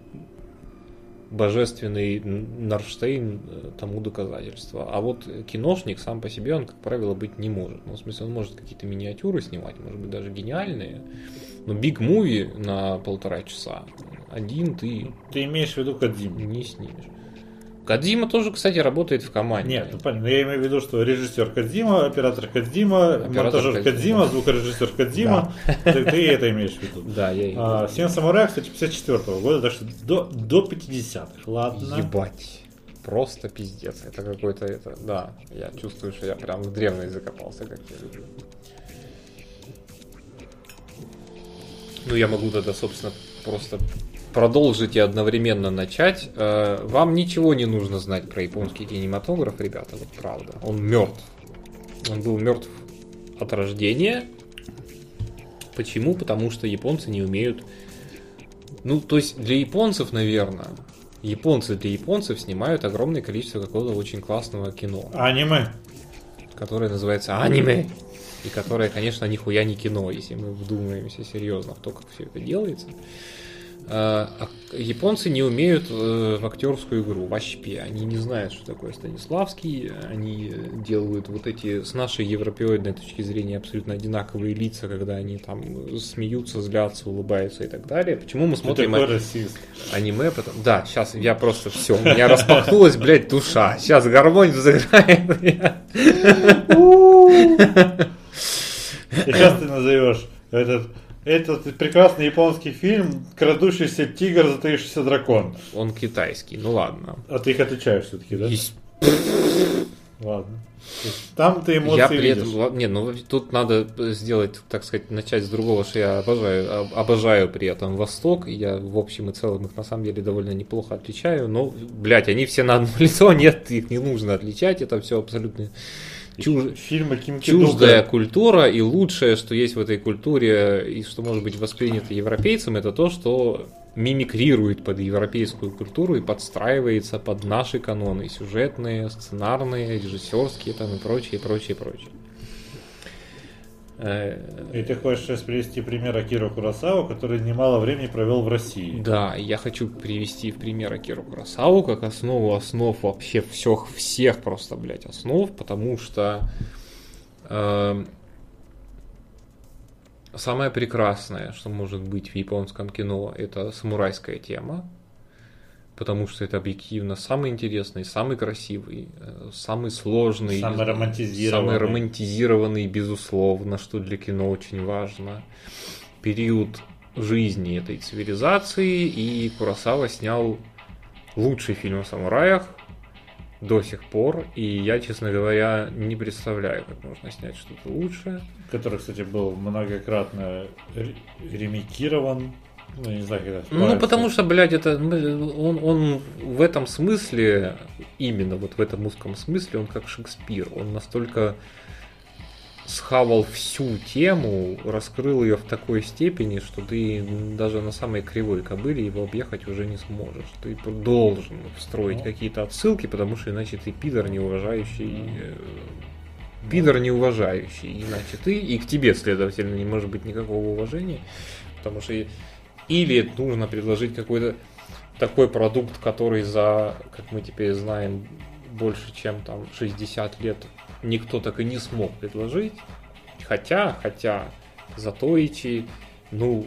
божественный Нарштейн э, тому доказательство. А вот киношник сам по себе, он, как правило, быть не может. Ну, в смысле, он может какие-то миниатюры снимать, может быть, даже гениальные. Но биг муви на полтора часа один ты... Ты имеешь в виду Кадзиму? Не снимешь. Кадзима тоже, кстати, работает в команде. Нет, ну понятно. Я имею в виду, что режиссер Кадзима, оператор Кадзима, монтажер Кадзима, звукорежиссер Кадзима. Да. Ты, ты это имеешь в виду. Да, я имею а, Семь самураев, кстати, 54 -го года, так что до, до 50-х. Ладно. Ебать. Просто пиздец. Это какой-то это. Да, я чувствую, что я прям в древность закопался, как я люблю. Ну, я могу тогда, собственно, просто продолжить и одновременно начать. Э, вам ничего не нужно знать про японский кинематограф, ребята, вот правда. Он мертв. Он был мертв от рождения. Почему? Потому что японцы не умеют... Ну, то есть для японцев, наверное, японцы для японцев снимают огромное количество какого-то очень классного кино. Аниме. Которое называется аниме. И которое, конечно, нихуя не кино, если мы вдумаемся серьезно в то, как все это делается. А, а японцы не умеют э, в актерскую игру вообще. Они не знают, что такое Станиславский. Они делают вот эти с нашей европеоидной точки зрения абсолютно одинаковые лица, когда они там смеются, злятся, улыбаются и так далее. Почему мы смотрим а... аниме? Потом... Да, сейчас я просто все. У меня распахнулась, блядь, душа. Сейчас гармонь взыграет. Сейчас ты назовешь этот этот прекрасный японский фильм «Крадущийся тигр, затаившийся дракон». Он китайский, ну ладно. А ты их отличаешь все-таки, да? Есть... Ладно. Там ты эмоции я при видишь. этом, не, ну тут надо сделать, так сказать, начать с другого, что я обожаю, обожаю при этом Восток, я в общем и целом их на самом деле довольно неплохо отличаю, но, блядь, они все на одно лицо, нет, их не нужно отличать, это все абсолютно чуж... фильмы чуждая культура, и лучшее, что есть в этой культуре, и что может быть воспринято европейцем, это то, что мимикрирует под европейскую культуру и подстраивается под наши каноны, сюжетные, сценарные, режиссерские там и прочее, прочее, прочее. Э, И ты хочешь сейчас привести пример Акира Курасаву, который немало времени провел в России. Да, я хочу привести в пример Акиру Курасаву как основу основ вообще всех, всех просто, блядь, основ, потому что э, самое прекрасное, что может быть в японском кино, это самурайская тема потому что это объективно самый интересный, самый красивый, э, самый сложный, самый романтизированный, самый романтизированный, безусловно, что для кино очень важно. Период жизни этой цивилизации, и Курасава снял лучший фильм о самураях до сих пор, и я, честно говоря, не представляю, как можно снять что-то лучшее. Который, кстати, был многократно ремикирован ну, не знаю, когда Ну, потому что, блядь, это он, он в этом смысле, именно вот в этом узком смысле, он как Шекспир. Он настолько схавал всю тему, раскрыл ее в такой степени, что ты даже на самой кривой кобыле его объехать уже не сможешь. Ты должен встроить ну. какие-то отсылки, потому что иначе ты пидор неуважающий э, пидор неуважающий, иначе ты и к тебе, следовательно, не может быть никакого уважения, потому что или нужно предложить какой-то такой продукт, который за, как мы теперь знаем, больше чем там 60 лет никто так и не смог предложить. Хотя, хотя, Затоичи, ну,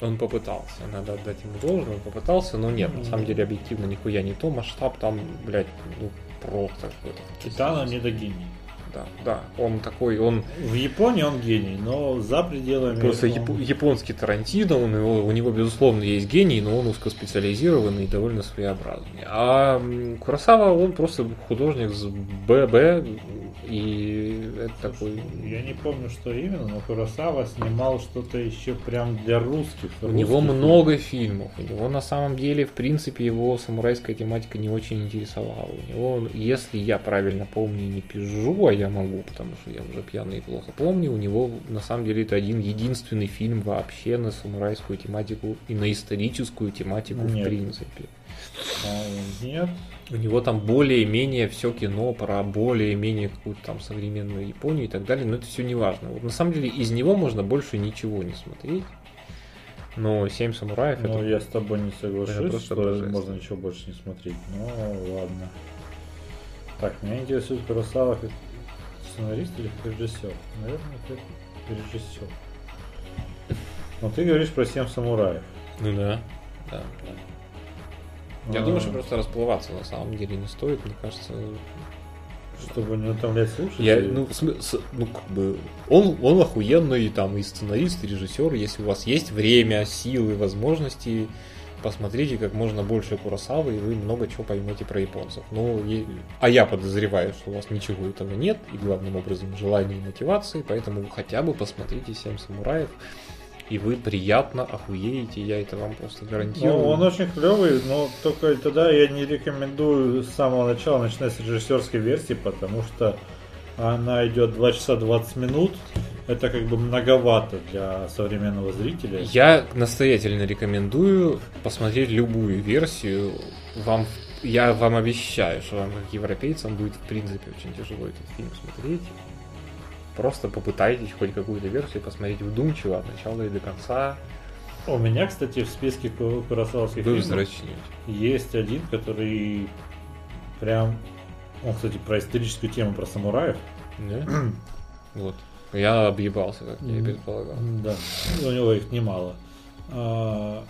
он попытался, надо отдать ему должное, он попытался, но нет, на самом деле объективно нихуя не то, масштаб там, блядь, ну, просто какой-то. Титана не до гений. Да, да. Он такой, он... В Японии он гений, но за пределами... Просто он... яп- японский Тарантино, он его, у него, безусловно, есть гений, но он узкоспециализированный и довольно своеобразный. А Курасава, он просто художник с ББ, и это такой... Я не помню, что именно, но Курасава снимал что-то еще прям для русских. У него много фильмов. У него на самом деле, в принципе, его самурайская тематика не очень интересовала. У него, если я правильно помню, не пижу, а я могу, потому что я уже пьяный и плохо помню, у него на самом деле это один единственный фильм вообще на самурайскую тематику и на историческую тематику Нет. в принципе. А, Нет. У него там более-менее все кино про более-менее какую-то там современную Японию и так далее, но это все не важно. Вот на самом деле из него можно больше ничего не смотреть. Но «Семь самураев» Ну, это... я с тобой не соглашусь, что можно ничего больше не смотреть. Ну, ладно. Так, меня интересует Курасава как сценарист или режиссер? Наверное, как режиссер. Но ты говоришь про «Семь самураев». Ну да. да, да. Я А, думаю, что просто расплываться на самом деле не стоит. Мне кажется, Чтобы не утомлять я, слушателей. ну, в смы- с- ну, как бы, он, он охуенный там и сценарист, и режиссер. Если у вас есть время, силы, возможности, посмотрите как можно больше Курасавы, и вы много чего поймете про японцев. Ну, и- а я подозреваю, что у вас ничего этого нет, и главным образом желания и мотивации, поэтому хотя бы посмотрите «Семь самураев», и вы приятно охуеете, я это вам просто гарантирую. Ну, он очень клевый, но только тогда я не рекомендую с самого начала начинать с режиссерской версии, потому что она идет 2 часа 20 минут. Это как бы многовато для современного зрителя. Я настоятельно рекомендую посмотреть любую версию. Вам, я вам обещаю, что вам, как европейцам, будет в принципе очень тяжело этот фильм смотреть. Просто попытайтесь хоть какую-то версию посмотреть вдумчиво от начала и до конца. У меня, кстати, в списке ку- курасавских Вы фильмов есть один, который прям... Он, кстати, про историческую тему про самураев. Да? вот. Я объебался, как я и предполагал. Да, у него их немало. А,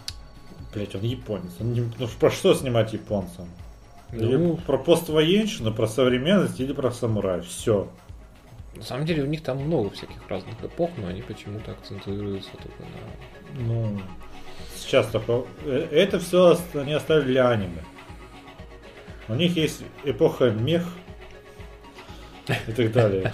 блять, он японец. Он не- ну, про что снимать японцам? Или Ну, про поствоенщину, про современность или про самураев. Все. на самом деле у них там много всяких разных эпох, но они почему-то акцентуются только на... Ну, сейчас только... э, Это все они оставили для аниме. У них есть эпоха мех и так далее.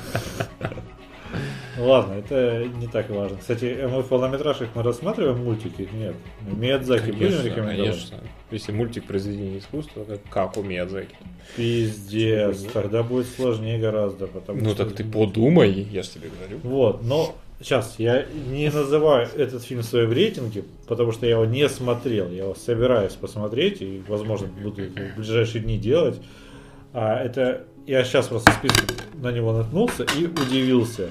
Ладно, это не так важно. Кстати, мы в полнометражках мы рассматриваем мультики? Нет. Миядзаки будем рекомендовать? конечно. Если мультик произведение искусства, как, как у Миядзаки. Пиздец, нет? тогда будет сложнее гораздо, потому Ну что... так ты подумай, я же тебе говорю. Вот, но сейчас я не называю этот фильм в своем рейтинге, потому что я его не смотрел. Я его собираюсь посмотреть и, возможно, буду это в ближайшие дни делать. А это я сейчас просто в списке на него наткнулся и удивился.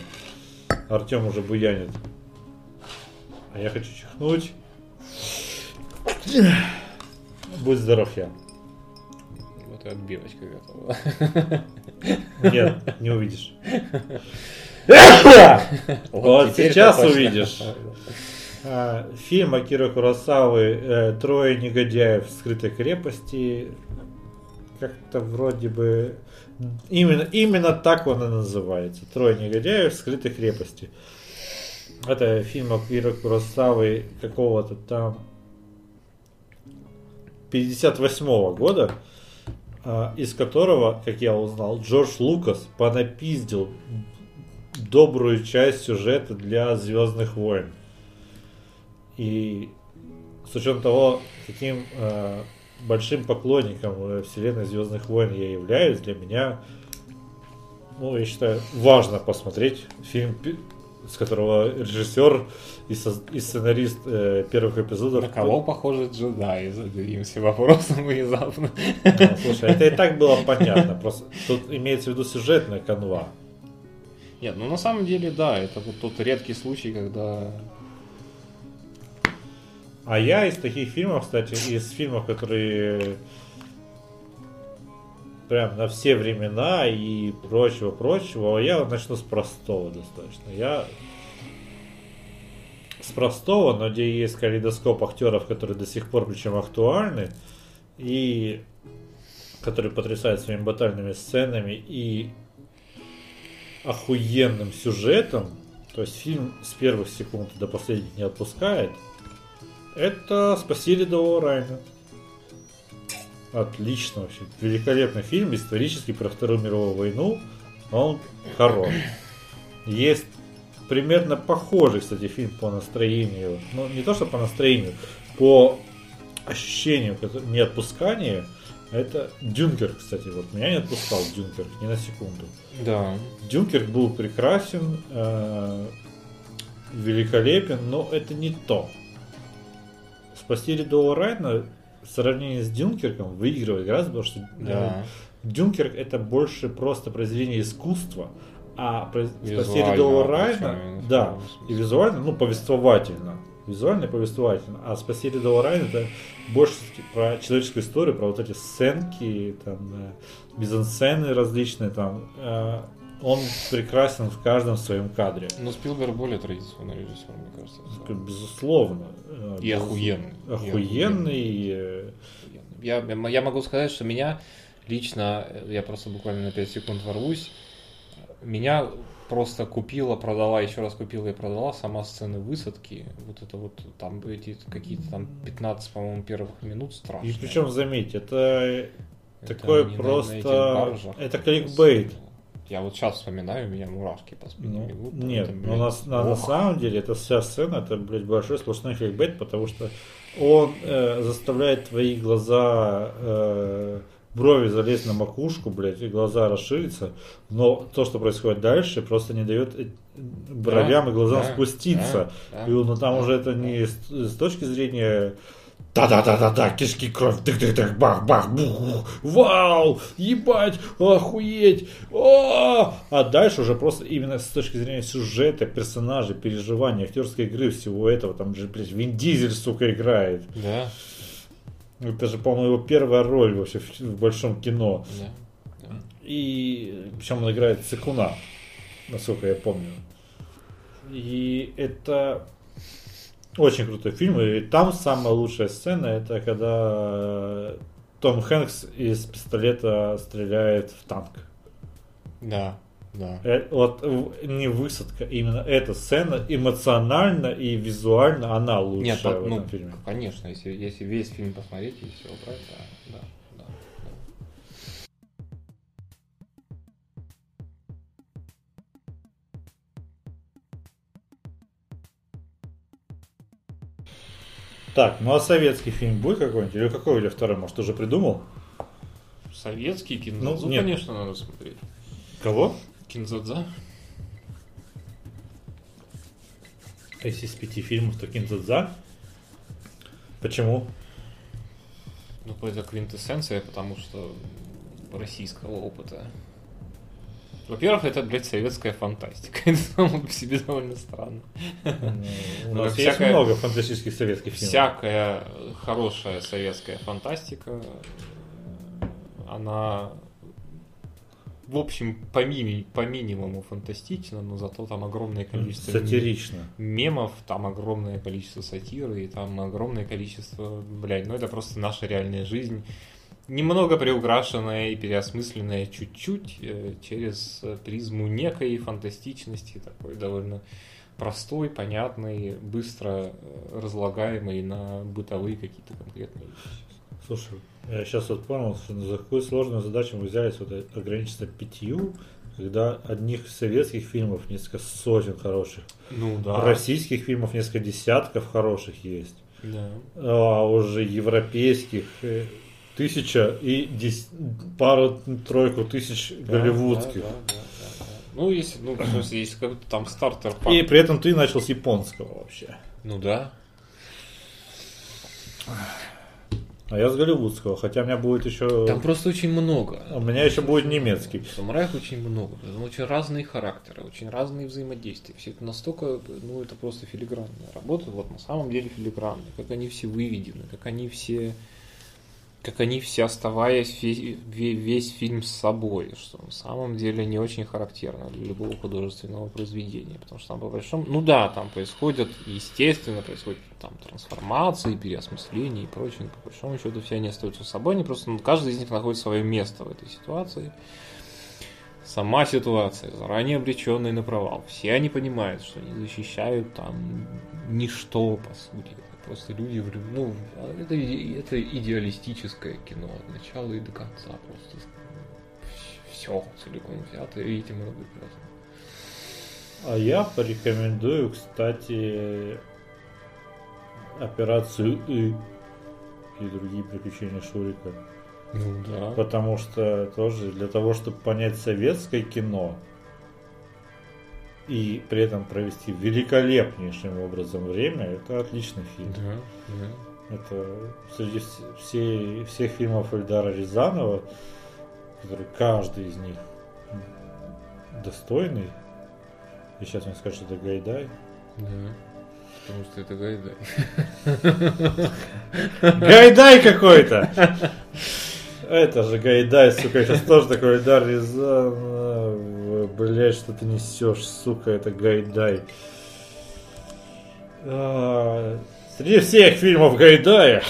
Артем уже буянит. А я хочу чихнуть. Будь здоров, я. Вот и отбивочка готова. Нет, не увидишь. Вот сейчас увидишь. А, Фильм Акира Курасавы э, «Трое негодяев в скрытой крепости». Как-то вроде бы... Именно, именно так он и называется. «Трое негодяев в скрытой крепости». Это фильм Акира Курасавы какого-то там 58 года, а, из которого, как я узнал, Джордж Лукас понапиздил добрую часть сюжета для Звездных войн. И с учетом того, каким э, большим поклонником э, вселенной Звездных войн я являюсь, для меня, ну, я считаю, важно посмотреть фильм, с которого режиссер и, соз- и сценарист э, первых эпизодов. На кого похожи джедаи? Зададимся вопросом внезапно. Ну, слушай, это и так было понятно. Просто тут имеется в виду сюжетная канва. Нет, ну на самом деле, да, это вот тот редкий случай, когда... А я из таких фильмов, кстати, из фильмов, которые прям на все времена и прочего-прочего, я начну с простого достаточно. Я с простого, но где есть калейдоскоп актеров, которые до сих пор причем актуальны, и которые потрясают своими батальными сценами, и охуенным сюжетом, то есть фильм с первых секунд до последних не отпускает, это «Спаси рядового Райна». Отлично вообще. Великолепный фильм, исторический, про Вторую мировую войну. Он хорош. Есть примерно похожий, кстати, фильм по настроению. Ну, не то, что по настроению, по ощущению не отпускания. Это Дюнкерк, кстати, вот меня не отпускал Дюнкерк ни на секунду. Да. Дюнкерк был прекрасен, э, великолепен, но это не то. Спасти рядового Райна в сравнении с Дюнкерком выигрывает гораздо, потому что Да. э, Дюнкерк это больше просто произведение искусства, а про- Спасти рядового Райна, да, и визуально, ну, повествовательно. Визуально и повествовательно. А «Спаси рядового Райана» это больше про человеческую историю, про вот эти сценки, там, э, мизансцены различные, там. э, он прекрасен в каждом своем кадре. Но Спилберг более традиционный режиссер, мне кажется. Безусловно. э, И без- охуенный. И Охуенный. Я, я могу сказать, что меня лично, я просто буквально на 5 секунд ворвусь, меня просто купила, продала, еще раз купила и продала сама сцена высадки. Вот это вот там эти какие-то там 15, по-моему, первых минут страшно. И причем, заметь, это Это такое на- на просто... баржах. это кликбейт. Я вот сейчас вспоминаю, у меня мурашки по спине Ну, бегут. нет, Это, но блядь, на, на- на самом деле эта вся сцена, это, блядь, большой сплошной кликбейт, потому что он э, заставляет твои глаза, э, брови залезть на макушку, блядь, и глаза расшириться, но то, что происходит дальше, просто не дает э, бровям и глазам да, спуститься. да, И ну, там да, уже это да. не с, с точки зрения да-да-да-да-да, кишки, кровь, тык-тык-тык, бах-бах, бух, вау, ебать, охуеть, о! А дальше уже просто именно с точки зрения сюжета, персонажей, переживаний, актерской игры, всего этого, там же, блядь, Вин Дизель, сука, играет. Да, Это же, по-моему, его первая роль вообще в, в большом кино. да, да. И причем он играет Цикуна, насколько я помню. И это очень крутой фильм. И там самая лучшая сцена это когда Том Хэнкс из пистолета стреляет в танк. Да, да. Э, Вот не высадка, именно эта сцена эмоционально и визуально она лучшая Нет, в этом ну, фильме. конечно, если, если весь фильм посмотреть и все убрать, да, да. Так, ну а советский фильм будет какой-нибудь? Или какой тебя второй, может, уже придумал? Советский кино, Ну, ну, нет. конечно, надо смотреть. Кого? Кинзадза? Если из пяти фильмов, то Кинзадза. Почему? Ну, это квинтэссенция, потому что российского опыта. Во-первых, это, блядь, советская фантастика. Это само по себе довольно странно. У Ну, нас есть много фантастических советских фильмов. Всякая хорошая советская фантастика, она, в общем, по, мини- по минимуму фантастична, но зато там огромное количество Сатирично. мемов, там огромное количество сатиры, и там огромное количество, блядь, ну это просто наша реальная жизнь, немного приукрашенная и переосмысленная чуть-чуть э, через э, призму некой фантастичности, такой довольно простой, понятный, быстро э, разлагаемый на бытовые какие-то конкретные вещи. Слушай, я сейчас вот понял, что за какую сложную задачу мы взялись вот ограничиться пятью, когда одних советских фильмов несколько сотен хороших, Ну да. российских фильмов несколько десятков хороших есть, Да. а уже европейских э, тысяча и дес- пару-тройку тысяч голливудских. Да, да, да, да, да. Ну, если, ну, в смысле, если какой-то там стартер пак. И при этом ты начал с японского вообще. Ну да. А я с голливудского, хотя у меня будет еще... Там просто очень много. У меня еще будет немецкий. В самураях очень много, там очень разные характеры, очень разные взаимодействия. Все это настолько, ну это просто филигранная работа, вот на самом деле филигранная, как они все выведены, как они все, как они все оставаясь весь, весь фильм с собой, что на самом деле не очень характерно для любого художественного произведения, потому что там по большому, ну да, там происходят, естественно, происходят там трансформации, переосмысления и прочее, но по большому счету все они остаются с собой, они просто, ну, каждый из них находит свое место в этой ситуации Сама ситуация, заранее обреченная на провал. Все они понимают, что они защищают там ничто, по сути. Просто люди, ну, это, это идеалистическое кино от начала и до конца. Просто все целиком взято этим и образом. А я порекомендую, кстати, операцию И и другие приключения Шурика. Ну да. Потому что тоже для того, чтобы понять советское кино и при этом провести великолепнейшим образом время, это отличный фильм. Да, да. Это среди всей, всех фильмов Эльдара Рязанова, который каждый из них достойный. И сейчас он скажет, что это Гайдай. Да. Потому что это Гайдай. Гайдай какой-то! Это же Гайдай, сука, сейчас тоже такой Эльдар Рязанов. Блять, что ты несешь, сука, это Гайдай. А, среди всех фильмов Гайдая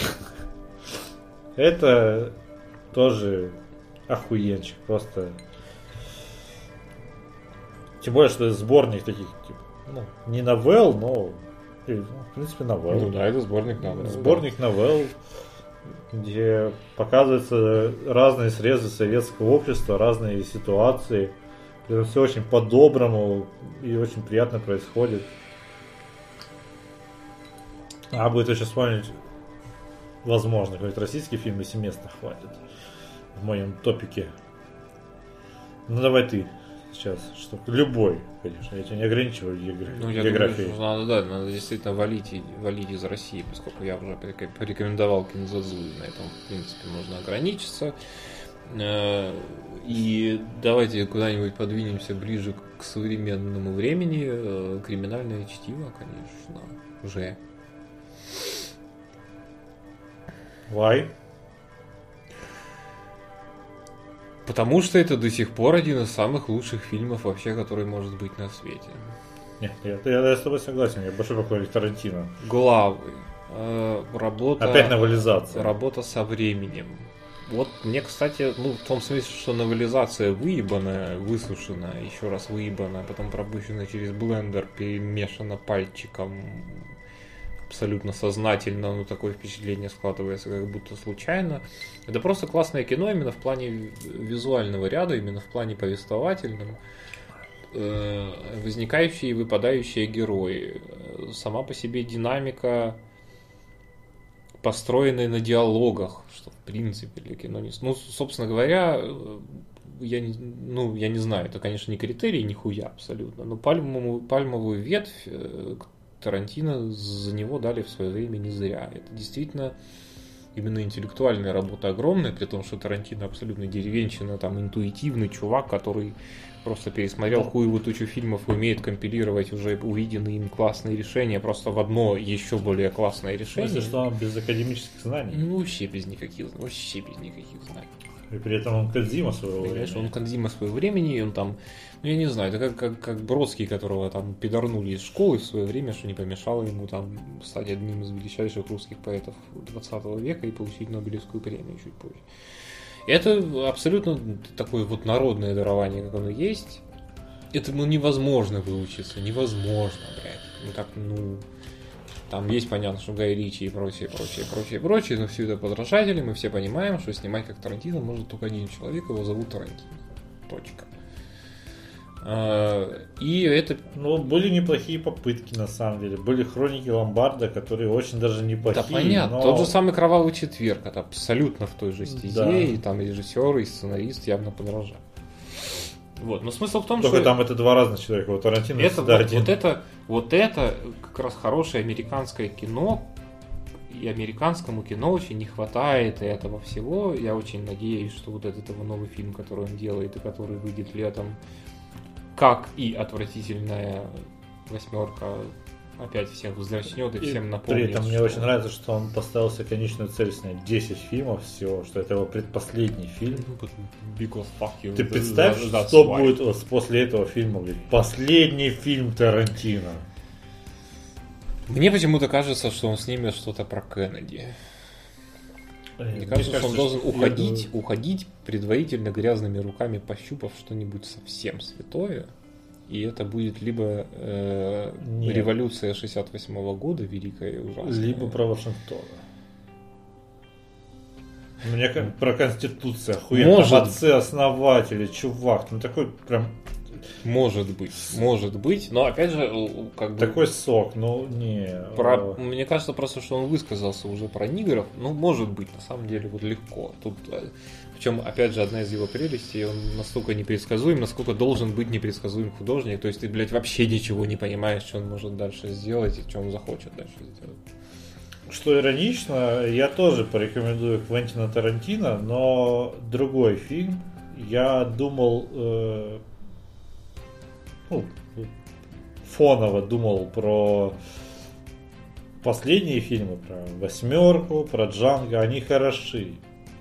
это тоже охуенчик, просто. Тем более, что это сборник таких, типа, ну, не новелл, но ну, в принципе, новелл. Ну да, это сборник новелл. Сборник да. новелл, где показываются разные срезы советского общества, разные ситуации. Это все очень по-доброму и очень приятно происходит. А будет еще вспомнить, возможно, какой-то российский фильм, если места хватит в моем топике. Ну давай ты сейчас, что любой, конечно, я тебя не ограничиваю географией. Ну, я географией. Думаю, надо, да, надо действительно валить, валить из России, поскольку я уже порекомендовал Кинзадзу, на этом, в принципе, можно ограничиться. И давайте куда-нибудь подвинемся ближе к современному времени. Э, криминальное чтиво, конечно, уже. Why? Потому что это до сих пор один из самых лучших фильмов вообще, который может быть на свете. Нет, я, я, я с тобой согласен, я большой поклонник Тарантино. Главы. Э, работа... Опять новелизация. Работа со временем. Вот мне, кстати, ну, в том смысле, что новелизация выебана, высушена, еще раз выебана, потом пропущена через блендер, перемешана пальчиком, абсолютно сознательно, но такое впечатление складывается как будто случайно. Это просто классное кино именно в плане визуального ряда, именно в плане повествовательном. Э, возникающие и выпадающие герои. Сама по себе динамика построенная на диалогах, что принципе для кино не... Ну, собственно говоря, я не, ну, я не знаю, это, конечно, не критерий, нихуя абсолютно, но пальмовую, пальмовую ветвь э, Тарантино за него дали в свое время не зря. Это действительно именно интеллектуальная работа огромная, при том, что Тарантино абсолютно деревенщина, там интуитивный чувак, который просто пересмотрел да. хуевую тучу фильмов и умеет компилировать уже увиденные им классные решения просто в одно еще более классное решение. В что он без академических знаний? Ну, вообще без никаких, вообще без никаких знаний. И при этом он Кадзима своего Понимаешь, времени. он Кадзима своего времени, и он там, ну я не знаю, это как, как, как Бродский, которого там пидорнули из школы в свое время, что не помешало ему там стать одним из величайших русских поэтов 20 века и получить Нобелевскую премию чуть позже. Это абсолютно такое вот народное дарование, как оно есть. Этому невозможно выучиться, невозможно, блядь. Ну так, ну, там есть понятно, что Гай Ричи и прочее, прочее, прочее, прочее, но все это подражатели, мы все понимаем, что снимать как Тарантино может только один человек, его зовут Тарантино. Точка. А, и это... Ну, были неплохие попытки, на самом деле. Были хроники Ломбарда, которые очень даже неплохие. Да, понятно. Но... Тот же самый Кровавый четверг, это абсолютно в той же стезе, да. и там режиссер, и сценарист явно подражают. Вот, но смысл в том, Только что... там это два разных человека, вот Тарантино это, вот, один. вот это, вот это как раз хорошее американское кино, и американскому кино очень не хватает этого всего. Я очень надеюсь, что вот этот его новый фильм, который он делает и который выйдет летом, как и отвратительная восьмерка опять всех взрачнет и, и всем напомнит. При этом что... мне очень нравится, что он поставил себе конечную цель снять 10 фильмов всего, что это его предпоследний фильм. Because fuck you. Ты представь, that, что why. будет вот после этого фильма. Последний фильм Тарантино. Мне почему-то кажется, что он снимет что-то про Кеннеди. Мне кажется, что он должен уходить, уходить предварительно грязными руками, пощупав что-нибудь совсем святое. И это будет либо э, Нет. революция 68 года, великая и ужасная. Либо про Вашингтона. Мне как про Конституцию охуенно. Может. Отцы-основатели, чувак. Ну такой прям Может быть, может быть. Но опять же, как бы... такой сок. Ну не. Про, э, мне кажется просто, что он высказался уже про нигеров. Ну, может быть, на самом деле, вот легко. Тут, э, причем, опять же, одна из его прелестей, он настолько непредсказуем, насколько должен быть непредсказуем художник. То есть ты, блядь, вообще ничего не понимаешь, что он может дальше сделать и что он захочет дальше сделать. Что иронично, я тоже порекомендую Квентина Тарантино, но другой фильм. Я думал, э, ну, фоново думал про последние фильмы, про восьмерку, про Джанго, они хороши.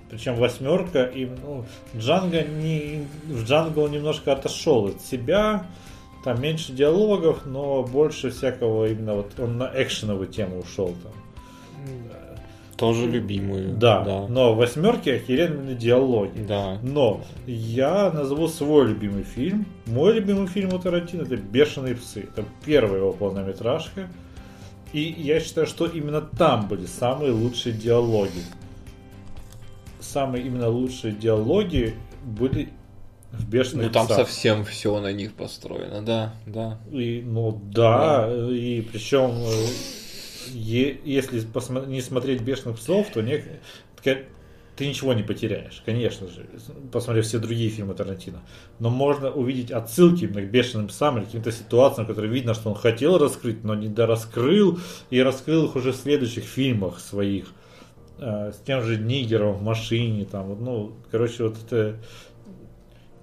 Причем восьмерка им, ну, Джанго не, в Джанго он немножко отошел от себя, там меньше диалогов, но больше всякого именно вот он на экшеновую тему ушел там. Тоже любимую. Да, Да. но в восьмерке охеренные диалоги. Да. Но я назову свой любимый фильм. Мой любимый фильм у Тарантино это «Бешеные псы». Это первая его полнометражка. И я считаю, что именно там были самые лучшие диалоги. Самые именно лучшие диалоги были в «Бешеных Ну там псах». совсем все на них построено, да, да. И, ну да, и причем э, если не смотреть бешеных псов, то не, ты ничего не потеряешь, конечно же, посмотрев все другие фильмы Тарантино. Но можно увидеть отсылки именно к бешеным псам или каким-то ситуациям, которые видно, что он хотел раскрыть, но не дораскрыл, и раскрыл их уже в следующих фильмах своих. Э, С тем же Нигером в машине, там, ну, короче, вот это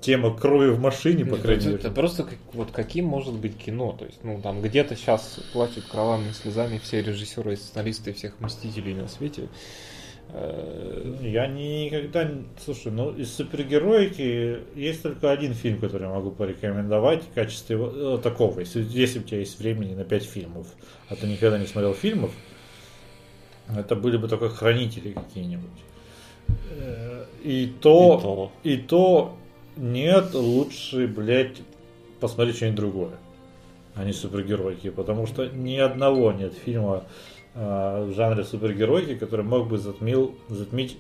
тема крови в машине, по крайней мере. это просто как, вот каким может быть кино. То есть, ну, там где-то сейчас плачут кровавыми слезами все режиссеры и сценаристы всех мстителей на свете. Э, Я никогда... не- Слушай, ну из супергероики есть только один фильм, который я могу порекомендовать в качестве э, такого, если, если у тебя есть времени на 5 фильмов, а ты никогда не смотрел фильмов, это были бы только хранители какие-нибудь. Э, И то, И то. и то нет, лучше, блядь, посмотреть что-нибудь другое, а не супергеройки, потому что ни одного нет фильма э, в жанре супергеройки, который мог бы затмил, затмить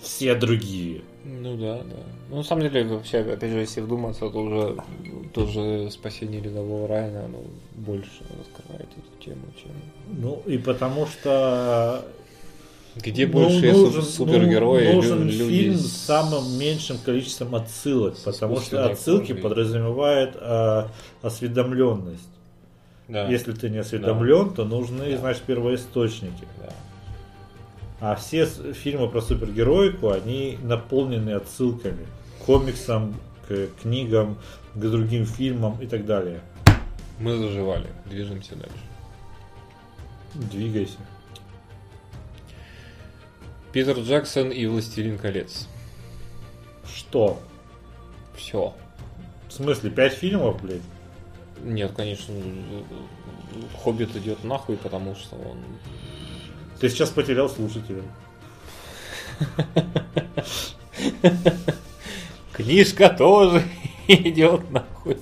все другие. Ну да, да. Ну, на самом деле, вообще, опять же, если вдуматься, то уже тоже спасение рядового Райана, оно больше раскрывает эту тему, чем... Ну и потому что Где ну, больше нужен, супергерои, ну, нужен люди фильм с- самым меньшим количеством отсылок, потому что отсылки кожей. подразумевают э, осведомленность. Да. Если ты не осведомлен, то нужны, Да. значит, первоисточники. Да. А все фильмы про супергероику, они наполнены отсылками к комиксам, к книгам, к другим фильмам и так далее. Мы заживали, движемся дальше. Двигайся. Питер Джексон и Властелин колец. Что? Все. В смысле, пять фильмов, блядь? Нет, конечно, Хоббит идет нахуй, потому что он... Ты сейчас потерял слушателя. Книжка тоже идет нахуй.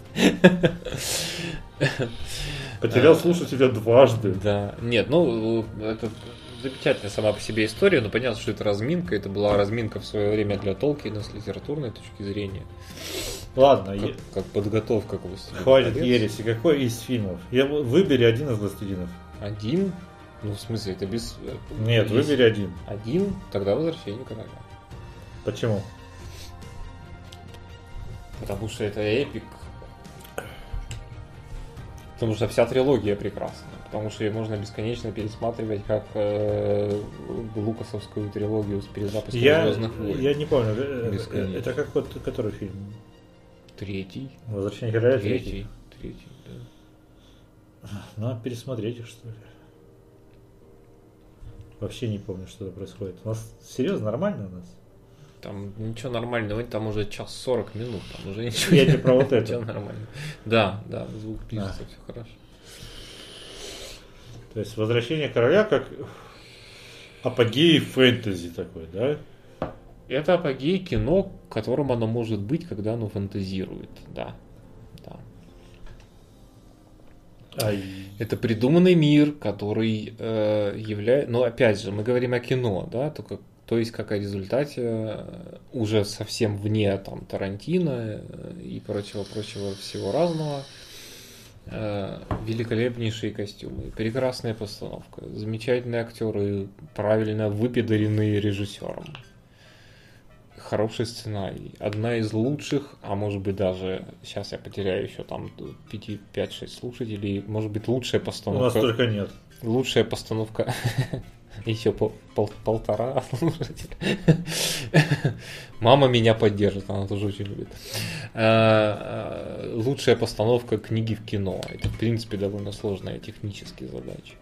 Потерял слушателя дважды. Да. Нет, ну, это замечательная сама по себе история, но понятно, что это разминка. Это была разминка в свое время для Толкина с литературной точки зрения. Ладно, Как, е- как подготовка к «Властелину хватит колец». ереси. Какой из фильмов? Я, выбери один из властелинов. Один? Ну, в смысле, это без... э, Нет, есть выбери один. Один, тогда возвращение короля. Почему? Потому что это эпик. Потому что вся трилогия прекрасна. Потому что ее можно бесконечно пересматривать как э, лукасовскую трилогию с перезапуском Я, Звездных войн. я не помню. э, э, Бесконечно. Это как вот который фильм? Третий. Возвращение короля третий. Третий. Да. Надо пересмотреть их, что ли. Вообще не помню, что происходит. У нас серьезно нормально у нас? Там ничего нормального, там уже час сорок минут, там уже ничего Я не про вот ничего это. нормально. Да, да, звук пишется, все хорошо. То есть возвращение короля как апогей фэнтези такой, да? Это апогей кино, которым оно может быть, когда оно фантазирует, да. да. Ай. Это придуманный мир, который э, является... Ну, опять же, мы говорим о кино, да, только то есть, как о результате э, уже совсем вне там Тарантино э, и прочего-прочего всего разного, великолепнейшие костюмы, прекрасная постановка, замечательные актеры, правильно выпедаренные режиссером, хороший сценарий, одна из лучших, а может быть даже, сейчас я потеряю еще там 5-6 слушателей, может быть лучшая У постановка. нас только нет. Лучшая постановка еще пол, пол- полтора слушателя. Мама меня поддержит, она тоже очень любит. А, а, Лучшая постановка книги в кино. Это, в принципе, довольно сложная технически задача.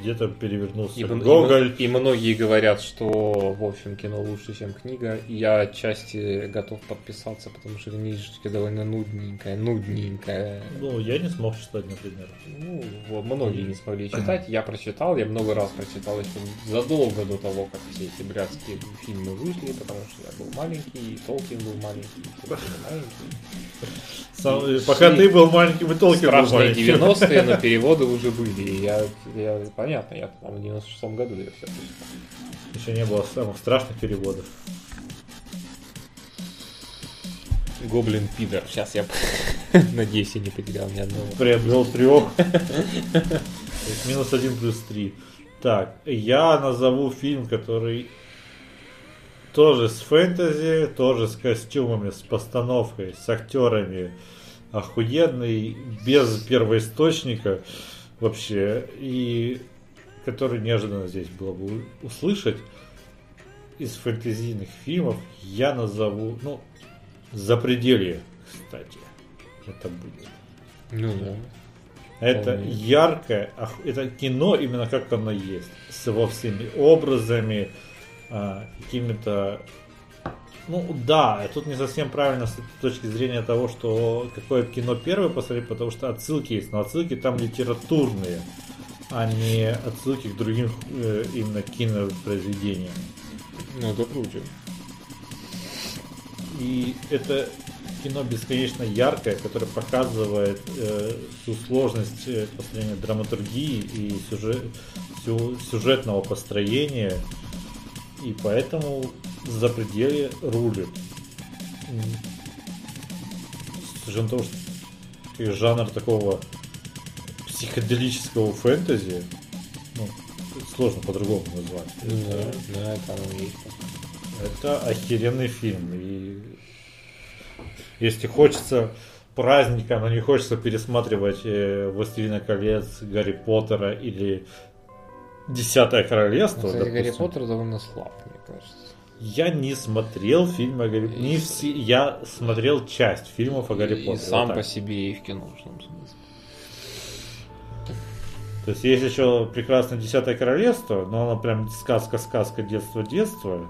Где-то перевернулся И, м- и Гоголь. и многие говорят, что, в общем, кино лучше, чем книга. И я отчасти готов подписаться, потому что книжечка довольно нудненькая, нудненькая. Ну, я не смог читать, например. Ну, вот, многие не смогли читать. Я прочитал, я много раз прочитал еще задолго до того, как все эти блядские фильмы вышли, потому что я был маленький, и Толкин был маленький, и все были маленькие. Сам- И пока ты был маленький, вы Толкин был маленький. 90-е, но переводы уже были. И я, я, понятно, я там в 96-м году я все. Еще не было самых страшных переводов. Гоблин Пидор. Сейчас я надеюсь, я не потерял ни одного. Приобрел трех. Минус один плюс три. Так, я назову фильм, который тоже с фэнтези, тоже с костюмами, с постановкой, с актерами. Охуенный, без первоисточника вообще. И который неожиданно здесь было бы услышать из фэнтезийных фильмов, я назову, ну, «Запределье», кстати. Это будет. Ну да. Это Вполне. яркое, это кино именно как оно есть, с его всеми образами, а, какими-то... Ну да, тут не совсем правильно с точки зрения того, что какое кино первое посмотреть, потому что отсылки есть, но отсылки там литературные, а не отсылки к другим э, именно кинопроизведениям. Ну это круче. И это кино бесконечно яркое, которое показывает э, всю сложность э, построения драматургии и сюжет, сю- сюжетного построения. И поэтому запределье рулит. М. С учетом того, что жанр такого психоделического фэнтези, ну, сложно по-другому назвать. Ну да, Это- да, это оно и есть. это охеренный фильм. И если хочется праздника, но не хочется пересматривать э, «Властелина колец», «Гарри Поттера» или «Десятое королевство», Кстати, Гарри Поттер довольно слаб, мне кажется. я не смотрел фильмы о Гарри не И- все, Я смотрел часть фильмов о Гарри И Поттере. сам вот по себе и в киношном смысле. То есть есть еще прекрасное «Десятое королевство», но оно прям сказка-сказка, детство-детство.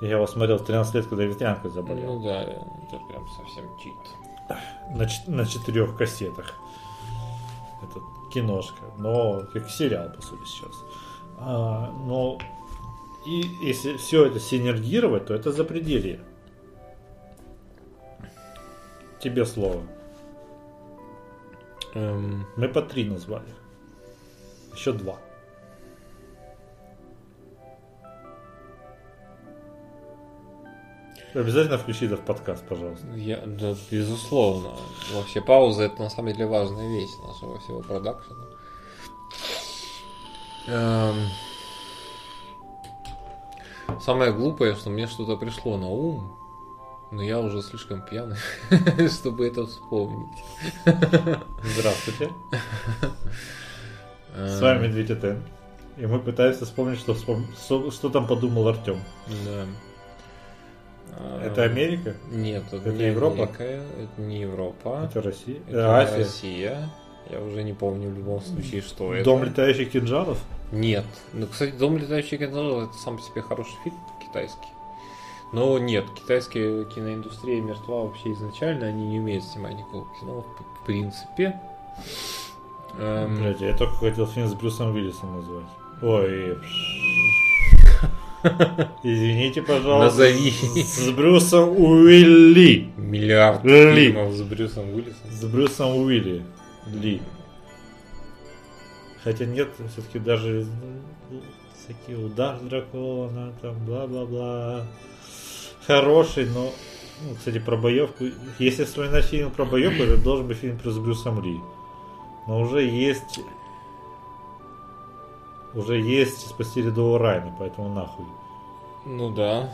Я его смотрел в 13 лет, когда ветрянкой заболел. Ну да, это прям совсем чит. на, на четырех кассетах. Это киношка, но как сериал, по сути, сейчас. А, но и если все это синергировать, то это запределье. Тебе слово. Эм, Мы по три назвали. Еще два. Обязательно включи это в подкаст, пожалуйста. я, да, безусловно. Вообще пауза это на самом деле важная вещь нашего всего продакшена. Эм, самое глупое, что мне что-то пришло на ум, но я уже слишком пьяный, чтобы это вспомнить. Здравствуйте. Эм, С вами Медведь Этен. И мы пытаемся вспомнить, что, вспом- что там подумал Артем. Да. Это Эм, Америка? Нет, это, Это не Европа? Америка, это не Европа. Это Россия? Это Э, Азия? Россия. Я уже не помню в любом случае, что это. Дом летающих кинжалов? Нет. Ну, кстати, Дом летающих кинжалов это сам по себе хороший фильм китайский. Но нет, китайская киноиндустрия мертва вообще изначально, они не умеют снимать никакого кино, в- в принципе. Эм, Блядь, я только хотел фильм с Брюсом Уиллисом назвать. Ой. Извините, пожалуйста. Назови. С Брюсом Уилли. Миллиард Ли. фильмов с Брюсом Уиллисом. С Брюсом Уилли. Ли. Хотя нет, все-таки даже всякие удар дракона, там бла-бла-бла. Хороший, но, ну, кстати, про боевку. Если вспоминать фильм про боевку, это должен быть фильм про с Брюсом Ли. Но уже есть уже есть спасти рядового Райна, поэтому нахуй. Ну да.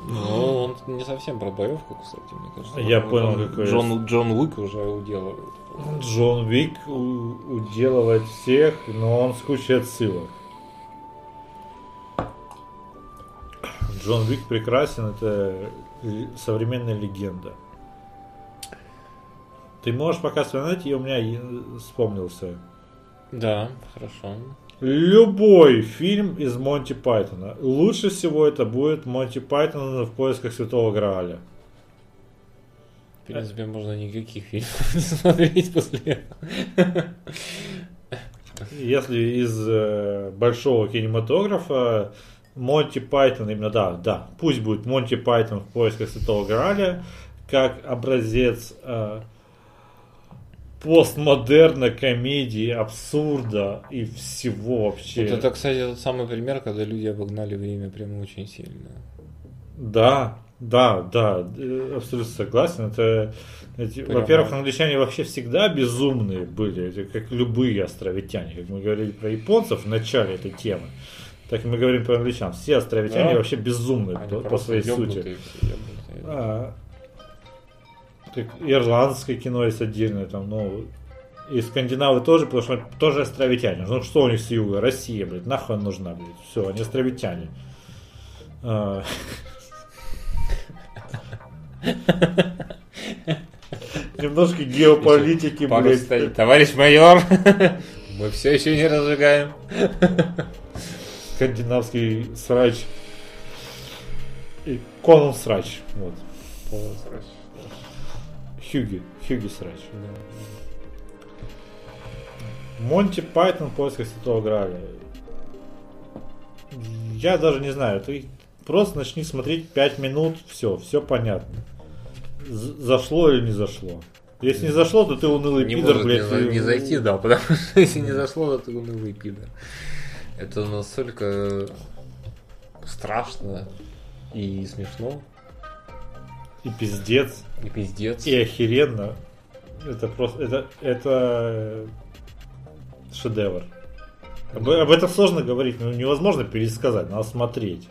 Ну, он не совсем про боевку, кстати, мне кажется. Я Он- понял, он- какой Джон, Джон Уик уже уделывает. Джон Вик у- уделывает всех, но он с кучей отсылок. Джон Вик прекрасен, это современная легенда. Ты можешь пока вспоминать, и у меня е- вспомнился. Да, хорошо. Любой фильм из Монти Пайтона. Лучше всего это будет Монти Пайтон в поисках Святого Грааля. В принципе, можно никаких фильмов не смотреть после этого. Если из э, большого кинематографа Монти Пайтон, именно да, да, пусть будет Монти Пайтон в поисках Святого Граля, как образец э, постмодерна, комедии, абсурда и всего вообще. Вот это, кстати, тот самый пример, когда люди обогнали время прямо очень сильно. Да, да, да, э, абсолютно согласен. Это, эти- во-первых, англичане вообще всегда безумные были, это как любые островитяне. Как мы говорили про японцев в начале этой темы, так мы говорим про англичан. Все островитяне Да. вообще безумные Они по, по своей сути. все, ёбнутые. А, как ирландское кино есть отдельное, там, ну, и скандинавы тоже, потому что тоже островитяне. Ну что у них с юга? Россия, блядь, нахуй нужна, блядь. Все, они островитяне. А. Немножко геополитики, блядь. Товарищ майор, мы все еще не разжигаем. Скандинавский срач. И Конан срач. Вот. Хьюги. Хьюги срач. Монти Пайтон в поисках Святого Граля. Я даже не знаю, ты просто начни смотреть 5 минут, все, все понятно. Зашло или не зашло. Если не зашло, то ты унылый Не пидор, может блядь. не, и- не зайти, да, потому что если не зашло, то ты унылый пидор. Это настолько страшно и смешно, И пиздец, и пиздец. и охеренно. Это просто, это, это шедевр. Об, об этом сложно говорить, ну, невозможно пересказать, надо смотреть.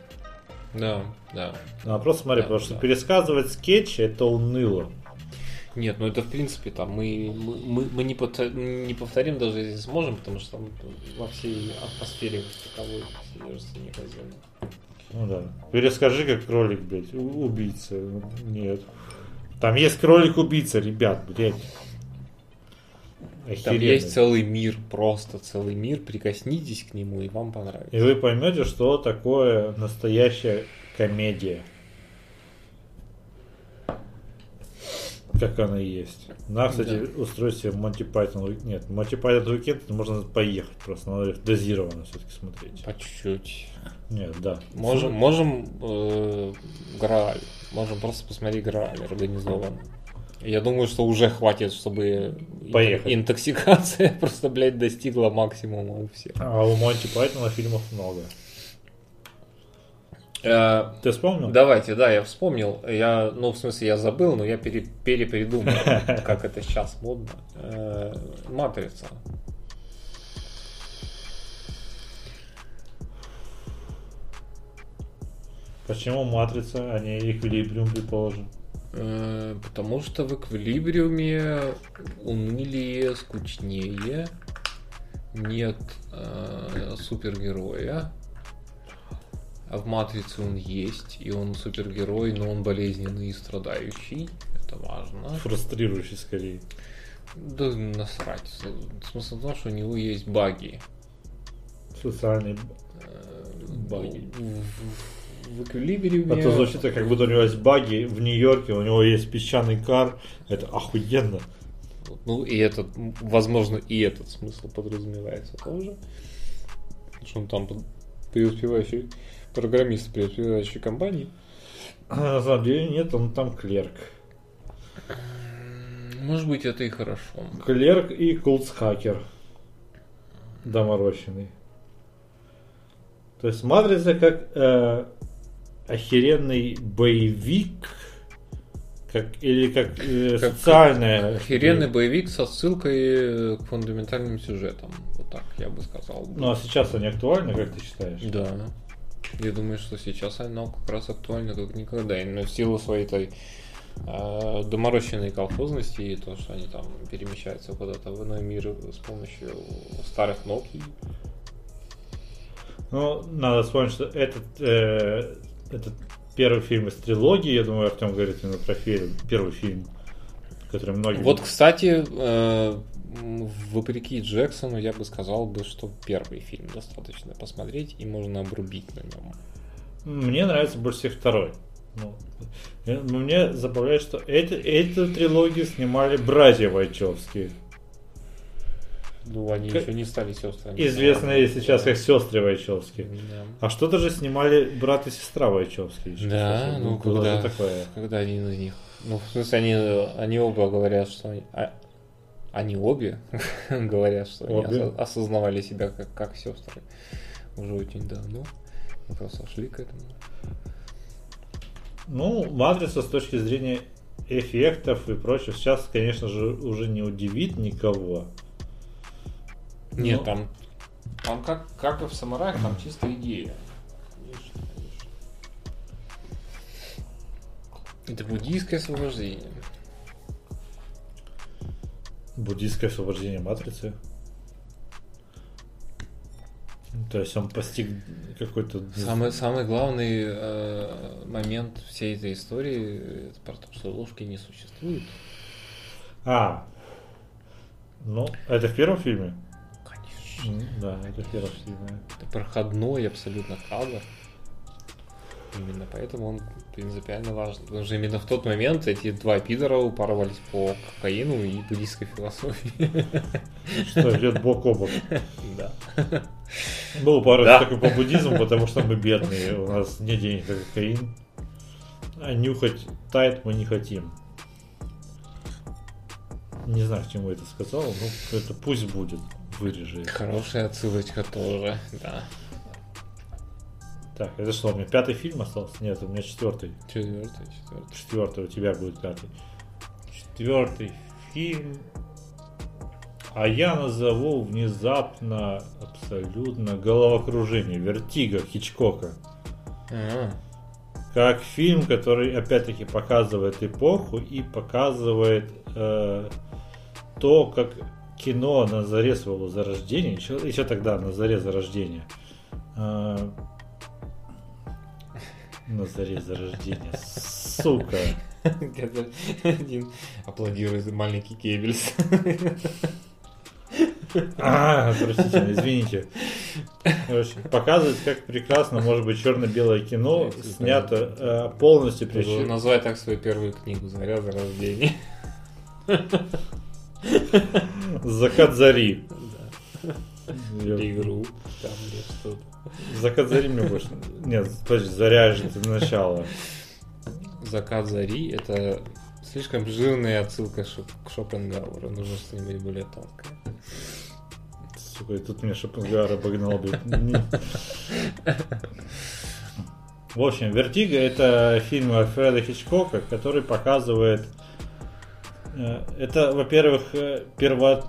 Да, да. Надо просто смотреть, Да, потому что да. пересказывать скетчи это уныло. Нет, ну это в принципе там мы, мы, мы- не, повтор- не повторим даже если сможем, потому что там во всей атмосфере таковой содержится неказенно. Ну да. Перескажи, как кролик, блядь, убийца. Нет. Там есть кролик-убийца, ребят, блядь. Там Охеренно. есть целый мир, просто целый мир, прикоснитесь к нему и вам понравится. И вы поймете, что такое настоящая комедия. Как она и есть. На, кстати, Да. устроить себе Монти Пайтон. Нет, Монти Пайтон уикенд можно поехать просто. Надо их дозированно все-таки смотреть. По чуть-чуть. Нет, да. Можем, можем э, Грааль. Можем просто посмотреть Грааль организованно. Я думаю, что уже хватит, чтобы Поехать. интоксикация просто, блядь, достигла максимума у всех. А у Монти Пайтона фильмов много. Э, Ты вспомнил? Давайте, да, я вспомнил. Я, ну, в смысле, я забыл, но я пере, перепридумал, как это сейчас модно. Э, Матрица. Почему Матрица, а не Эквилибриум, предположим? Э, Потому что в эквилибриуме унылее, скучнее, нет э, супергероя. В Матрице он есть, и он супергерой, но он болезненный и страдающий. Это важно. Фрустрирующий скорее. Да насрать. Смысл в том, что у него есть баги. Социальный Э, Баги. В, в- в эквилибриуме... А то звучит, как будто у него есть баги в Нью-Йорке, у него есть песчаный кар. Это охуенно. Ну и этот, возможно, и этот смысл подразумевается тоже. Что он там преуспевающий программист преуспевающей компании. А на самом деле нет, он там клерк. Может быть, это и хорошо. Клерк и кулцхакер. Доморощенный. То есть Матрица как э, охеренный боевик, как, или как, э, Как социальная... Охеренный боевик со ссылкой к фундаментальным сюжетам. Вот так я бы сказал. Ну а сейчас они актуальны, как ты считаешь? Да. Я думаю, что сейчас оно как раз актуально как никогда. Именно в силу своей той э, доморощенной колхозности и то, что они там перемещаются куда-то в иной мир с помощью старых Nokia. Ну, надо вспомнить, что этот, э, этот первый фильм из трилогии, я думаю, Артем говорит именно про фильм, первый фильм, который многие... Вот, кстати, э, вопреки Джексону, я бы сказал бы, что первый фильм достаточно посмотреть и можно обрубить на нем. Мне нравится больше всех второй. Ну, э, но мне забавляет, что эти, эту трилогию снимали братья Вайчевские. Ну, они К- еще не стали сестрами. Известные сейчас как сестры Вайчевские. Да. А что-то же снимали брат и сестра Вайчевские. Да, Слушай, ну когда, такое. когда один из них. Ну, в смысле, они, они оба говорят, что они, а- они обе говорят, что они Обе? осо- осознавали себя как, как сестры уже очень давно. Мы просто шли к этому. Ну, Матрица с точки зрения эффектов и прочего сейчас, конечно же, уже не удивит никого. Нет, Ну. там, там как, как и в самураях, там чисто идея. Конечно, конечно. Это буддийское освобождение. Буддийское освобождение Матрицы. То есть он постиг какой-то... Самый, самый главный э, момент всей этой истории это про то, что ложки не существует. А, ну, это в первом фильме? Конечно. Да, это в первом фильме. Это проходной абсолютно кадр. Именно поэтому он принципиально важен. Потому что именно в тот момент эти два пидора упарывались по кокаину и буддийской философии. Что идет бок о бок. Да. Был пару Да. такой по буддизму, потому что мы бедные, у нас нет денег на кокаин. А нюхать тайт мы не хотим. Не знаю, к чему это сказал, но это пусть будет. Вырежи. Хорошая отсылочка тоже, да. Так, это что, у меня пятый фильм остался? Нет, у меня четвертый. Четвертый, четвертый. Четвертый, у тебя будет пятый. Четвертый фильм. А я назову внезапно абсолютно головокружение. Вертиго Хичкока. А, Как фильм, который опять-таки показывает эпоху и показывает э, то, как кино на заре своего зарождения, еще, еще тогда на заре зарождения, э, на заре зарождения, сука, Один аплодирует маленький Кебельс. А, простите, извините. Короче, показывает, как прекрасно может быть черно-белое кино, снято э, полностью причем. назвать так свою первую книгу «Заря зарождения». Закат зари. Или игру. Там или что-то. Закат зари мне больше. Нет, подожди, заря же это начало. Закат зари это слишком жирная отсылка к Шопенгауэру. Нужно что-нибудь более тонкое. Сука, и тут меня Шопенгауэр обогнал, блядь. Не. В общем, Вертиго это фильм Альфреда Хичкока, который показывает... э, Это, во-первых, э, перво...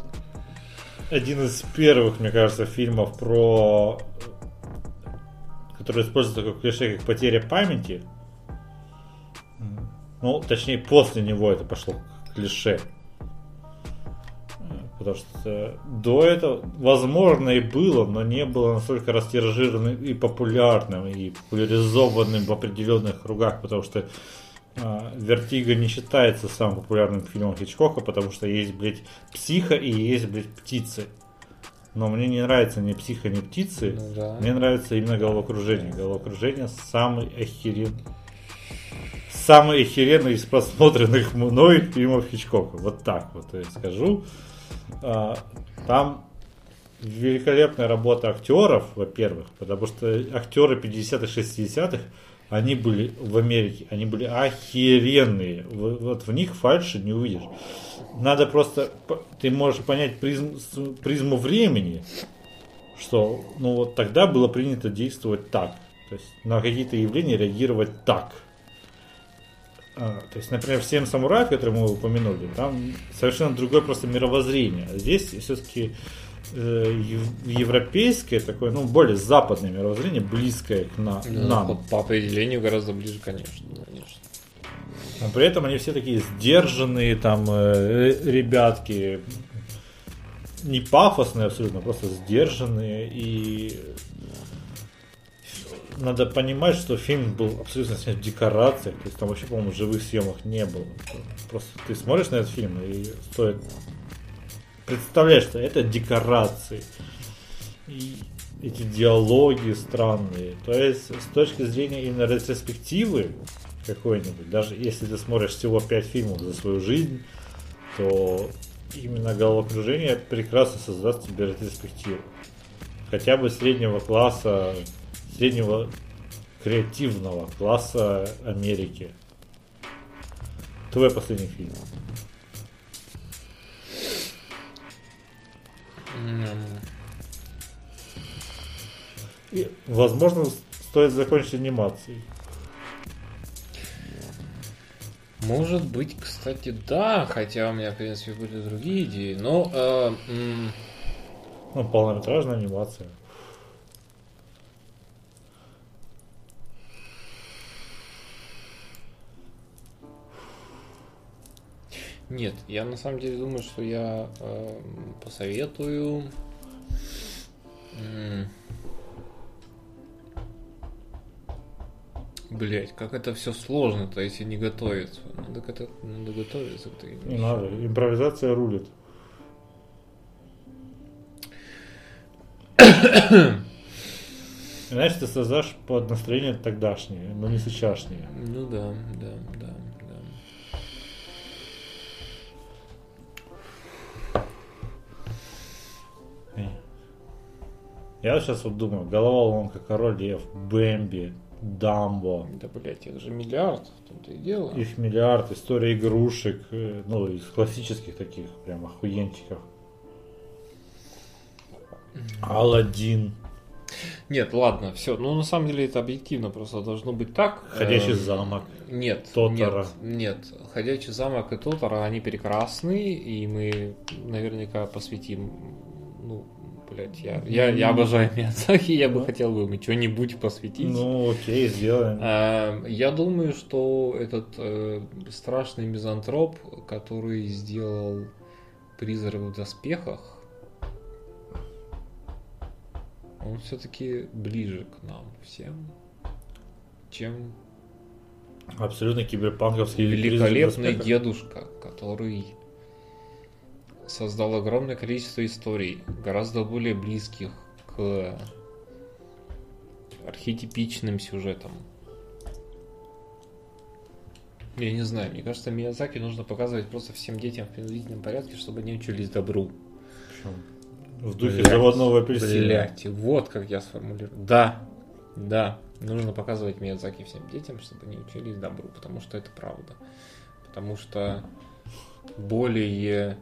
один из первых, мне кажется, фильмов про... который использует такое клише, как потеря памяти. Ну, точнее, после него это пошло к клише. Потому что до этого, возможно, и было, но не было настолько растиражированным и популярным, и популяризованным в определенных кругах, потому что а, Вертиго не считается самым популярным фильмом Хичкока, потому что есть, блядь, психа и есть, блядь, птицы. Но мне не нравится ни психа, ни птицы. Ну да. Мне нравится именно головокружение. Головокружение самый охеренный. Самый охеренный из просмотренных мной фильмов Хичкока. Вот так вот я скажу. А, Там великолепная работа актеров, во-первых, потому что актеры 50-х, 60-х, они были в Америке, они были охеренные. Вот в них фальши не увидишь. Надо просто, ты можешь понять призм, призму времени, что ну вот тогда было принято действовать так. То есть на какие-то явления реагировать так. А, то есть, например, всем самураев, которые мы упомянули, там совершенно другое просто мировоззрение. Здесь все-таки э, европейское такое, ну, более западное мировоззрение, близкое к на, да, нам. По, по определению гораздо ближе, конечно, конечно. Но при этом они все такие сдержанные, там, э, ребятки, не пафосные абсолютно, просто сдержанные и надо понимать, что фильм был абсолютно снят в декорациях, то есть там вообще, по-моему, живых съемок не было. Просто ты смотришь на этот фильм и стоит представляешь, что это декорации. И эти диалоги странные. То есть, с точки зрения именно ретроспективы какой-нибудь, даже если ты смотришь всего 5 фильмов за свою жизнь, то именно головокружение прекрасно создаст тебе ретроспективу. Хотя бы среднего класса, среднего креативного класса Америки. Твой последний фильм. И, возможно, стоит закончить анимацией. Может быть, кстати, да, хотя у меня, в принципе, были другие идеи, но... Э, м- ну, полнометражная анимация. Нет, я на самом деле думаю, что я э, посоветую... Блять, как это все сложно-то, если не готовиться. Надо, это, надо готовиться к Не надо, импровизация рулит. Знаешь, ты создашь под настроение тогдашнее, но не сейчасшнее. Ну да, да, да. Я сейчас вот думаю, головоломка, король лев, Бэмби, Дамбо. Да, блядь, их же миллиард, в том-то и дело. Их миллиард, история игрушек, э, ну, из классических таких прям охуенчиков. Алладин. Нет, ладно, все. Ну, на самом деле, это объективно просто должно быть так. Ходячий эм, замок. Нет, Тотора. нет, нет. Ходячий замок и Тотора, они прекрасны, и мы наверняка посвятим ну, блядь, я, я, я обожаю Миядзаки, я бы хотел бы ему что-нибудь посвятить. Ну, окей, сделаем. А, я думаю, что этот э, страшный мизантроп, который сделал призрак в доспехах, он все-таки ближе к нам всем, чем абсолютно киберпанковский великолепный дедушка, который создал огромное количество историй, гораздо более близких к архетипичным сюжетам. Я не знаю, мне кажется, Миязаки нужно показывать просто всем детям в принудительном порядке, чтобы они учились добру. В духе блять, заводного апельсина. Блять, вот как я сформулирую. Да, да, нужно показывать Миядзаки всем детям, чтобы они учились добру, потому что это правда. Потому что более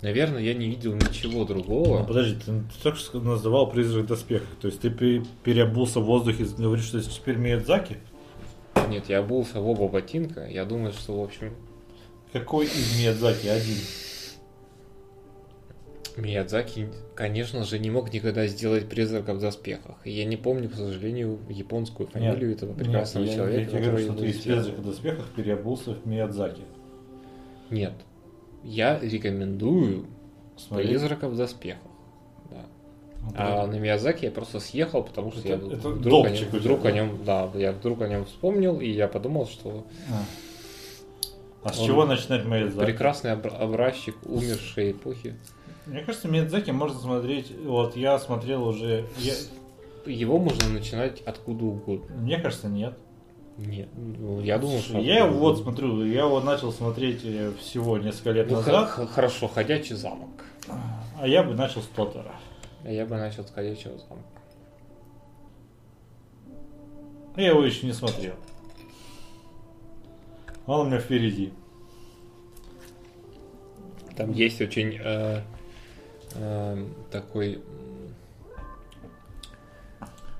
Наверное, я не видел ничего другого. Ну, подожди, ты, ты только что называл призрак доспех. То есть ты переобулся в воздухе и говоришь, что это теперь Миядзаки? Нет, я обулся в оба ботинка. Я думаю, что, в общем... Какой из Миядзаки? Один. Миядзаки, конечно же, не мог никогда сделать призрака в доспехах. И я не помню, к сожалению, японскую фамилию нет, этого прекрасного нет, человека. Я, я говорю, что ты из призрака в доспехах переобулся в Миядзаки. Нет, я рекомендую Смотри. «Призрака в доспехах». Да. Ну, а на Миязаки я просто съехал, потому что это, я это вдруг, о нем, вдруг о нем, да, я вдруг о нем вспомнил, и я подумал, что а. А с чего начинать Миядзаки? Прекрасный образчик умершей эпохи. Мне кажется, Миядзаки можно смотреть. Вот я смотрел уже. Я... Его можно начинать откуда угодно. Мне кажется, нет. Нет, ну, я думаю, что... Я его вот смотрю, я его начал смотреть э, всего несколько лет ну, назад. Х- хорошо, «Ходячий замок». А я бы начал с Поттера. А я бы начал с ходячего замка. Я его еще не смотрел. Он у меня впереди. Там есть очень э, э, такой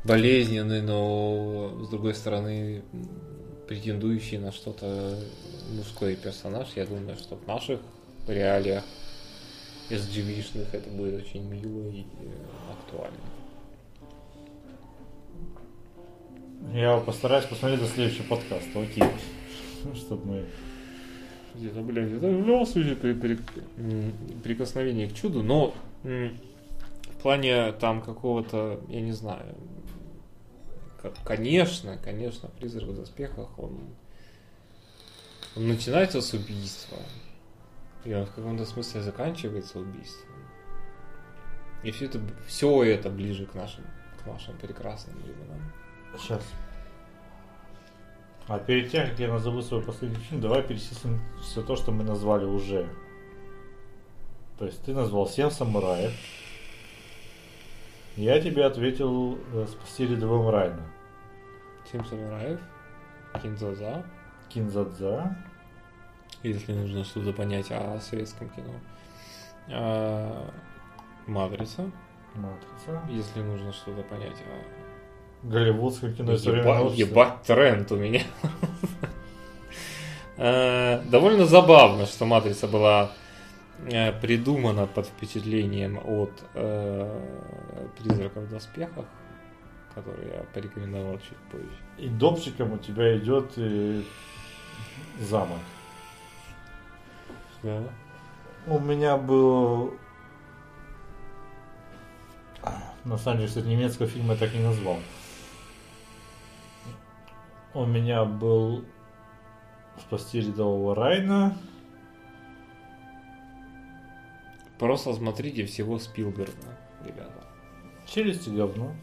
болезненный, но с другой стороны претендующий на что-то мужской персонаж. Я думаю, что в наших реалиях SGV-шных это будет очень мило и э, актуально. Я постараюсь посмотреть до следующего подкаста. Окей. Чтобы мы... Это, блядь, это в любом случае при- при- прикосновение к чуду, но в плане там какого-то, я не знаю, конечно, конечно, призрак в доспехах, он, он начинается с убийства, и он в каком-то смысле заканчивается убийством. И все это, все это ближе к нашим, к нашим прекрасным временам. Сейчас. А перед тем, как я назову свой последний фильм, давай перечислим все то, что мы назвали уже. То есть ты назвал «Семь самураев». Я тебе ответил э, «Спасти рядовым Райна». Семь самураев, Кинзаза, Кинзадза. если нужно что-то понять о советском кино. А, Матрица, Матрица. если нужно что-то понять о... Голливудское кино Еба- ебать тренд у меня. А, Довольно забавно, что Матрица была э, придумана под впечатлением от э, призраков в доспехах, который я порекомендовал чуть позже. И допчиком у тебя идет э, замок. Да. У меня был... На самом деле, кстати, немецкого фильма я так не назвал. У меня был «Спасти рядового Райна». Просто смотрите всего Спилберга, ребята. «Челюсти говно».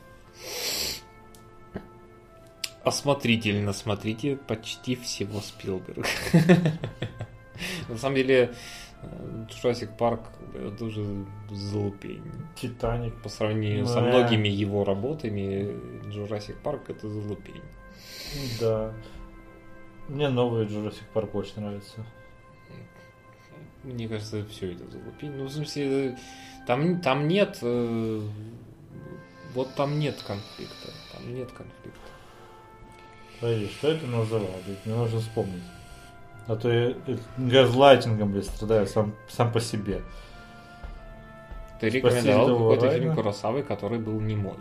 Осмотрительно смотрите почти всего Спилберга. На самом деле, э, Jurassic Park это уже залупень. «Титаник». По сравнению со многими его работами, Jurassic Park это залупень. Да. Мне новый Jurassic Park больше нравится. Мне кажется, все это залупень. Ну, в смысле, э, там, там нет... э, Вот там нет конфликта. Там нет конфликта. Подожди, что это называл? Мне нужно вспомнить. А то я э, газлайтингом, блядь, страдаю сам, сам по себе. Ты рекомендовал какой-то фильм. Куросавы, который был немой.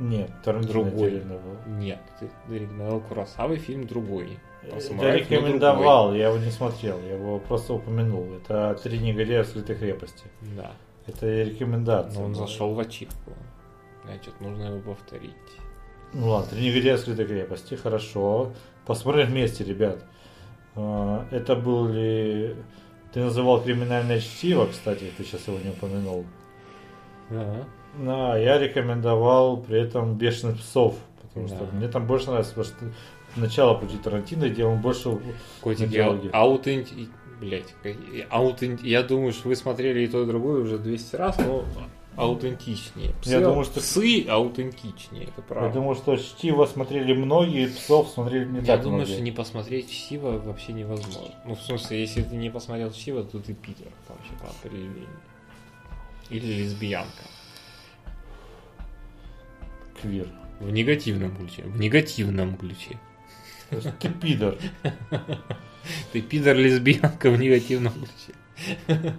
Нет, Тарантино Другой. был. Нет, ты рекомендовал Куросавы фильм другой. Я рекомендовал, я его не смотрел, я его просто упомянул. Это «Три негодяя в скрытой крепости». другой. Да. Это рекомендация. Но он была. зашел в ачивку. Значит, нужно его повторить. Ну ладно, «Три негодяя в скрытой крепости», хорошо. Посмотрим вместе, ребят. А, Это был ли... Ты называл «Криминальное чтиво», кстати, ты сейчас его не упомянул. Да. Да, я рекомендовал при этом «Бешеных псов», потому что Да. мне там больше нравится, потому что начало пути Тарантино, где он больше... Котик, На я диалоге. аутенти... Блять, аутент... я думаю, что вы смотрели и то, и другое уже 200 раз, но аутентичнее. Псы, Я думаю, что- псы аутентичнее, это правда. Я думаю, что «Чтиво» смотрели многие, «Псов» смотрели не Я так думаю, многие. что не посмотреть Чтиво вообще невозможно. Ну, в смысле, если ты не посмотрел Чтиво, то ты пидор вообще по определению. Или лесбиянка. Квир. В негативном ключе. В негативном ключе. Ты пидор. Ты пидор-лесбиянка в негативном ключе.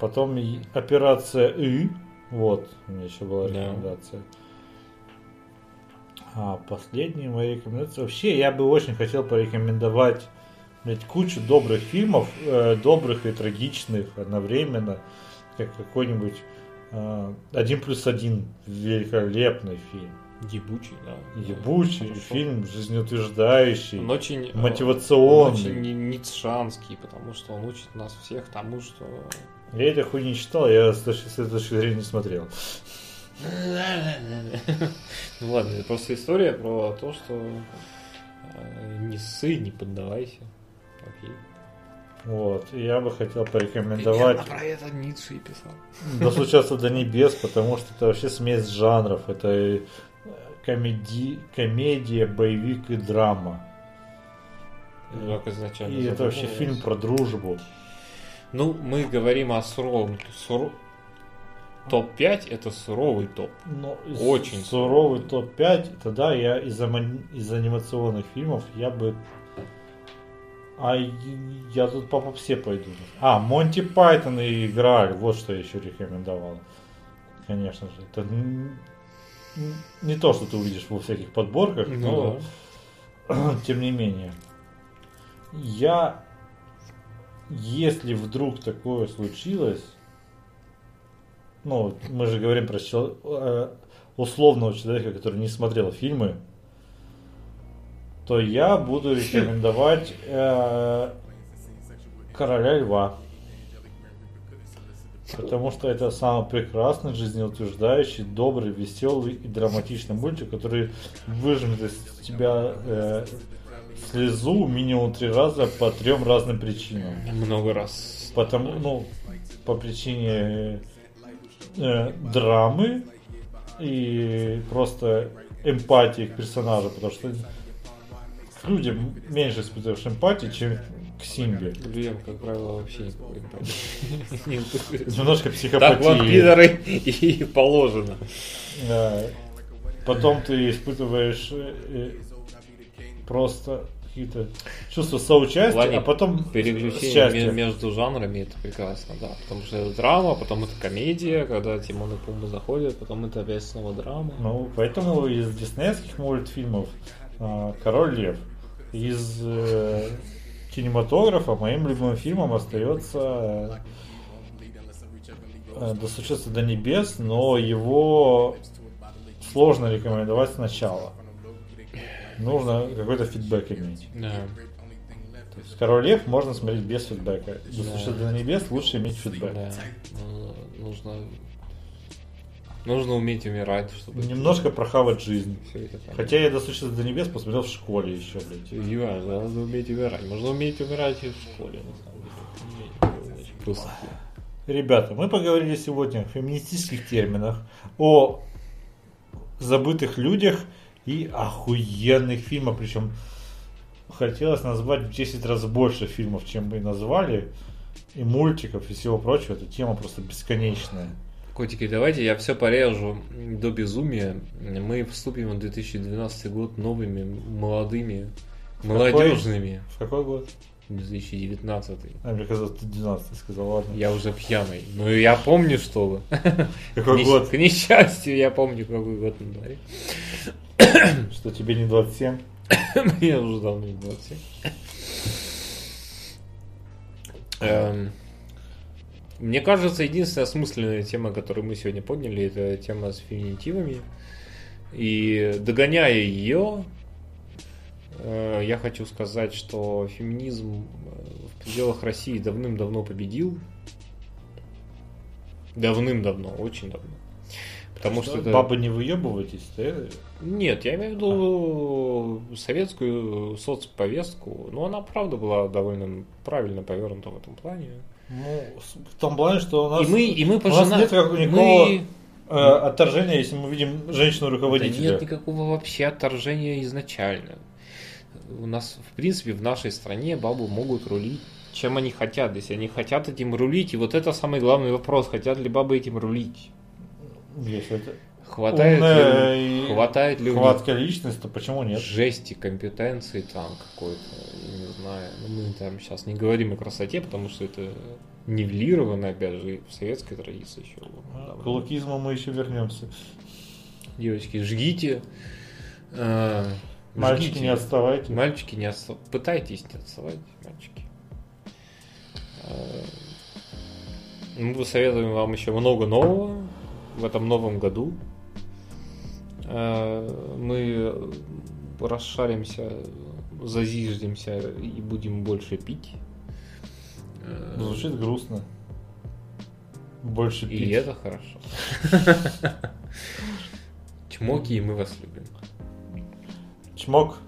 Потом операция И. Вот, у меня еще была Да. рекомендация. А последняя моя рекомендация. Вообще, я бы очень хотел порекомендовать блядь, кучу добрых фильмов, э, добрых и трагичных одновременно, как какой-нибудь один плюс один великолепный фильм. Ебучий, да. Ебучий Хорошо. фильм, жизнеутверждающий, Он очень... э, мотивационный. Он очень ни- ницшанский, потому что он учит нас всех тому, что... Я эту хуйню не читал, я с точки, с этой точки зрения не смотрел. Ну ладно, это просто история про то, что э, не ссы, не поддавайся. Окей. Вот. И я бы хотел порекомендовать про это Ницше и писал. «Достучаться до небес», потому что это вообще смесь жанров. Это и комеди... комедия, боевик и драма. Как изначально И это вообще фильм про дружбу. Ну, мы говорим о суровом. Суро... Топ-5 это суровый топ. Но Очень суровый топ-5. Тогда я из, из анимационных фильмов я бы... А я тут по попсе пойду. А, Монти Пайтон и Грааль. Вот что я еще рекомендовал. Конечно же. Это не то, что ты увидишь во всяких подборках, но Ну, тем не менее. Я, если вдруг такое случилось, ну, мы же говорим про чел- э, условного человека, который не смотрел фильмы, то я буду рекомендовать э, Короля Льва. Потому что это самый прекрасный, жизнеутверждающий, добрый, веселый и драматичный мультик, который выжмет из тебя э, слезу минимум три раза по трем разным причинам. много раз. Потому, ну, по причине э, драмы и просто эмпатии к персонажу, потому что к людям меньше испытываешь эмпатии, чем к Симбе. К людям, как правило, вообще никакой эмпатии. Немножко Так психопатии. вам, пидоры, и положено. Потом ты испытываешь э, э, просто какие-то чувства соучастия, а потом Переключение между жанрами это прекрасно, да. Потому что это драма, потом это комедия, когда Тимон и Пумба заходят, потом это опять снова драма. Ну, поэтому из диснеевских мультфильмов а, Король Лев. Из э, кинематографа моим любимым фильмом остается э, «Достучаться до небес», но его сложно рекомендовать сначала. Нужно какой-то фидбэк иметь. Да. То есть «Король Лев» можно смотреть без фидбэка. «Достучаться до небес» лучше иметь фидбэк. Да. Ну, нужно. Нужно уметь умирать, чтобы. Немножко прохавать жизнь. Хотя я «Достучаться до небес» посмотрел в школе еще, блядь. Иван, надо уметь умирать. Можно уметь умирать и в школе, на самом деле. Это не очень просто. Ребята, мы поговорили сегодня о феминистических терминах, о забытых людях и охуенных фильмах. Причем хотелось назвать в 10 раз больше фильмов, чем мы назвали. И мультиков, и всего прочего. Эта тема просто бесконечная. Котики, давайте я все порежу до безумия. Мы вступим в 2012 год новыми, молодыми, молодежными. В какой год? 2019. А, мне казалось, ты 12 сказал, ладно. Я уже пьяный. Ну я помню, что вы. Какой год? К несчастью, я помню, какой год на дворе. Что тебе не 27? Мне уже давно не 27. Мне кажется, единственная осмысленная тема, которую мы сегодня подняли, это тема с феминитивами. И догоняя ее, э, я хочу сказать, что феминизм э, в пределах России давным-давно победил. Давным-давно, очень давно. Потому что это... Бабы не выебывайтесь, да? Нет, я имею в виду советскую соцповестку. Ну, она, правда, была довольно правильно повернута в этом плане. Ну, в том плане, что у нас, и мы, и мы у нас нет как- никакого мы- э, отторжения, если мы видим Да женщину-руководителя. нет никакого вообще отторжения изначально. У нас, в принципе, в нашей стране бабы могут рулить чем они хотят. Если они хотят этим рулить, и вот это самый главный вопрос, хотят ли бабы этим рулить. Если это Хватает умная ли, хватает ли у них хватка личность, то почему нет? жести, компетенции там какой-то, знаю. Ну, мы там сейчас не говорим о красоте, потому что это нивелировано, опять же, в советской традиции еще. А. К лукизму мы еще вернемся. Девочки, жгите. э, Мальчики, жгите. не отставайте. Мальчики, не отставайте. Пытайтесь не отставать, мальчики. Э, Мы посоветуем вам еще много нового в этом новом году. Э, Мы расшаримся, зазиждемся и будем больше пить. Э, Звучит грустно. Больше И пить. это хорошо. Чмоки, и мы вас любим. Чмок.